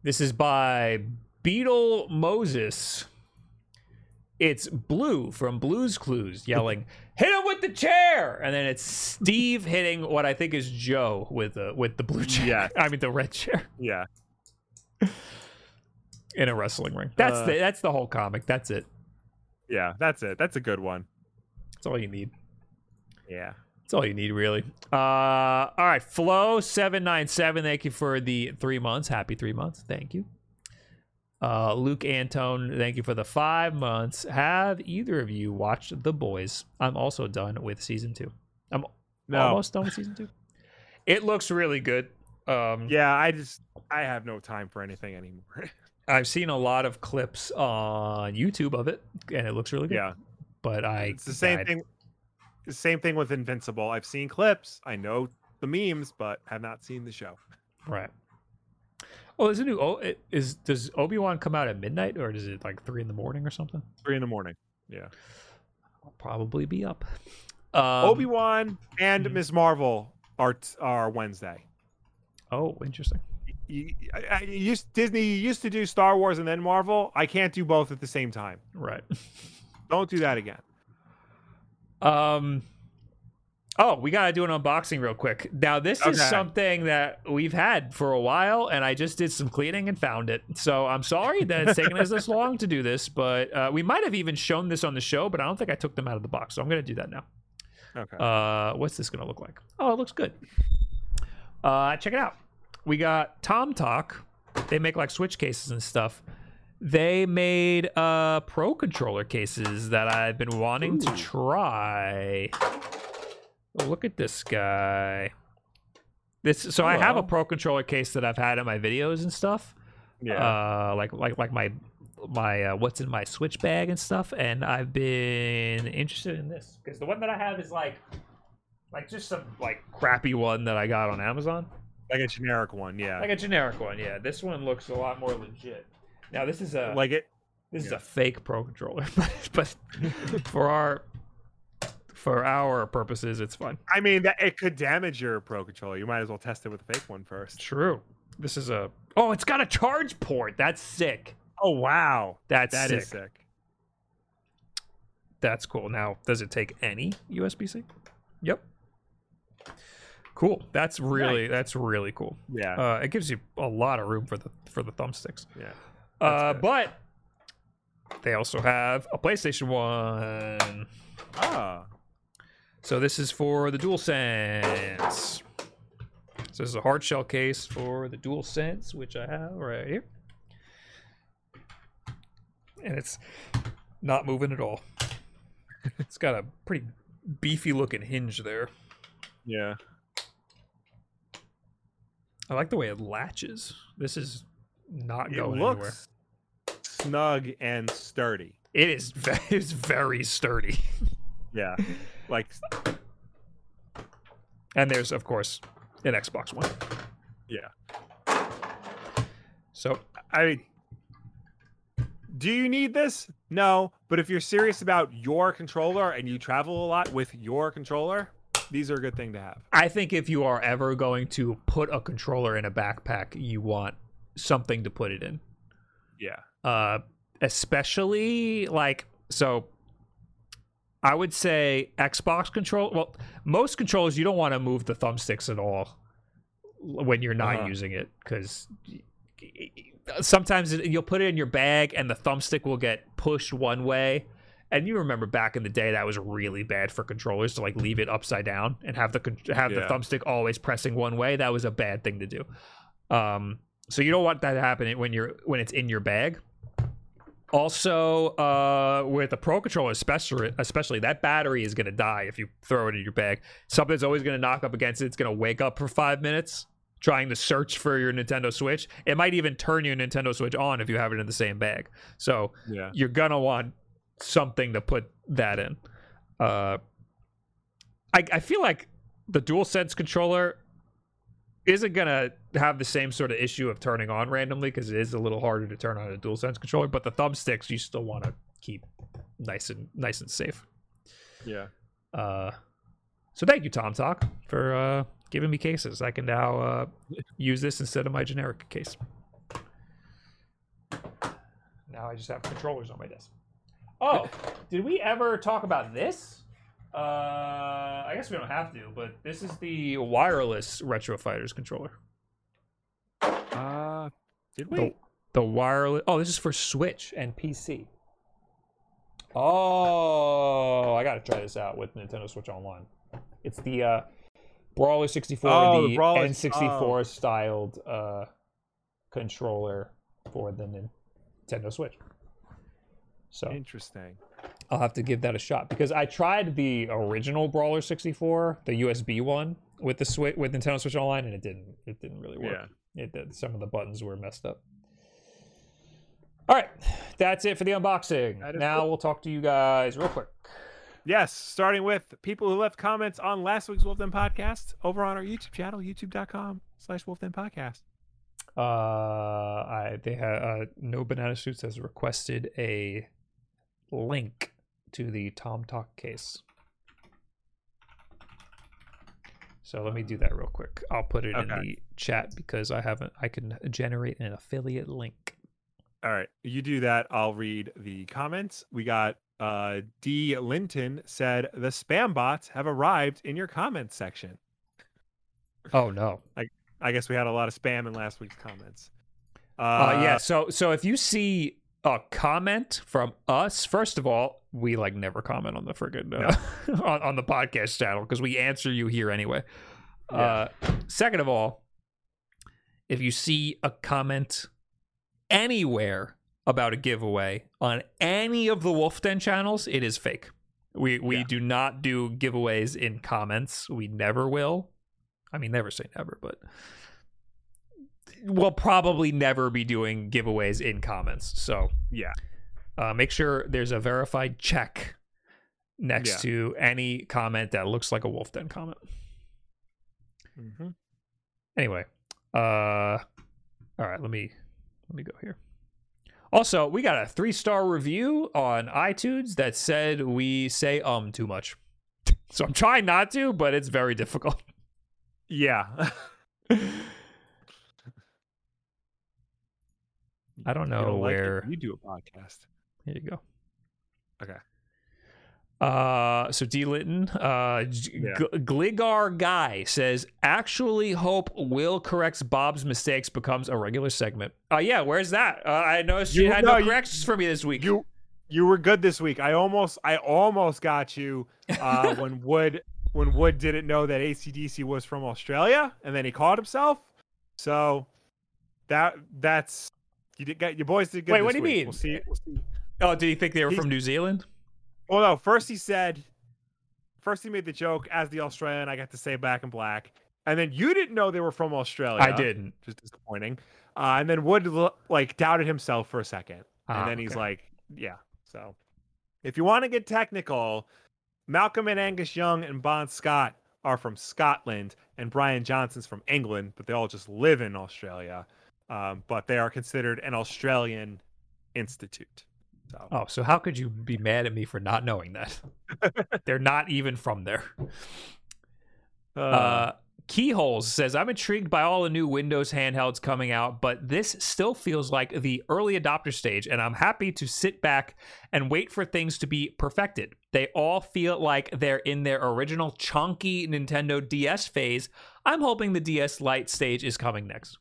S1: This is by Beetle Moses. It's Blue from Blues Clues yelling, "Hit him with the chair!" And then it's Steve hitting what I think is Joe with the with the blue chair.
S2: Yes.
S1: I mean the red chair
S2: yeah.
S1: in a wrestling ring. That's
S2: Uh,
S1: the that's the whole comic. That's it.
S2: Yeah, that's it. That's a good one.
S1: That's all you need.
S2: Yeah.
S1: That's all you need, really. Uh, all right, Flow seven nine seven. Thank you for the three months. Happy three months. Thank you. Uh, Luke Antone, thank you for the five months. Have either of you watched The Boys? I'm also done with season two. I'm
S2: No.
S1: almost done with season two. It looks really good. Um,
S2: Yeah, I just I have no time for anything anymore.
S1: I've seen a lot of clips on YouTube of it, and it looks really good.
S2: yeah.
S1: but I
S2: It's the same
S1: died.
S2: thing. The same thing with Invincible. I've seen clips. I know the memes, but have not seen the show.
S1: Right. Oh, there's a new. Oh, it is. Does Obi Wan come out at midnight, or is it like three in the morning or something?
S2: Three in the morning. Yeah.
S1: I'll probably be up. Um,
S2: Obi Wan and. Ms. Marvel are t- are Wednesday.
S1: Oh, interesting.
S2: You, I, I used Disney used to do Star Wars and then Marvel. I can't do both at the same time.
S1: Right.
S2: Don't do that again.
S1: Um. Oh, we gotta do an unboxing real quick. Now, this is something that we've had for a while, and I just did some cleaning and found it. So I'm sorry that it's taken us this long to do this, but uh, we might have even shown this on the show, but I don't think I took them out of the box. So I'm gonna do that now.
S2: Okay.
S1: Uh, what's this gonna look like? Oh, it looks good. Uh, check it out. We got tomtoc. They make like Switch cases and stuff. They made uh Pro controller cases that I've been wanting to try. Oh, look at this guy. This so I have a Pro controller case that I've had in my videos and stuff
S2: yeah.
S1: uh like like like my my uh, what's in my switch bag and stuff and i've been interested in this because the one that i have is like like just some like crappy one that i got on amazon
S2: like a generic one. Yeah.
S1: like a generic one yeah this one looks a lot more legit now this is a
S2: like it.
S1: this is a fake pro controller but for our for our purposes it's fun
S2: I mean, that it could damage your Pro controller. You might as well test it with a fake one first.
S1: true this is a oh it's got a charge port that's sick
S2: Oh wow,
S1: that's
S2: that
S1: sick.
S2: is sick.
S1: That's cool. Now, does it take any USB C? Yep. Cool. That's really that's really cool.
S2: Yeah.
S1: Uh, it gives you a lot of room for the for the thumbsticks.
S2: yeah.
S1: Uh, but they also have a PlayStation One.
S2: Ah.
S1: So this is for the DualSense. So this is a hard shell case for the DualSense, which I have right here. And it's not moving at all. it's got a pretty beefy looking hinge there.
S2: Yeah.
S1: I like the way it latches. This is not
S2: It
S1: going
S2: looks
S1: anywhere.
S2: snug and sturdy.
S1: It is it's very sturdy.
S2: Yeah. Like
S1: And there's of course an Xbox One.
S2: yeah.
S1: So
S2: I do you need this? No, but if you're serious about your controller and you travel a lot with your controller, these are a good thing to have.
S1: I think if you are ever going to put a controller in a backpack, you want something to put it in.
S2: Yeah.
S1: Uh, especially like so. I would say Xbox control. Well, most controllers you don't want to move the thumbsticks at all when you're not
S2: Uh-huh.
S1: using it because sometimes you'll put it in your bag and the thumbstick will get pushed one way. And you remember back in the day that was really bad for controllers to like leave it upside down and have the have the
S2: Yeah.
S1: thumbstick always pressing one way. That was a bad thing to do. Um, so you don't want that to happen when you're when it's in your bag. Also, uh, with a pro controller, especially, especially that battery is going to die if you throw it in your bag. Something's always going to knock up against it. It's going to wake up for five minutes trying to search for your Nintendo Switch. It might even turn your Nintendo Switch on if you have it in the same bag. So
S2: Yeah.
S1: you're gonna want something to put that in. Uh, I I feel like the DualSense controller isn't gonna have the same sort of issue of turning on randomly because it is a little harder to turn on a DualSense controller. But the thumbsticks you still want to keep nice and nice and safe.
S2: Yeah.
S1: Uh, so thank you, tomtoc, for uh, giving me cases. I can now uh, use this instead of my generic case. Now I just have controllers on my desk. Oh, did we ever talk about this? Uh, I guess we don't have to, but this is the wireless Retro Fighters controller.
S2: Uh did we?
S1: The, the wireless. Oh, this is for Switch and PC. Oh, I gotta try this out with Nintendo Switch Online. It's the uh, Brawler 64,
S2: Oh,
S1: the,
S2: the Brawler-
S1: N64
S2: oh.
S1: styled uh, controller for the Nintendo Switch. So
S2: Interesting.
S1: I'll have to give that a shot because I tried the original Brawler 64, the USB one with the Switch with Nintendo Switch Online, and it didn't. It didn't really work. It did. Some of the buttons were messed up. All right, that's it for the unboxing. Now
S2: it.
S1: we'll talk to you guys real quick.
S2: Yes, starting with people who left comments on last week's Wolf Den podcast over on our YouTube channel, youtube.com slash Wolf Den podcast.
S1: Uh, I they have uh, no banana suits has requested a link to the tomtoc case. So let me do that real quick. I'll put it in the chat because I haven't. I can generate an affiliate link.
S2: All right, you do that. I'll read the comments. We got uh D Linton said the spam bots have arrived in your comments section.
S1: Oh no.
S2: I guess we had a lot of spam in last week's comments. Uh,
S1: Uh, yeah. So so if you see a comment from us, first of all, we like never comment on the friggin' uh, on, on the podcast channel because we answer you here anyway. Uh, second of all, if you see a comment anywhere about a giveaway on any of the Wolf Den channels, it is fake. We we
S2: Yeah.
S1: do not do giveaways in comments. We never will. I mean, never say never, but we'll probably never be doing giveaways in comments. So
S2: Yeah.
S1: Uh, make sure there's a verified check next
S2: Yeah.
S1: to any comment that looks like a Wolf Den comment.
S2: Mhm.
S1: Anyway, uh, all right, let me let me go here. Also, we got a three star review on iTunes that said we say um too much. So I'm trying not to, but it's very difficult.
S2: Yeah.
S1: I don't know
S2: don't like
S1: where.
S2: you do a podcast.
S1: Here you go.
S2: Okay.
S1: Uh, so D Litton, uh, G-
S2: Yeah.
S1: G- Gligar guy says, actually hope Will corrects Bob's mistakes becomes a regular segment. Uh, yeah, where's that? Uh, I noticed you,
S2: You-
S1: had
S2: no,
S1: no
S2: you-
S1: corrections for me this week.
S2: You you were good this week. I almost I almost got you uh when Wood when Wood didn't know that ACDC was from Australia, and then he caught himself. So that that's you did get your boys did good.
S1: Wait,
S2: this
S1: what do you
S2: week.
S1: mean?
S2: We'll see. We'll see.
S1: Oh, did he think they were
S2: He's-
S1: from New Zealand?
S2: Well, no. First he said, first he made the joke as the Australian. I got to say back in black, and then you didn't know they were from Australia.
S1: I didn't.
S2: Which is disappointing. Uh, and then Wood like doubted himself for a second,
S1: Ah,
S2: and then he's
S1: okay.
S2: like, yeah. So if you want to get technical, Malcolm and Angus Young and Bon Scott are from Scotland, and Brian Johnson's from England, but they all just live in Australia. Um, but they are considered an Australian institute. So
S1: Oh, so how could you be mad at me for not knowing that? They're not even from there. Uh, Keyholes says, I'm intrigued by all the new Windows handhelds coming out, but this still feels like the early adopter stage, and I'm happy to sit back and wait for things to be perfected. They all feel like they're in their original chunky Nintendo DS phase. I'm hoping the DS Lite stage is coming next.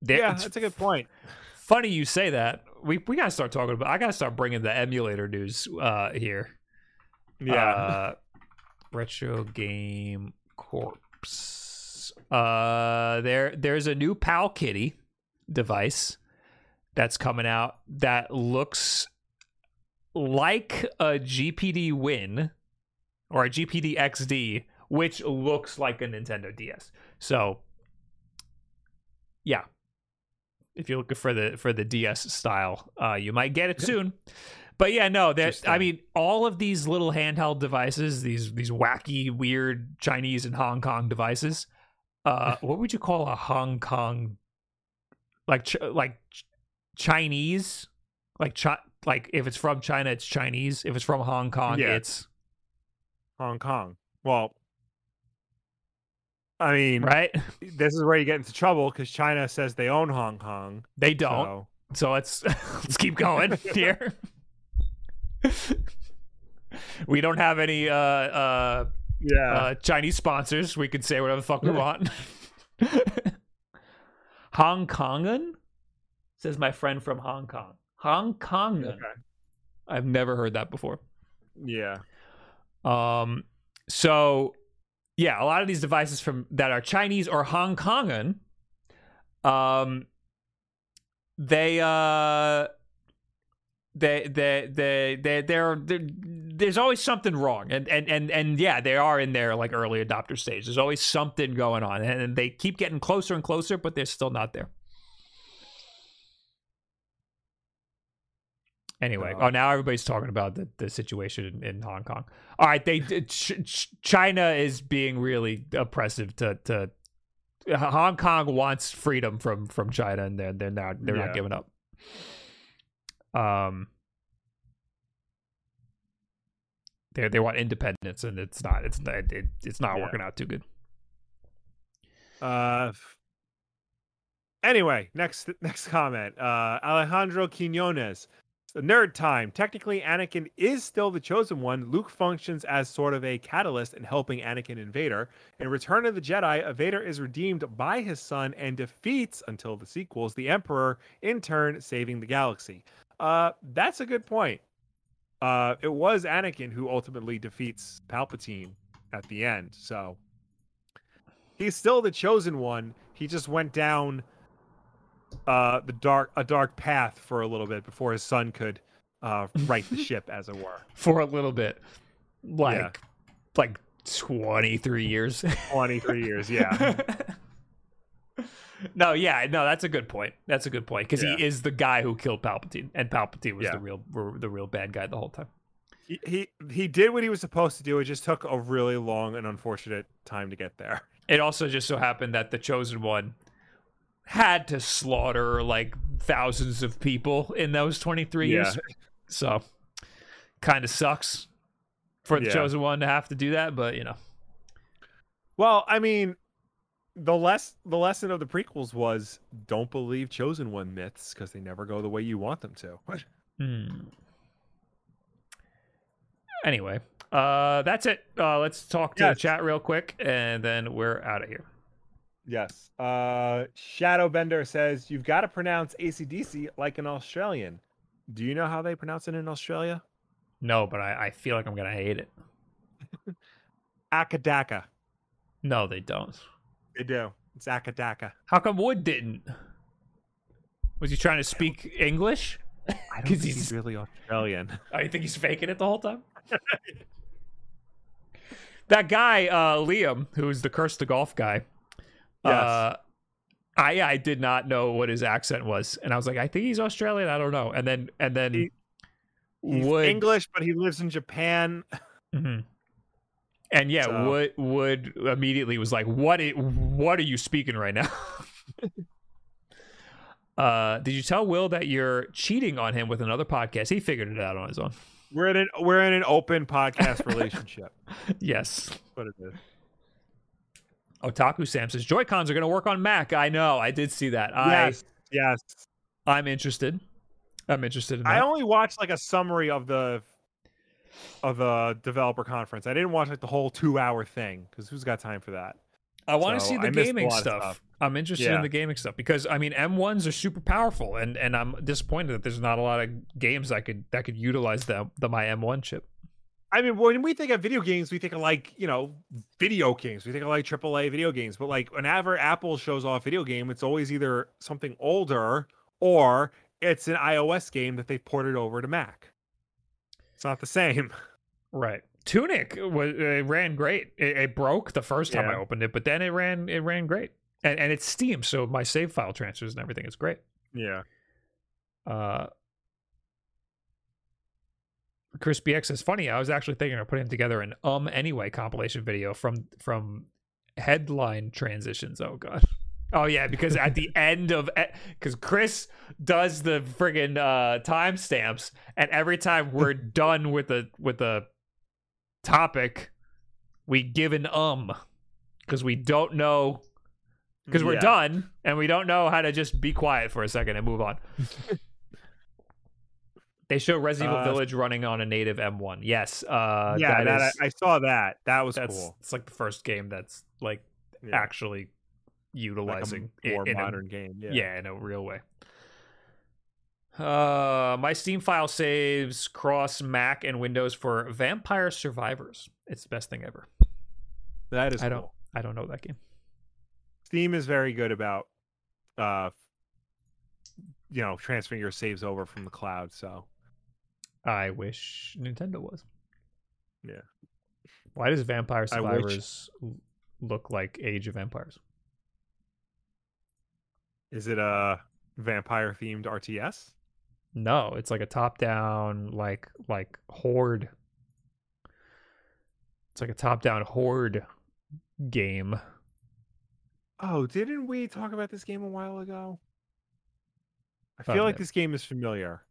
S1: There-
S2: yeah, that's a good point.
S1: funny you say that. We we gotta start talking about. I gotta start bringing the emulator news uh, here.
S2: Yeah.
S1: Uh, retro game corpse. Uh, there there's a new Powkiddy device that's coming out that looks like a GPD Win or a GPD XD, which looks like a Nintendo DS. So, yeah, if you're looking for the for the DS style, uh, you might get it soon. But yeah, no, that I mean, all of these little handheld devices, these these wacky, weird Chinese and Hong Kong devices. Uh, what would you call a Hong Kong, like ch- like ch- Chinese, like chi- like if it's from China, it's Chinese. If it's from Hong Kong,
S2: Yeah.
S1: it's
S2: Hong Kong. Well, I mean,
S1: right.
S2: this is where you get into trouble because China says they own Hong Kong.
S1: They don't.
S2: So,
S1: So let's let's keep going here. we don't have any uh uh,
S2: yeah.
S1: uh Chinese sponsors. We can say whatever the fuck we want. Hong Kongan says my friend from Hong Kong. Hong Kongan.
S2: okay.
S1: I've never heard that before.
S2: Yeah.
S1: Um, so yeah, a lot of these devices from that are Chinese or Hong Kongan, um, they uh, they they they they they're, they're there's always something wrong, and and and and yeah, they are in their like early adopter stage. There's always something going on, and, and they keep getting closer and closer, but they're still not there. Anyway,
S2: Uh,
S1: oh, now everybody's talking about the, the situation in, in Hong Kong. All right, they ch- China is being really oppressive to to Hong Kong wants freedom from from China, and they're they're not they're
S2: Yeah.
S1: not giving up. Um, they they want independence, and it's not it's not it, it's not
S2: Yeah.
S1: working out too good.
S2: Uh. Anyway, next next comment. Uh, Alejandro Quinones. The nerd time. Technically, Anakin is still the chosen one. Luke functions as sort of a catalyst in helping Anakin and Vader. In Return of the Jedi, Vader is redeemed by his son and defeats, until the sequels, the Emperor, in turn saving the galaxy. Uh, that's a good point. Uh, it was Anakin who ultimately defeats Palpatine at the end. So he's still the chosen one. He just went down uh the dark a dark path for a little bit before his son could uh right the ship as it were.
S1: For a little bit, like like twenty three years.
S2: 23 years, yeah.
S1: no, yeah, no, that's a good point. That's a good point because
S2: Yeah.
S1: he is the guy who killed Palpatine, and Palpatine was
S2: Yeah.
S1: the real the real bad guy the whole time.
S2: he, he he did what he was supposed to do. It just took a really long and unfortunate time to get there.
S1: It also just so happened that the chosen one had to slaughter like thousands of people in those 23 years. So kind of sucks for the
S2: Yeah.
S1: chosen one to have to do that, but you know.
S2: Well, I mean, the less the lesson of the prequels was don't believe chosen one myths because they never go the way you want them to.
S1: Hmm. Anyway, uh that's it. Uh let's talk to the chat real quick and then we're out of here.
S2: Yes. Uh Shadowbender says you've got to pronounce ACDC like an Australian. Do you know how they pronounce it in Australia?
S1: No, but I, I feel like I'm gonna hate it.
S2: Acca Dacca.
S1: No, they don't.
S2: They do. It's Acca Dacca.
S1: How come Wood didn't? Was he trying to speak English?
S2: I don't think
S1: he's-
S2: he's really Australian.
S1: Oh, you think he's faking it the whole time? that guy, uh, Liam, who's the curse the golf guy.
S2: Yes.
S1: Uh, I I did not know what his accent was, and I was like, I think he's Australian. I don't know. And then and then
S2: He-
S1: Wood
S2: English, but he lives in Japan.
S1: Mhm. And yeah,
S2: So-
S1: Wood Wood immediately was like, "What? i- what are you speaking right now?" uh, did you tell Will that you're cheating on him with another podcast? He figured it out on his own.
S2: We're in an we're in an open podcast relationship.
S1: yes.
S2: That's what it is.
S1: Otaku Sam says Joy Cons are going to work on Mac. I know. I did see that.
S2: Yes, yes.
S1: I I'm interested. I'm interested in that.
S2: I only watched like a summary of the of the developer conference. I didn't watch like the whole two hour thing because who's got time for that?
S1: I want to
S2: So,
S1: see the
S2: I
S1: gaming stuff.
S2: stuff.
S1: I'm interested in the gaming stuff because I mean M1s are super powerful and and I'm disappointed that there's not a lot of games I could that could utilize the the my M1 chip.
S2: I mean, when we think of video games, we think of like you know video games. We think of like AAA video games. But like whenever Apple shows off a video game, it's always either something older or it's an iOS game that they ported over to Mac. It's not the same.
S1: Right. Tunic was it ran great. It, it broke the first time I opened it, but then it ran it ran great. And and it's Steam, so my save file transfers and everything is great.
S2: Yeah.
S1: Uh Chris BX is funny. I was actually thinking of putting together an um anyway compilation video from from headline transitions. Oh god. Oh yeah, because at the end of because Chris does the friggin' uh, timestamps, and every time we're done with the with the topic, we give an um because we don't know because we're
S2: Yeah.
S1: done and we don't know how to just be quiet for a second and move on. they show Resident Evil
S2: Uh,
S1: Village running on a native M1. Yes, uh,
S2: yeah,
S1: that
S2: that,
S1: is-
S2: I, I saw that. That was
S1: that's
S2: cool.
S1: it's like the first game that's like
S2: Yeah.
S1: actually
S2: Like
S1: utilizing
S2: a more
S1: in a-
S2: modern game. Yeah.
S1: yeah. in a real way. Uh, my Steam file saves cross Mac and Windows for Vampire Survivors. It's the best thing ever.
S2: That is
S1: I
S2: cool.
S1: don't I don't know that game.
S2: Steam is very good about uh you know, transferring your saves over from the cloud, so
S1: I wish Nintendo was.
S2: Yeah.
S1: Why does Vampire
S2: wish-
S1: Survivors look like Age of Empires?
S2: is it a vampire themed RTS?
S1: No, it's like a top-down, like like horde. It's like a top-down horde game.
S2: Oh, didn't we talk about this game a while ago? I
S1: Oh,
S2: feel like this game is familiar.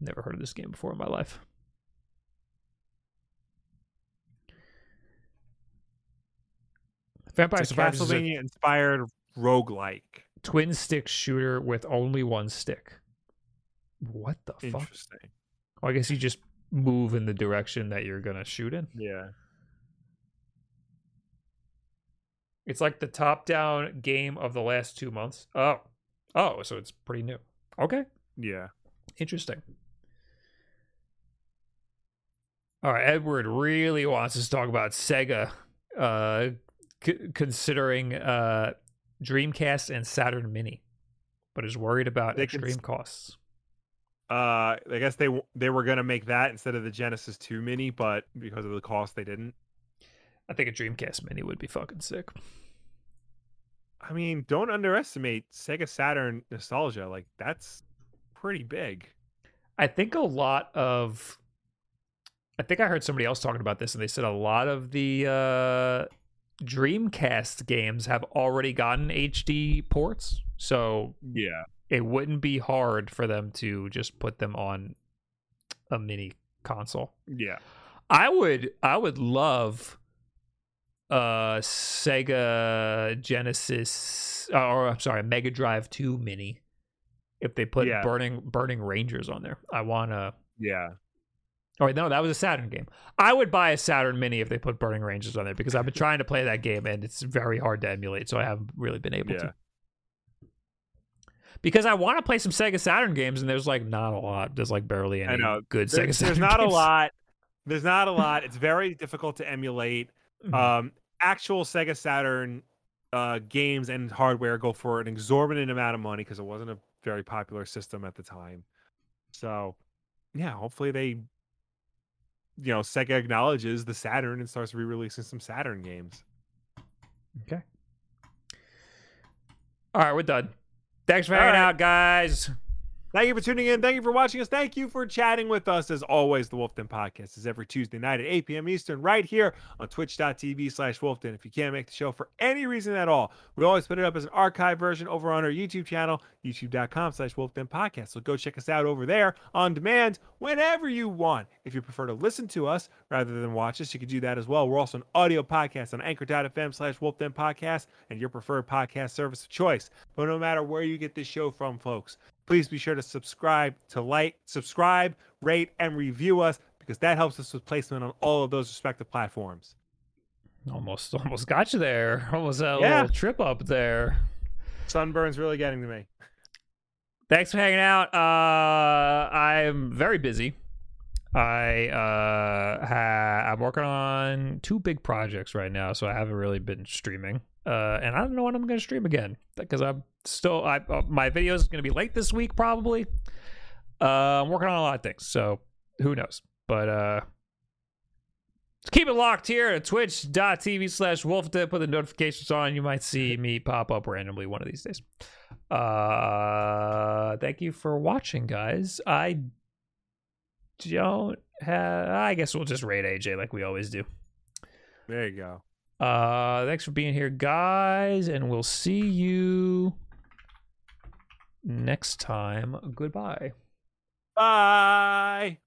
S1: Never heard of this game before in my life. Vampire Survivors is a
S2: Castlevania inspired roguelike.
S1: twin stick shooter with only one stick. What the fuck?
S2: Interesting.
S1: Well, I guess you just move in the direction that you're gonna shoot in.
S2: Yeah.
S1: It's like the top-down game of the last two months. Oh, oh, so it's pretty new. Okay,
S2: Yeah.
S1: interesting. All right, Edward really wants us to talk about Sega, uh, c- considering uh, Dreamcast and Saturn Mini, but is worried about
S2: They
S1: extreme costs.
S2: Uh I guess they w- they were gonna make that instead of the Genesis 2 mini, but because of the cost they didn't.
S1: I think a Dreamcast Mini would be fucking sick.
S2: I mean, don't underestimate Sega Saturn nostalgia. Like that's pretty big.
S1: I think a lot of I think I heard somebody else talking about this and they said a lot of the uh Dreamcast games have already gotten HD ports. So
S2: Yeah.
S1: it wouldn't be hard for them to just put them on a mini console.
S2: Yeah.
S1: I would I would love uh Sega Genesis or I'm sorry, Mega Drive 2 mini if they put
S2: Yeah.
S1: Burning Burning Rangers on there. I want to
S2: Yeah.
S1: Oh wait, no, that was a Saturn game. I would buy a Saturn Mini if they put Burning Rangers on there because I've been trying to play that game and it's very hard to emulate, so I haven't really been able
S2: Yeah.
S1: to. Because I want to play some Sega Saturn games and there's like not a lot. There's like barely any good
S2: There-
S1: Sega Saturn
S2: there's not
S1: games.
S2: a lot. There's not a lot. It's very difficult to emulate.
S1: Mhm.
S2: Um, actual Sega Saturn uh, games and hardware go for an exorbitant amount of money because it wasn't a very popular system at the time. So, yeah, hopefully they, you know, Sega acknowledges the Saturn and starts re-releasing some Saturn games.
S1: Okay. All right, we're done. Thanks for
S2: All
S1: hanging
S2: right.
S1: out, guys.
S2: Thank you for tuning in. Thank you for watching us. Thank you for chatting with us. As always, the Wolfden Podcast is every Tuesday night at 8 p.m. Eastern, right here on twitch.tv slash Wolfden. If you can't make the show for any reason at all, we always put it up as an archive version over on our YouTube channel, youtube.com slash Wolfden Podcast. So go check us out over there on demand whenever you want. If you prefer to listen to us rather than watch us, you can do that as well. We're also an audio podcast on anchor.fm slash Wolfden Podcast and your preferred podcast service of choice. But no matter where you get this show from, folks, please be sure to subscribe to like subscribe rate and review us because that helps us with placement on all of those respective platforms
S1: Almost, almost got you there. Almost a
S2: Yeah.
S1: little trip up there.
S2: sunburn's really getting to me
S1: Thanks for hanging out. Uh, I'm very busy. I uh, ha- I'm working on two big projects right now, so I haven't really been streaming. Uh, and I don't know when I'm going to stream again because I'm still. I uh, my video is going to be late this week probably. Uh, I'm working on a lot of things, so who knows? But uh, keep it locked here at twitch.tv slash wolfden. Put the notifications on. You might see me pop up randomly one of these days. Uh, thank you for watching, guys. I don't have. I guess we'll just rate AJ like we always do.
S2: there you go
S1: Uh, thanks for being here, guys, and we'll see you next time. Goodbye.
S2: bye